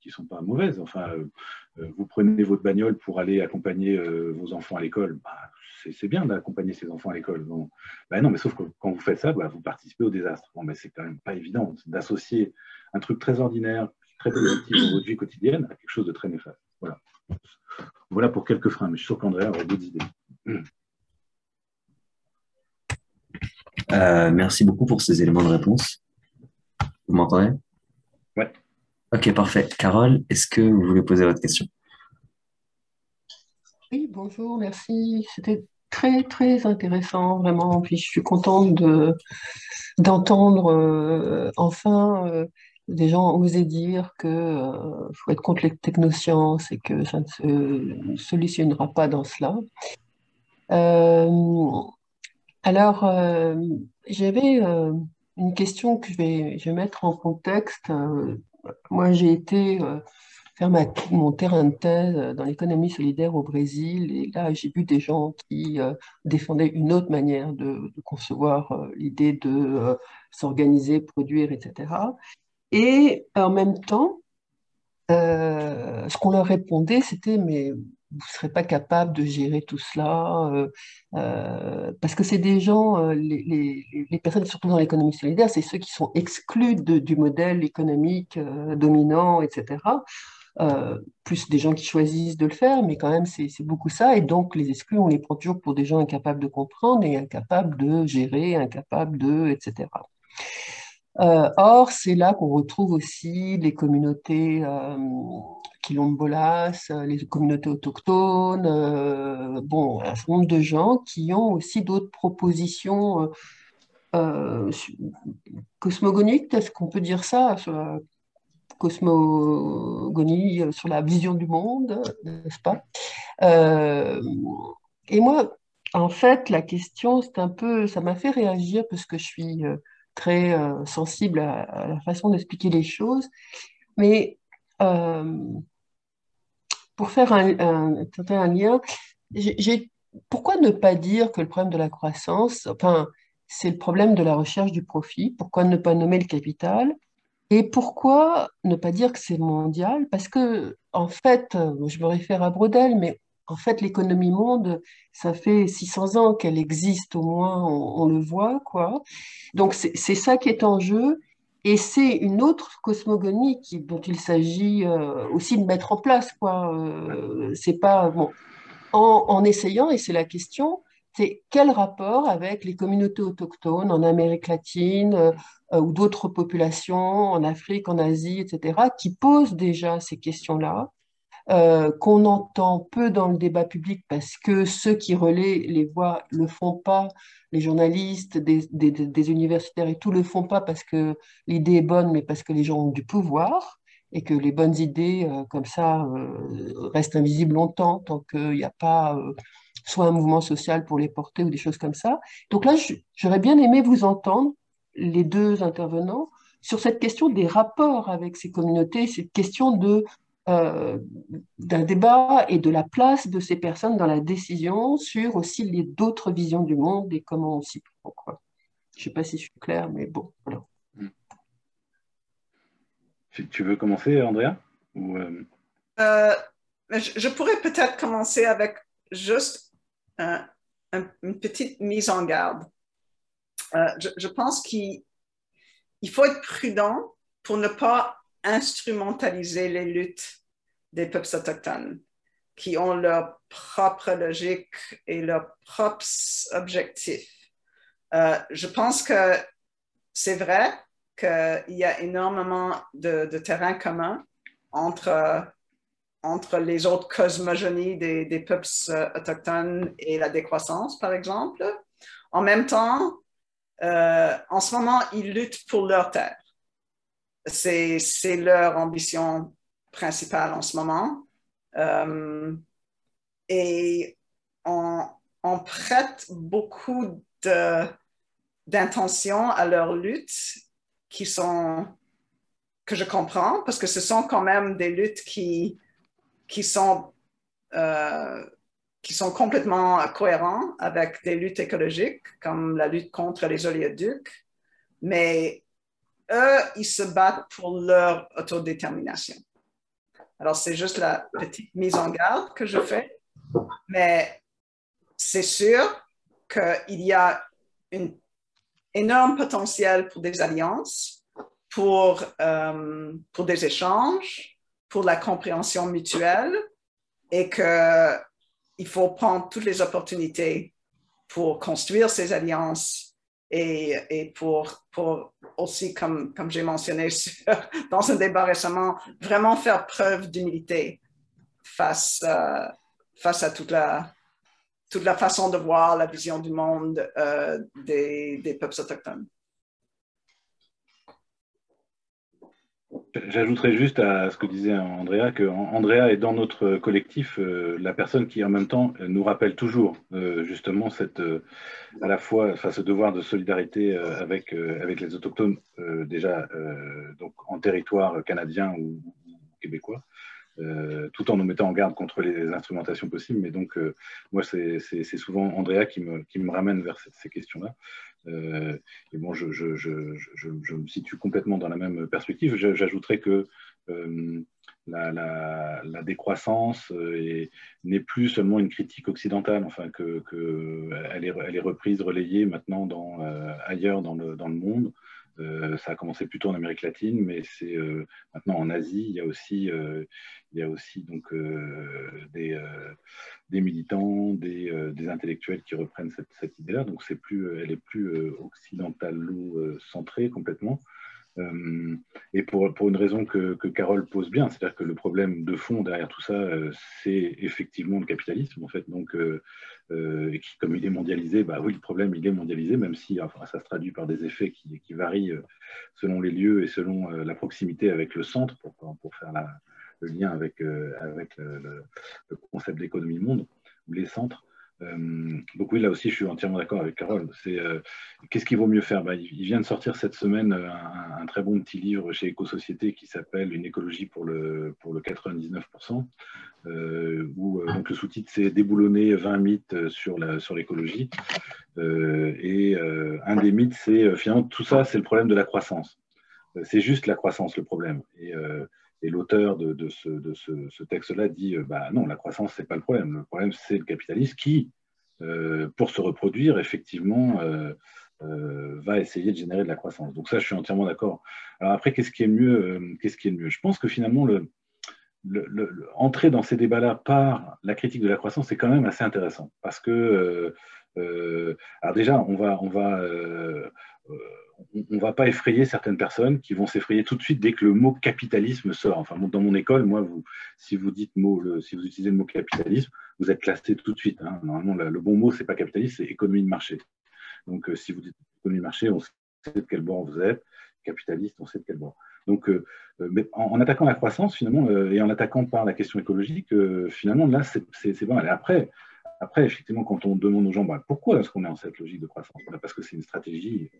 qui ne sont pas mauvaises. Enfin, euh, vous prenez votre bagnole pour aller accompagner euh, vos enfants à l'école. Bah, c'est bien d'accompagner ses enfants à l'école. Bah, non, mais sauf que quand vous faites ça, bah, vous participez au désastre. Bon, mais c'est quand même pas évident d'associer un truc très ordinaire, très positif dans votre vie quotidienne à quelque chose de très néfaste. Voilà. voilà pour quelques freins, mais je suis sûr qu'Andrea aura d'autres idées. Euh, merci beaucoup pour ces éléments de réponse. Vous m'entendez? Ok, parfait. Carole, est-ce que vous voulez poser votre question? Oui, bonjour, merci. C'était très, très intéressant, vraiment. Puis je suis contente de, d'entendre euh, enfin euh, des gens oser dire que euh, faut être contre les technosciences et que ça ne se solutionnera pas dans cela. Alors, j'avais une question que je vais, je vais mettre en contexte. Euh, moi, j'ai été euh, faire mon terrain de thèse dans l'économie solidaire au Brésil et là, j'ai vu des gens qui euh, défendaient une autre manière de, concevoir euh, l'idée de euh, s'organiser, produire, etc. Et en même temps, euh, ce qu'on leur répondait, c'était, mais vous ne serez pas capable de gérer tout cela, euh, euh, parce que c'est des gens, euh, les, les- les personnes, surtout dans l'économie solidaire, c'est ceux qui sont exclus du modèle économique dominant, etc. Plus des gens qui choisissent de le faire, mais quand même, c'est beaucoup ça. Et donc, les exclus, on les prend toujours pour des gens incapables de comprendre et incapables de gérer, incapables de, etc. Euh, or, c'est là qu'on retrouve aussi les communautés euh, quilombolas, les communautés autochtones, euh, bon, un certain nombre de gens qui ont aussi d'autres propositions cosmogoniques, est-ce qu'on peut dire ça, sur la cosmogonie, sur la vision du monde, n'est-ce pas? Et moi, en fait, la question, c'est un peu, ça m'a fait réagir parce que je suis très euh, sensible à, la façon d'expliquer les choses. Mais euh, pour faire un, un, un lien, pourquoi ne pas dire que le problème de la croissance, enfin, c'est le problème de la recherche du profit? Pourquoi ne pas nommer le capital? Et pourquoi ne pas dire que c'est mondial? Parce que, en fait, euh, je me réfère à Brodel, mais en fait, l'économie monde, ça fait 600 ans qu'elle existe, au moins, on, le voit, quoi. Donc, c'est ça qui est en jeu. Et c'est une autre cosmogonie dont il s'agit euh, aussi de mettre en place, quoi. Euh, c'est pas, bon, en, essayant, et c'est la question, c'est quel rapport avec les communautés autochtones en Amérique latine euh, ou d'autres populations en Afrique, en Asie, etc., qui posent déjà ces questions-là, euh, qu'on entend peu dans le débat public parce que ceux qui relaient les voix le font pas, les journalistes, des, universitaires et tout le font pas parce que l'idée est bonne, mais parce que les gens ont du pouvoir et que les bonnes idées euh, comme ça euh, restent invisibles longtemps tant qu'il n'y a pas soit un mouvement social pour les porter ou des choses comme ça. Donc là, j'aurais bien aimé vous entendre, les deux intervenants, sur cette question des rapports avec ces communautés, cette question de euh, d'un débat et de la place de ces personnes dans la décision sur aussi les d'autres visions du monde et comment on s'y prend, quoi. Je ne sais pas si je suis claire, mais bon, voilà. Tu, tu veux commencer, Andrea? Ou, euh, Euh, je, je pourrais peut-être commencer avec juste un- un- une petite mise en garde. Euh, je, je pense qu'il il faut être prudent pour ne pas instrumentaliser les luttes des peuples autochtones qui ont leur propre logique et leurs propres objectifs. Euh, je pense que c'est vrai qu'il y a énormément de, terrain commun entre, entre les autres cosmogonies des, des peuples euh, autochtones et la décroissance, par exemple. En même temps, euh, en ce moment, ils luttent pour leur terre. C'est, leur ambition principale en ce moment. Euh, et on, prête beaucoup d'intention à leur lutte qui sont que je comprends parce que ce sont quand même des luttes qui, qui sont euh, qui sont complètement cohérents avec des luttes écologiques comme la lutte contre les oléoducs, mais eux, ils se battent pour leur autodétermination. Alors, c'est juste la petite mise en garde que je fais, mais c'est sûr qu'il y a un énorme potentiel pour des alliances, pour, euh, pour des échanges, pour la compréhension mutuelle, et qu'il faut prendre toutes les opportunités pour construire ces alliances et, pour, aussi, comme, j'ai mentionné [laughs] dans un débat récemment, vraiment faire preuve d'humilité face, euh, face à toute la, toute la façon de voir la vision du monde euh, des peuples autochtones. J'ajouterais juste à ce que disait Andrea que Andrea est dans notre collectif euh, la personne qui en même temps nous rappelle toujours euh, justement cette à la fois enfin, ce devoir de solidarité avec avec les autochtones déjà donc en territoire canadien ou québécois euh, tout en nous mettant en garde contre les instrumentations possibles. Mais donc, euh, moi, c'est souvent Andrea qui me, qui me ramène vers ces, questions-là. Euh, et bon, je, me situe complètement dans la même perspective. J'ajouterais que la, la, décroissance n'est plus seulement une critique occidentale, enfin que, elle, est, reprise, relayée maintenant ailleurs dans le, dans le monde. Euh, ça a commencé plutôt en Amérique latine, mais c'est euh, maintenant en Asie. Il y a aussi, euh, il y a aussi donc des, militants, des, intellectuels qui reprennent cette, cette idée-là. Donc c'est plus, elle est plus occidentalo-centrée complètement. Euh, et pour, pour, une raison que, que Carole pose bien, c'est-à-dire que le problème de fond derrière tout ça, euh, c'est effectivement le capitalisme, en fait. Donc, euh, et qui, comme il est mondialisé, bah oui, le problème, il est mondialisé, même si enfin, ça se traduit par des effets qui, qui varient selon les lieux et selon la proximité avec le centre, pour, pour faire le lien avec, avec le, le concept d'économie monde, ou les centres. Euh, donc oui, là aussi, je suis entièrement d'accord avec Carole. C'est euh, qu'est-ce qu'il vaut mieux faire? Bah, il, vient de sortir cette semaine euh, un, très bon petit livre chez Éco-Société qui s'appelle Une écologie pour le pour le 99%, où donc le sous-titre c'est déboulonner 20 mythes sur la sur l'écologie. et un des mythes, c'est finalement tout ça, c'est le problème de la croissance. C'est juste la croissance le problème. Et et l'auteur de, ce, texte-là dit euh, bah non, la croissance, c'est pas le problème. Le problème, c'est le capitalisme qui, euh, pour se reproduire, effectivement, euh, va essayer de générer de la croissance. Donc ça, je suis entièrement d'accord. Alors après, qu'est-ce qui est mieux qui est mieux? Je pense que finalement, le, le, le, entrer dans ces débats-là par la critique de la croissance, c'est quand même assez intéressant. Parce que, alors déjà, on va, on va on ne va pas effrayer certaines personnes qui vont s'effrayer tout de suite dès que le mot capitalisme sort. Enfin, dans mon école, moi, si vous utilisez le mot capitalisme, vous êtes classé tout de suite. Hein. Normalement, le bon mot, c'est pas capitalisme, c'est économie de marché. Donc, euh, si vous dites économie de marché, on sait de quel bord vous êtes. Capitaliste, on sait de quel bord. Donc, euh, euh, mais en, attaquant la croissance, finalement, et en attaquant par la question écologique, finalement, là, c'est bon. Et après, après, effectivement, quand on demande aux gens bah, pourquoi est-ce qu'on est en cette logique de croissance, bah, parce que c'est une stratégie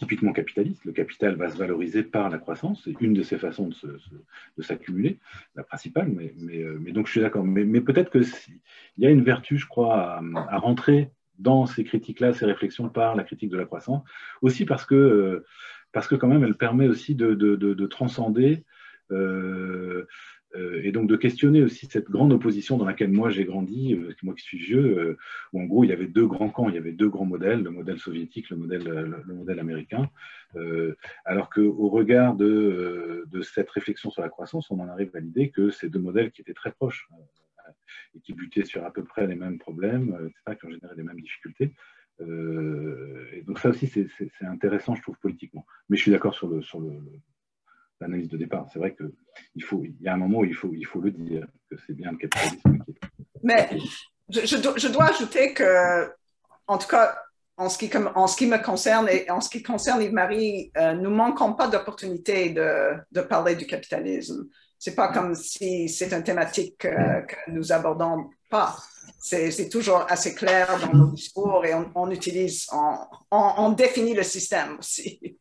typiquement capitaliste. Le capital va se valoriser par la croissance, c'est une de ces façons de, s'accumuler, la principale, mais, euh, mais, donc je suis d'accord. Mais, peut-être qu'il y a une vertu, je crois, à, rentrer dans ces critiques-là, ces réflexions par la critique de la croissance, aussi parce que, euh, parce que quand même, elle permet aussi de, transcender euh, et donc de questionner aussi cette grande opposition dans laquelle moi j'ai grandi, euh, moi qui suis vieux, euh, où en gros il y avait deux grands camps, il y avait deux grands modèles, le modèle soviétique, le modèle, le, modèle américain, alors qu'au regard de, de, cette réflexion sur la croissance, on en arrive à l'idée que ces deux modèles qui étaient très proches et qui butaient sur à peu près les mêmes problèmes, etc., qui ont généré les mêmes difficultés. et donc ça aussi c'est intéressant, je trouve, politiquement. Mais je suis d'accord sur le, sur le l'analyse de départ. C'est vrai qu'il faut, il y a un moment où il faut, il faut le dire, que c'est bien le capitalisme qui Mais je, je, dois ajouter que, en tout cas, en ce qui, en ce qui me concerne et en ce qui concerne Yves-Marie, euh, nous ne manquons pas d'opportunités de, de, parler du capitalisme. C'est pas comme si c'est une thématique euh, que nous abordons pas. C'est toujours assez clair dans nos discours et on, on utilise, on, on, on, définit le système aussi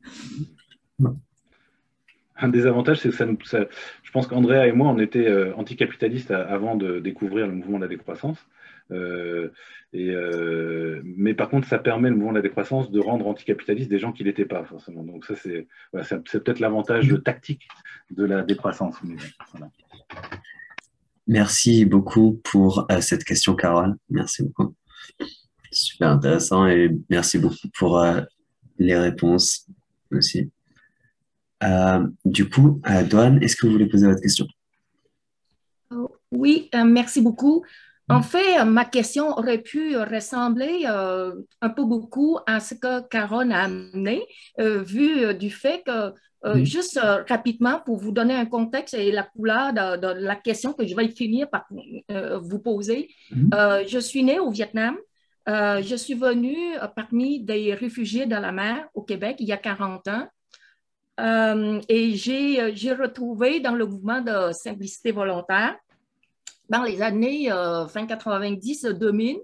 un des avantages, c'est que ça nous. je pense qu'Andrea et moi, on était euh, anticapitalistes avant de découvrir le mouvement de la décroissance. Euh, euh, mais par contre, ça permet le mouvement de la décroissance de rendre anticapitaliste des gens qui l'étaient pas forcément. Donc ça, c'est c'est peut-être l'avantage tactique de la décroissance. Merci beaucoup pour cette question, Carole. Merci beaucoup. Super intéressant et merci beaucoup pour les réponses aussi. Euh, du coup, euh, Doane, est-ce que vous voulez poser votre question? Oh, Oui, euh, merci beaucoup. En fait, ma question aurait pu ressembler euh, un peu beaucoup à ce que Caron a amené, euh, vu du fait que, juste rapidement, pour vous donner un contexte et la couleur de, la question que je vais finir par vous poser, je suis née au Vietnam. je suis venue parmi des réfugiés de la mer au Québec il y a 40 ans. Et j'ai retrouvé dans le mouvement de simplicité volontaire dans les années euh, fin 90-2000,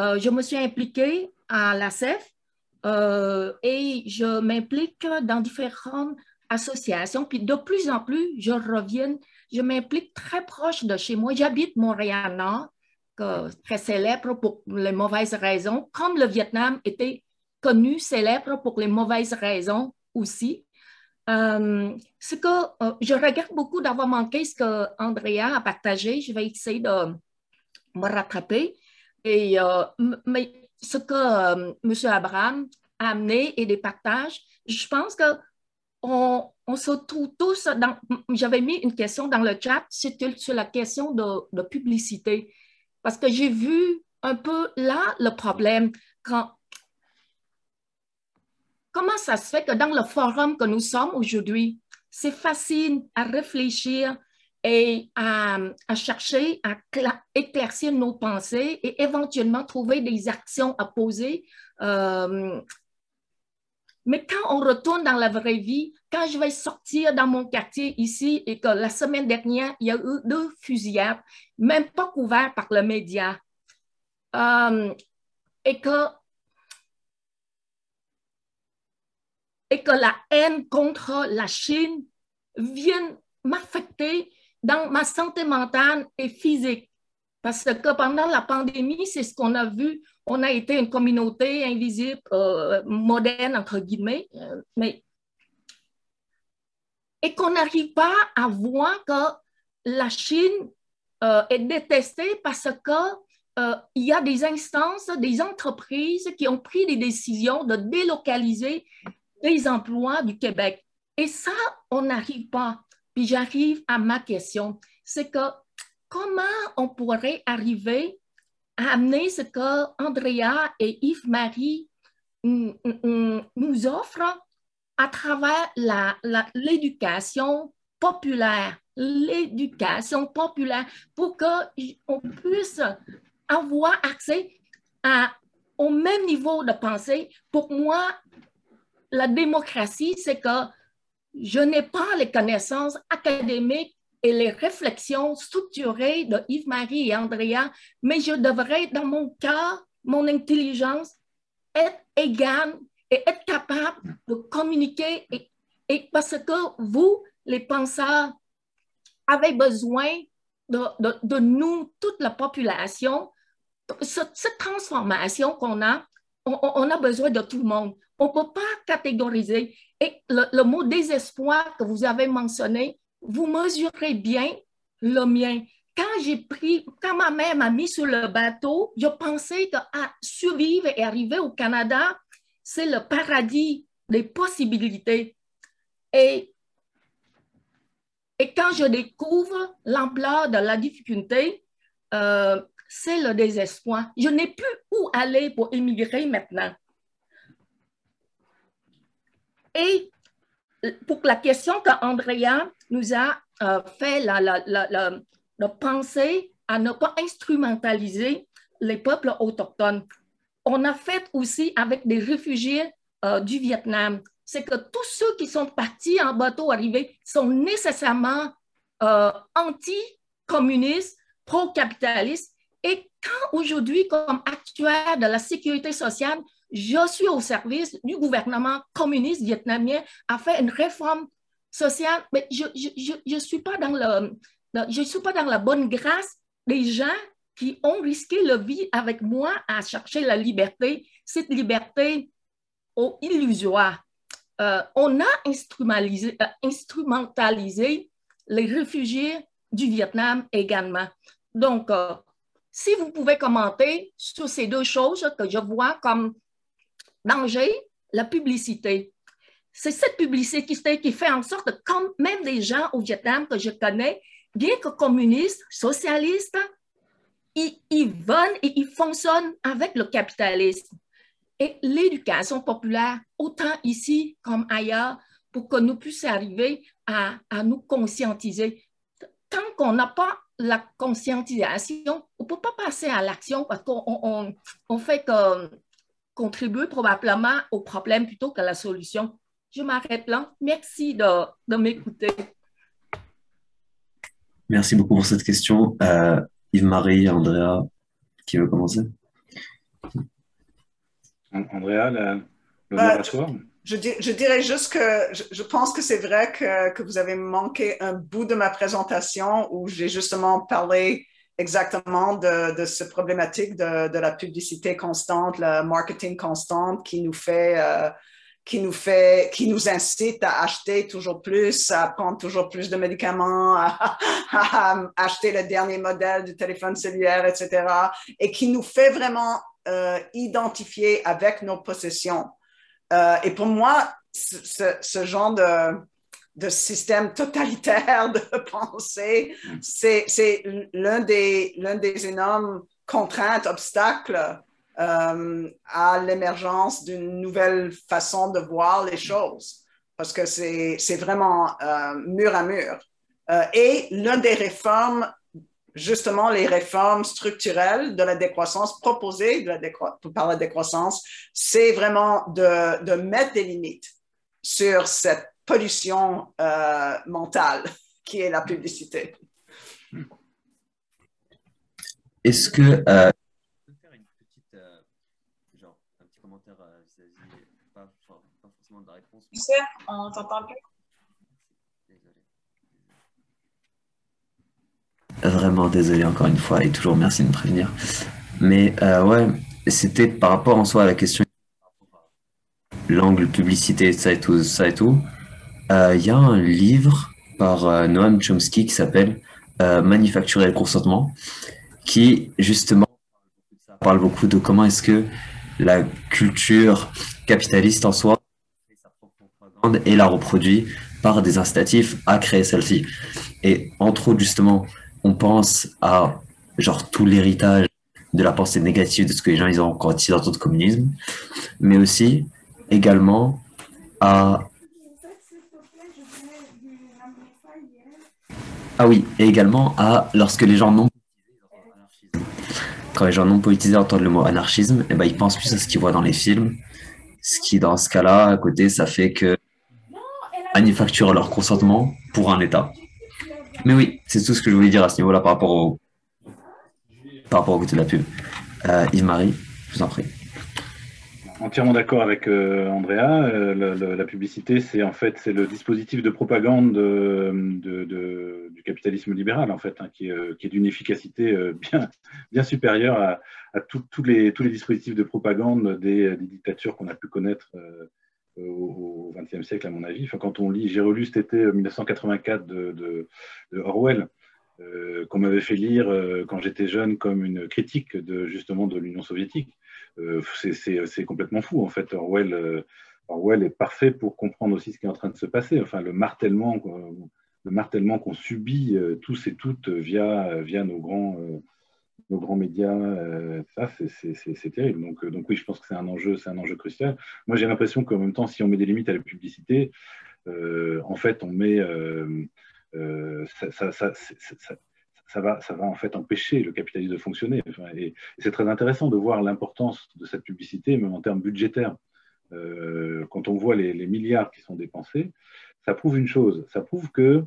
euh, je me suis impliquée à la CEF euh, et je m'implique dans différentes associations. Puis de plus en plus, je reviens, je m'implique très proche de chez moi. J'habite Montréal-Nord, très célèbre pour les mauvaises raisons, comme le Vietnam était connu, célèbre pour les mauvaises raisons aussi. Euh, ce que euh, je regrette beaucoup d'avoir manqué ce que Andrea a partagé. Je vais essayer de me rattraper. Et, euh, mais ce que M. Abraham a amené et des partages, je pense que on, se trouve tous dans. J'avais mis une question dans le chat, c'était sur la question de, de publicité. Parce que j'ai vu un peu là le problème. Quand Comment ça se fait que dans le forum que nous sommes aujourd'hui, c'est facile à réfléchir et à, chercher à éclaircir nos pensées et éventuellement trouver des actions à poser. Euh, mais quand on retourne dans la vraie vie, quand je vais sortir dans mon quartier ici et que la semaine dernière, il y a eu deux fusillades, même pas couverts par le média, euh, et que et que la haine contre la Chine vienne m'affecter dans ma santé mentale et physique. Parce que pendant la pandémie, c'est ce qu'on a vu. On a été une communauté invisible, euh, moderne, entre guillemets, euh, mais et qu'on n'arrive pas à voir que la Chine euh, est détestée parce que il y a des instances, des entreprises qui ont pris des décisions de délocaliser des emplois du Québec. Et ça, on n'arrive pas. Puis j'arrive à ma question. C'est que comment on pourrait arriver à amener ce que Andrea et Yves-Marie nous offrent à travers l'éducation populaire, l'éducation populaire, pour qu'on puisse avoir accès au même niveau de pensée. Pour moi, la démocratie, c'est que je n'ai pas les connaissances académiques et les réflexions structurées de Yves-Marie et Andrea, mais je devrais, dans mon cas, mon intelligence, être égale et être capable de communiquer. Et, parce que vous, les penseurs, avez besoin de, nous, toute la population, cette, transformation qu'on a, on, a besoin de tout le monde on ne peut pas catégoriser. Et le, mot désespoir que vous avez mentionné, vous mesurez bien le mien. Quand j'ai pris, quand ma mère m'a mis sur le bateau, je pensais que survivre et arriver au Canada, c'est le paradis des possibilités. Et, et quand je découvre l'ampleur de la difficulté, euh, c'est le désespoir. Je n'ai plus où aller pour émigrer maintenant. Et pour la question qu'Andrea nous a euh, fait la, la, penser à ne pas instrumentaliser les peuples autochtones, on a fait aussi avec des réfugiés euh, du Vietnam. C'est que tous ceux qui sont partis en bateau arrivé sont nécessairement euh, anti-communistes, pro-capitalistes. Et quand aujourd'hui, comme actuaire de la sécurité sociale, je suis au service du gouvernement communiste vietnamien à faire une réforme sociale, mais je ne je, suis, pas dans je suis pas dans la bonne grâce des gens qui ont risqué leur vie avec moi à chercher la liberté, cette liberté au illusoire. Euh, on a instrumentalisé, euh, instrumentalisé, les réfugiés du Vietnam également. Donc, euh, si vous pouvez commenter sur ces deux choses que je vois comme danger, la publicité. C'est cette publicité qui, fait en sorte que même des gens au Vietnam que je connais bien que communistes, socialistes, ils, ils veulent et ils fonctionnent avec le capitalisme. Et l'éducation populaire, autant ici comme ailleurs, pour que nous puissions arriver à nous conscientiser. Tant qu'on n'a pas la conscientisation, on ne peut pas passer à l'action parce qu'on on, on fait que contribuer probablement au problème plutôt qu'à la solution. Je m'arrête là. Merci de, de m'écouter. Merci beaucoup pour cette question. Euh, Yves-Marie, Andrea, qui veut commencer? Andrea, la, euh, je, dirais juste que je, pense que c'est vrai que, vous avez manqué un bout de ma présentation où j'ai justement parlé exactement de, de cette problématique de, la publicité constante, le marketing constant qui nous fait, euh, qui nous fait, qui nous incite à acheter toujours plus, à prendre toujours plus de médicaments, à acheter le dernier modèle du téléphone cellulaire, etc. Et qui nous fait vraiment euh, identifier avec nos possessions. Euh, et pour moi, ce, genre de, système totalitaire de [laughs] pensée, c'est l'un des, énormes contraintes, obstacles euh, à l'émergence d'une nouvelle façon de voir les choses, parce que c'est vraiment euh, mur à mur. Et l'une des réformes justement les réformes structurelles de la décroissance proposées de la par la décroissance, c'est vraiment de, de, mettre des limites sur cette pollution euh, mentale [laughs] qui est la publicité. Est-ce que euh, je peux faire une petite, euh, genre, un petit commentaire euh, pas, pas, forcément de la réponse. On t'entend plus. Vraiment désolé encore une fois et toujours merci de me prévenir. Mais euh, ouais, c'était par rapport en soi à la question l'angle publicité, ça et tout, ça et tout. Il euh, y a un livre par euh, Noam Chomsky qui s'appelle euh, Manufacturer le consentement, qui justement parle beaucoup de comment est-ce que la culture capitaliste en soi et la reproduit par des incitatifs à créer celle-ci. Et entre autres, justement, on pense à genre tout l'héritage de la pensée négative de ce que les gens ils ont quand ils entendent le communisme, mais aussi également à ah oui, et également à lorsque les gens non quand les gens non politisés entendent le mot anarchisme, et eh ben, ils pensent plus à ce qu'ils voient dans les films, ce qui dans ce cas-là, à côté, ça fait que manufacturent leur consentement pour un État. Mais oui, c'est tout ce que je voulais dire à ce niveau-là par rapport au, par rapport au côté de la pub. Euh, Yves-Marie, je vous en prie. Entièrement d'accord avec euh, Andrea. Euh, la publicité, c'est en fait c'est le dispositif de propagande de, de, de, du capitalisme libéral, en fait, hein, qui, est d'une efficacité euh, bien, bien supérieure à, les, tous les dispositifs de propagande des, dictatures qu'on a pu connaître euh, au XXe siècle, à mon avis. Enfin, quand on lit, j'ai relu cet été 1984 de, de, Orwell, euh, qu'on m'avait fait lire euh, quand j'étais jeune comme une critique de justement de l'Union soviétique. Euh, c'est complètement fou en fait. Orwell, euh, Orwell est parfait pour comprendre aussi ce qui est en train de se passer. Enfin, le martèlement, le martèlement qu'on subit tous et toutes via via nos grands nos grands médias, euh, ça c'est terrible. Donc, euh, donc oui, je pense que c'est un enjeu, c'est un enjeu crucial. Moi, j'ai l'impression qu'en même temps, si on met des limites à la publicité, euh, en fait, on met ça, va, ça va en fait empêcher le capitalisme de fonctionner. Et, c'est très intéressant de voir l'importance de cette publicité, même en termes budgétaires. quand on voit les milliards qui sont dépensés, ça prouve une chose, ça prouve que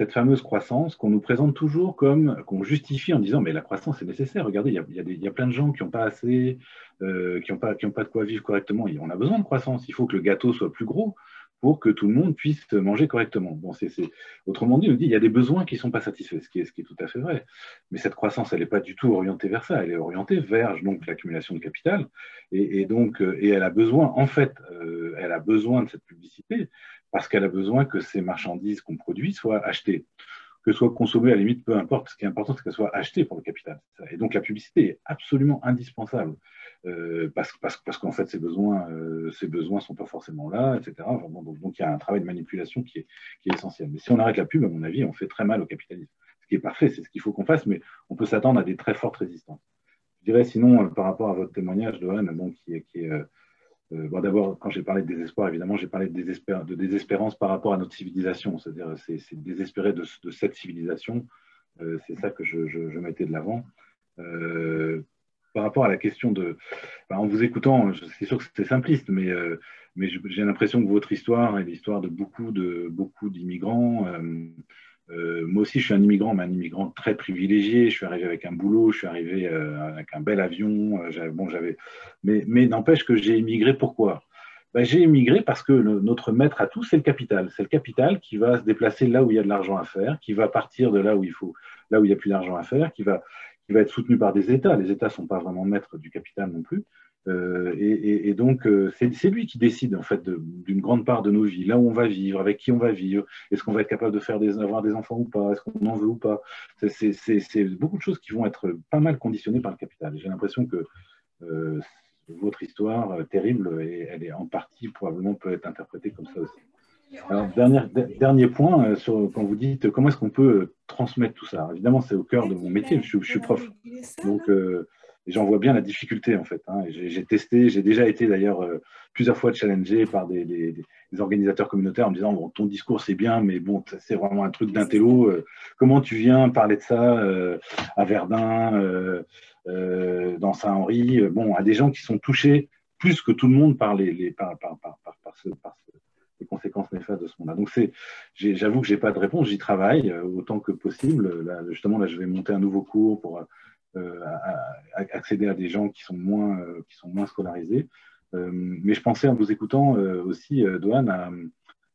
cette fameuse croissance qu'on nous présente toujours comme, qu'on justifie en disant, mais la croissance est nécessaire. Regardez, il y a, plein de gens qui n'ont pas assez, euh, qui n'ont pas, pas de quoi vivre correctement. On a besoin de croissance. Il faut que le gâteau soit plus gros pour que tout le monde puisse manger correctement. Bon, c'est, Autrement dit, on dit il y a des besoins qui ne sont pas satisfaits, ce qui, est, tout à fait vrai. Mais cette croissance, elle n'est pas du tout orientée vers ça. Elle est orientée vers l'accumulation de capital, et, et donc euh, et elle a besoin, en fait, euh, elle a besoin de cette publicité parce qu'elle a besoin que ces marchandises qu'on produit soient achetées. Que soient consommées, à la limite, peu importe. Ce qui est important, c'est qu'elles soient achetées pour le capital. Et donc, la publicité est absolument indispensable. Euh, parce, qu'en fait, ces besoins euh, ces besoins sont pas forcément là, etc. Donc, il y a un travail de manipulation qui est, essentiel. Mais si on arrête la pub, à mon avis, on fait très mal au capitalisme. qui est parfait, c'est ce qu'il faut qu'on fasse, mais on peut s'attendre à des très fortes résistances. Je dirais sinon, par rapport à votre témoignage, Dohan, bon, qui, est, qui est bon, d'abord, quand j'ai parlé de désespoir, évidemment, j'ai parlé de, désespér de, désespérance par rapport à notre civilisation, c'est-à-dire c'est désespérer de, cette civilisation, c'est ça que je, mettais de l'avant. Euh, par rapport à la question de. en vous écoutant, c'est sûr que c'était simpliste, mais, euh, j'ai l'impression que votre histoire est l'histoire de beaucoup de beaucoup d'immigrants. Euh, euh, moi aussi, je suis un immigrant, mais un immigrant très privilégié. Je suis arrivé avec un boulot, je suis arrivé avec un bel avion. bon, j'avais, mais, n'empêche que j'ai immigré. Pourquoi? Ben, J'ai immigré parce que notre maître à tous, c'est le capital. C'est le capital qui va se déplacer là où il y a de l'argent à faire, qui va partir de là où il faut, là où il n'y a plus d'argent à faire, qui va, va être soutenu par des États. Les États ne sont pas vraiment maîtres du capital non plus. Euh, et, donc, euh, c'est lui qui décide en fait d'une grande part de nos vies, là où on va vivre, avec qui on va vivre, est-ce qu'on va être capable de faire des, avoir des enfants ou pas, est-ce qu'on en veut ou pas. C'est beaucoup de choses qui vont être pas mal conditionnées par le capital. J'ai l'impression que euh, votre histoire terrible, et elle est en partie probablement peut être interprétée comme ça aussi. Alors, dernier, dernier point, sur, quand vous dites comment est-ce qu'on peut transmettre tout ça? Évidemment, c'est au cœur de mon métier, je, suis prof. Donc, euh, j'en vois bien la difficulté, en fait. Hein. J'ai testé, j'ai déjà été d'ailleurs plusieurs fois challengé par des, des, des, organisateurs communautaires en me disant bon, ton discours, c'est bien, mais bon, c'est vraiment un truc d'intello. comment tu viens parler de ça à Verdun, dans Saint-Henri Bon, à des gens qui sont touchés plus que tout le monde par, les, les par, par, par, par ce, ce les conséquences néfastes de ce monde-là. Donc, j'avoue que je n'ai pas de réponse, j'y travaille euh, autant que possible. Là, justement, là, je vais monter un nouveau cours pour euh, accéder à des gens qui sont moins, euh, qui sont moins scolarisés. mais je pensais en vous écoutant aussi, Dohan, à,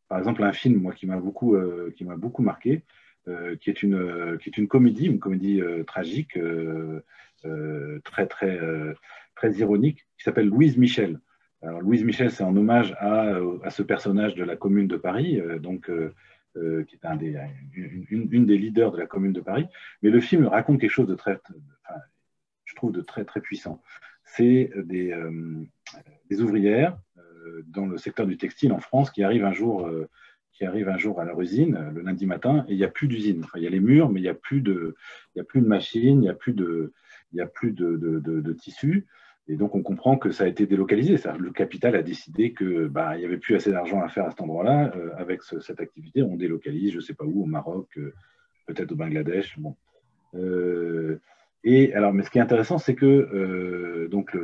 par exemple, un film moi, qui m'a beaucoup, beaucoup marqué, qui, est une, qui est une comédie, une comédie tragique, très, très, très ironique, qui s'appelle Louise Michel. Alors, Louise Michel, c'est en hommage à, à, ce personnage de la Commune de Paris, euh, donc, euh, euh, qui est une, des leaders de la Commune de Paris. Mais le film raconte quelque chose de très, je trouve, de très, très puissant. C'est des, des, ouvrières dans le secteur du textile en France qui arrivent un jour qui arrivent un jour à leur usine le lundi matin et il n'y a plus d'usine. Enfin, il y a les murs, mais il n'y a plus de, machines, il n'y a plus de, de tissus. Et donc, on comprend que ça a été délocalisé. Le capital a décidé que bah, n'y avait plus assez d'argent à faire à cet endroit-là. Euh, avec cette activité, on délocalise, je ne sais pas où, au Maroc, euh, peut-être au Bangladesh. Bon. Euh, et alors, mais ce qui est intéressant, c'est que donc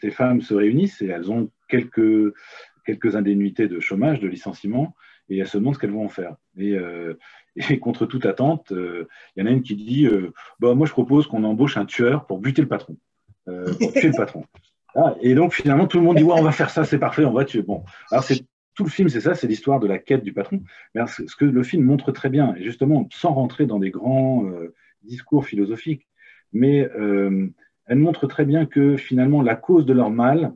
ces femmes se réunissent et elles ont quelques, quelques indemnités de chômage, de licenciement, et elles se demandent ce qu'elles vont en faire. Et, et contre toute attente, il y en a une qui dit bah, Moi, je propose qu'on embauche un tueur pour buter le patron. Euh, pour tuer le patron. Ah, et donc finalement, tout le monde dit ouais, on va faire ça, c'est parfait, on va tuer. Bon, alors c'est tout le film, c'est ça, c'est l'histoire de la quête du patron. Mais ce que le film montre très bien, et justement, sans rentrer dans des grands euh, discours philosophiques, mais euh, elle montre très bien que finalement, la cause de leur mal,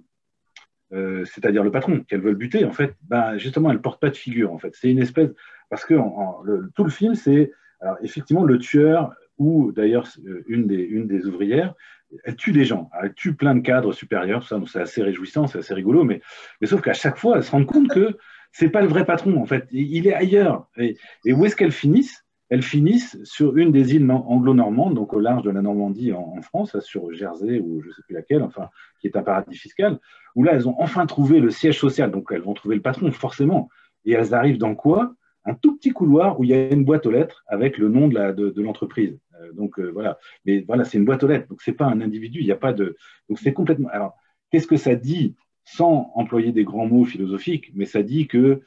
c'est-à-dire le patron qu'elles veulent buter, en fait, ben, justement, elle porte pas de figure. En fait, c'est une espèce parce que tout le film, c'est effectivement le tueur ou d'ailleurs une des, une des ouvrières elle tue des gens, elle tue plein de cadres supérieurs, c'est assez réjouissant, c'est assez rigolo, mais, mais sauf qu'à chaque fois, elle se rend compte que c'est pas le vrai patron, en fait, il est ailleurs. Et, où est-ce qu'elles finissent? Elles finissent sur une des îles anglo-normandes, donc au large de la Normandie en, France, sur Jersey ou je sais plus laquelle, enfin, qui est un paradis fiscal, où là, elles ont enfin trouvé le siège social, donc elles vont trouver le patron, forcément. Et elles arrivent dans quoi? Un tout petit couloir où il y a une boîte aux lettres avec le nom de l'entreprise. Euh, donc euh, voilà, mais voilà, c'est une boîte aux lettres, donc c'est pas un individu, il n'y a pas de, donc c'est complètement. Alors, qu'est-ce que ça dit sans employer des grands mots philosophiques, mais ça dit que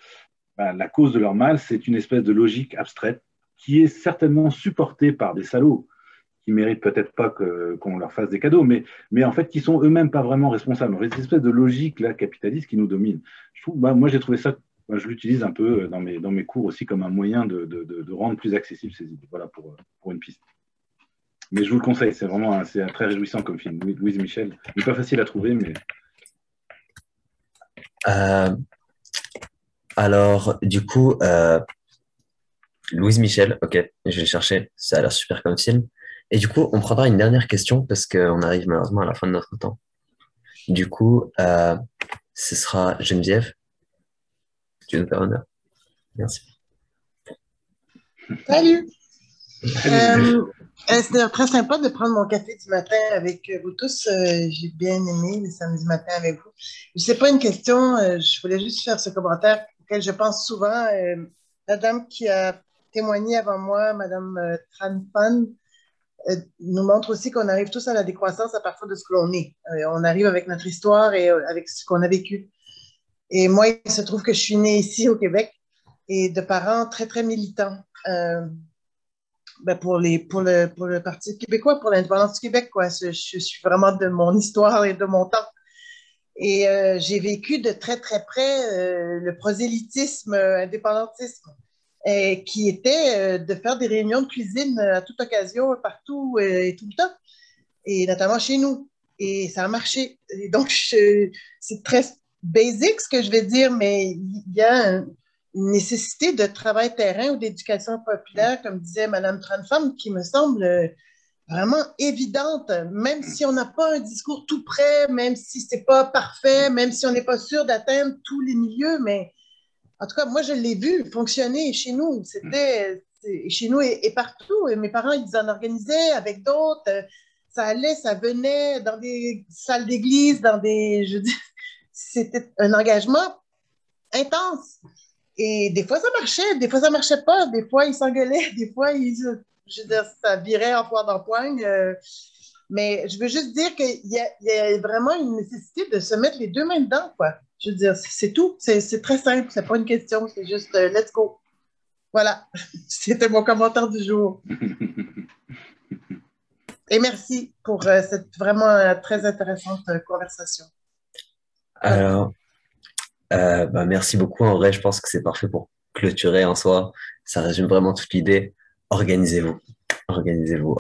bah, la cause de leur mal, c'est une espèce de logique abstraite qui est certainement supportée par des salauds qui méritent peut-être pas qu'on leur fasse des cadeaux, mais, mais en fait qui sont eux-mêmes pas vraiment responsables. Cette espèce de logique là capitaliste qui nous domine. Bah, moi j'ai trouvé ça, je l'utilise un peu dans mes, dans mes cours aussi comme un moyen de, de, de, rendre plus accessible ces idées. Voilà pour, pour une piste. Mais je vous le conseille, c'est vraiment un, très réjouissant comme film. Louise Michel, il n'est pas facile à trouver, mais. Euh, alors, du coup, euh, Louise Michel, ok, je vais chercher, ça a l'air super comme film. Et du coup, on prendra une dernière question parce qu'on arrive malheureusement à la fin de notre temps. Du coup, euh, ce sera Geneviève. Tu nous fais honneur. Merci. Salut. Euh, C'était très sympa de prendre mon café du matin avec vous tous. Euh, J'ai bien aimé le samedi matin avec vous. Je sais pas une question, euh, je voulais juste faire ce commentaire auquel je pense souvent. Euh, la dame qui a témoigné avant moi, Madame euh, Tranpan, euh, nous montre aussi qu'on arrive tous à la décroissance à partir de ce que l'on est. Euh, on arrive avec notre histoire et euh, avec ce qu'on a vécu. Et moi, il se trouve que je suis née ici au Québec et de parents très, très militants euh, ben, pour, le, Parti québécois, pour l'indépendance du Québec. Quoi. Je, suis vraiment de mon histoire et de mon temps. Et euh, j'ai vécu de très, très près euh, le prosélytisme euh, indépendantisme, qui était euh, de faire des réunions de cuisine à toute occasion, partout et tout le temps, et notamment chez nous. Et ça a marché. Donc, c'est très basique ce que je vais dire, mais il y a un- une nécessité de travail terrain ou d'éducation populaire, comme disait Mme Tranfam, qui me semble euh, vraiment évidente, même si on n'a pas un discours tout prêt, même si c'est pas parfait, même si on n'est pas sûr d'atteindre tous les milieux, mais en tout cas, moi, je l'ai vu fonctionner chez nous. C'était chez nous et, partout. Et mes parents, ils en organisaient avec d'autres. Ça allait, ça venait dans des salles d'église, dans des. Je [laughs] c'était un engagement intense. Et des fois, ça marchait, des fois, ça marchait pas. Des fois, ils s'engueulaient, [laughs] des fois, ils, je veux dire, ça virait en foire d'empoigne. Euh, mais je veux juste dire qu'il y, a- il y a vraiment une nécessité de se mettre les deux mains dedans, quoi. Je veux dire, c'est tout. C'est c'est très simple. C'est pas une question. C'est juste euh, let's go. Voilà. [laughs] C'était mon commentaire du jour. [laughs] Et merci pour euh, cette vraiment euh, très intéressante euh, conversation. Alors, euh, bah, merci beaucoup. En vrai, je pense que c'est parfait pour clôturer en soi. Ça résume vraiment toute l'idée. Organisez-vous. Organisez-vous.